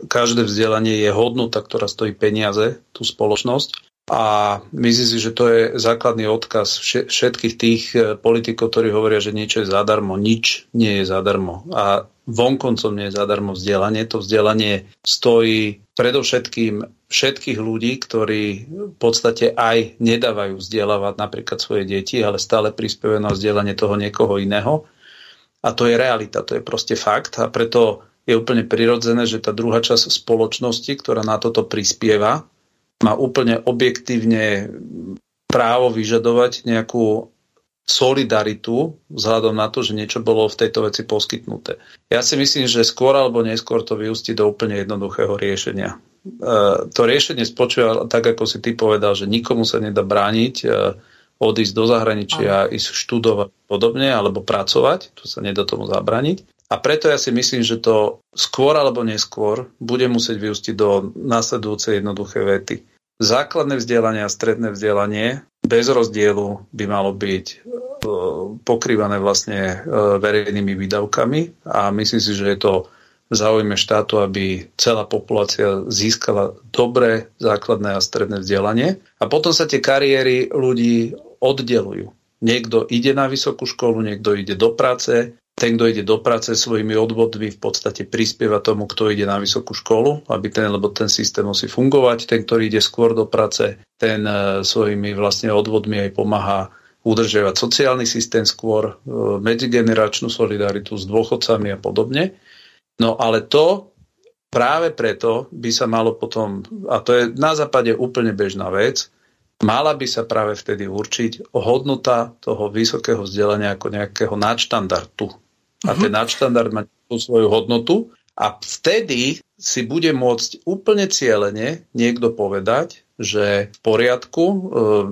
každé vzdelanie je hodnota, ktorá stojí peniaze, tú spoločnosť. A myslím si, že to je základný odkaz všetkých tých e, politikov, ktorí hovoria, že niečo je zadarmo. Nič nie je zadarmo. A vonkoncom nie je zadarmo vzdelanie. To vzdelanie stojí predovšetkým všetkých ľudí, ktorí v podstate aj nedávajú vzdelávať napríklad svoje deti, ale stále prispievajú na vzdelanie toho niekoho iného. A to je realita, to je proste fakt. A preto je úplne prirodzené, že tá druhá časť spoločnosti, ktorá na toto prispieva, má úplne objektívne právo vyžadovať nejakú solidaritu vzhľadom na to, že niečo bolo v tejto veci poskytnuté. Ja si myslím, že skôr alebo neskôr to vyústi do úplne jednoduchého riešenia. E, to riešenie spočíva tak, ako si ty povedal, že nikomu sa nedá brániť e, odísť do zahraničia, ísť študovať podobne, alebo pracovať, to sa nedá tomu zabrániť. A preto ja si myslím, že to skôr alebo neskôr bude musieť vyústiť do následujúcej jednoduché vety. Základné vzdelanie a stredné vzdelanie bez rozdielu by malo byť e, pokrývané vlastne e, verejnými výdavkami a myslím si, že je to v záujme štátu, aby celá populácia získala dobré základné a stredné vzdelanie. A potom sa tie kariéry ľudí oddelujú. Niekto ide na vysokú školu, niekto ide do práce, ten, kto ide do práce svojimi odvodmi, v podstate prispieva tomu, kto ide na vysokú školu, aby ten, lebo ten systém musí fungovať. Ten, ktorý ide skôr do práce, ten e, svojimi vlastne odvodmi aj pomáha udržiavať sociálny systém skôr, e, medzigeneračnú solidaritu s dôchodcami a podobne. No ale to práve preto by sa malo potom, a to je na západe úplne bežná vec, mala by sa práve vtedy určiť hodnota toho vysokého vzdelania ako nejakého nadštandardu a ten mhm. nadštandard má svoju hodnotu a vtedy si bude môcť úplne cieľene niekto povedať, že v poriadku, e,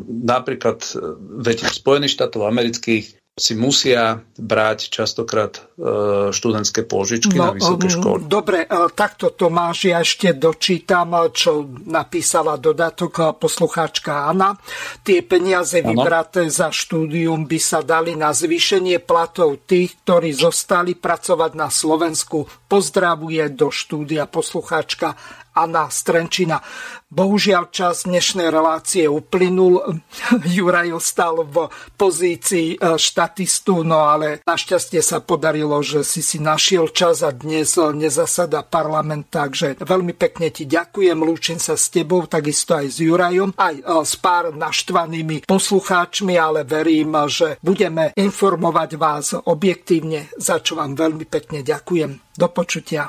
napríklad e, veď Spojených štátov amerických si musia brať častokrát e, študentské pôžičky no, na vysoké školy. Dobre, e, takto Tomáš, ja ešte dočítam, čo napísala dodatok poslucháčka Anna. Tie peniaze ano. vybraté za štúdium by sa dali na zvýšenie platov tých, ktorí zostali pracovať na Slovensku. Pozdravuje do štúdia poslucháčka Anna Strenčina. Bohužiaľ čas dnešnej relácie uplynul. Juraj ostal v pozícii e, štatistu, no ale našťastie sa podarilo, že si si našiel čas a dnes e, nezasada parlament, takže veľmi pekne ti ďakujem, lúčim sa s tebou, takisto aj s Jurajom, aj e, s pár naštvanými poslucháčmi, ale verím, že budeme informovať vás objektívne, za čo vám veľmi pekne ďakujem. Do počutia.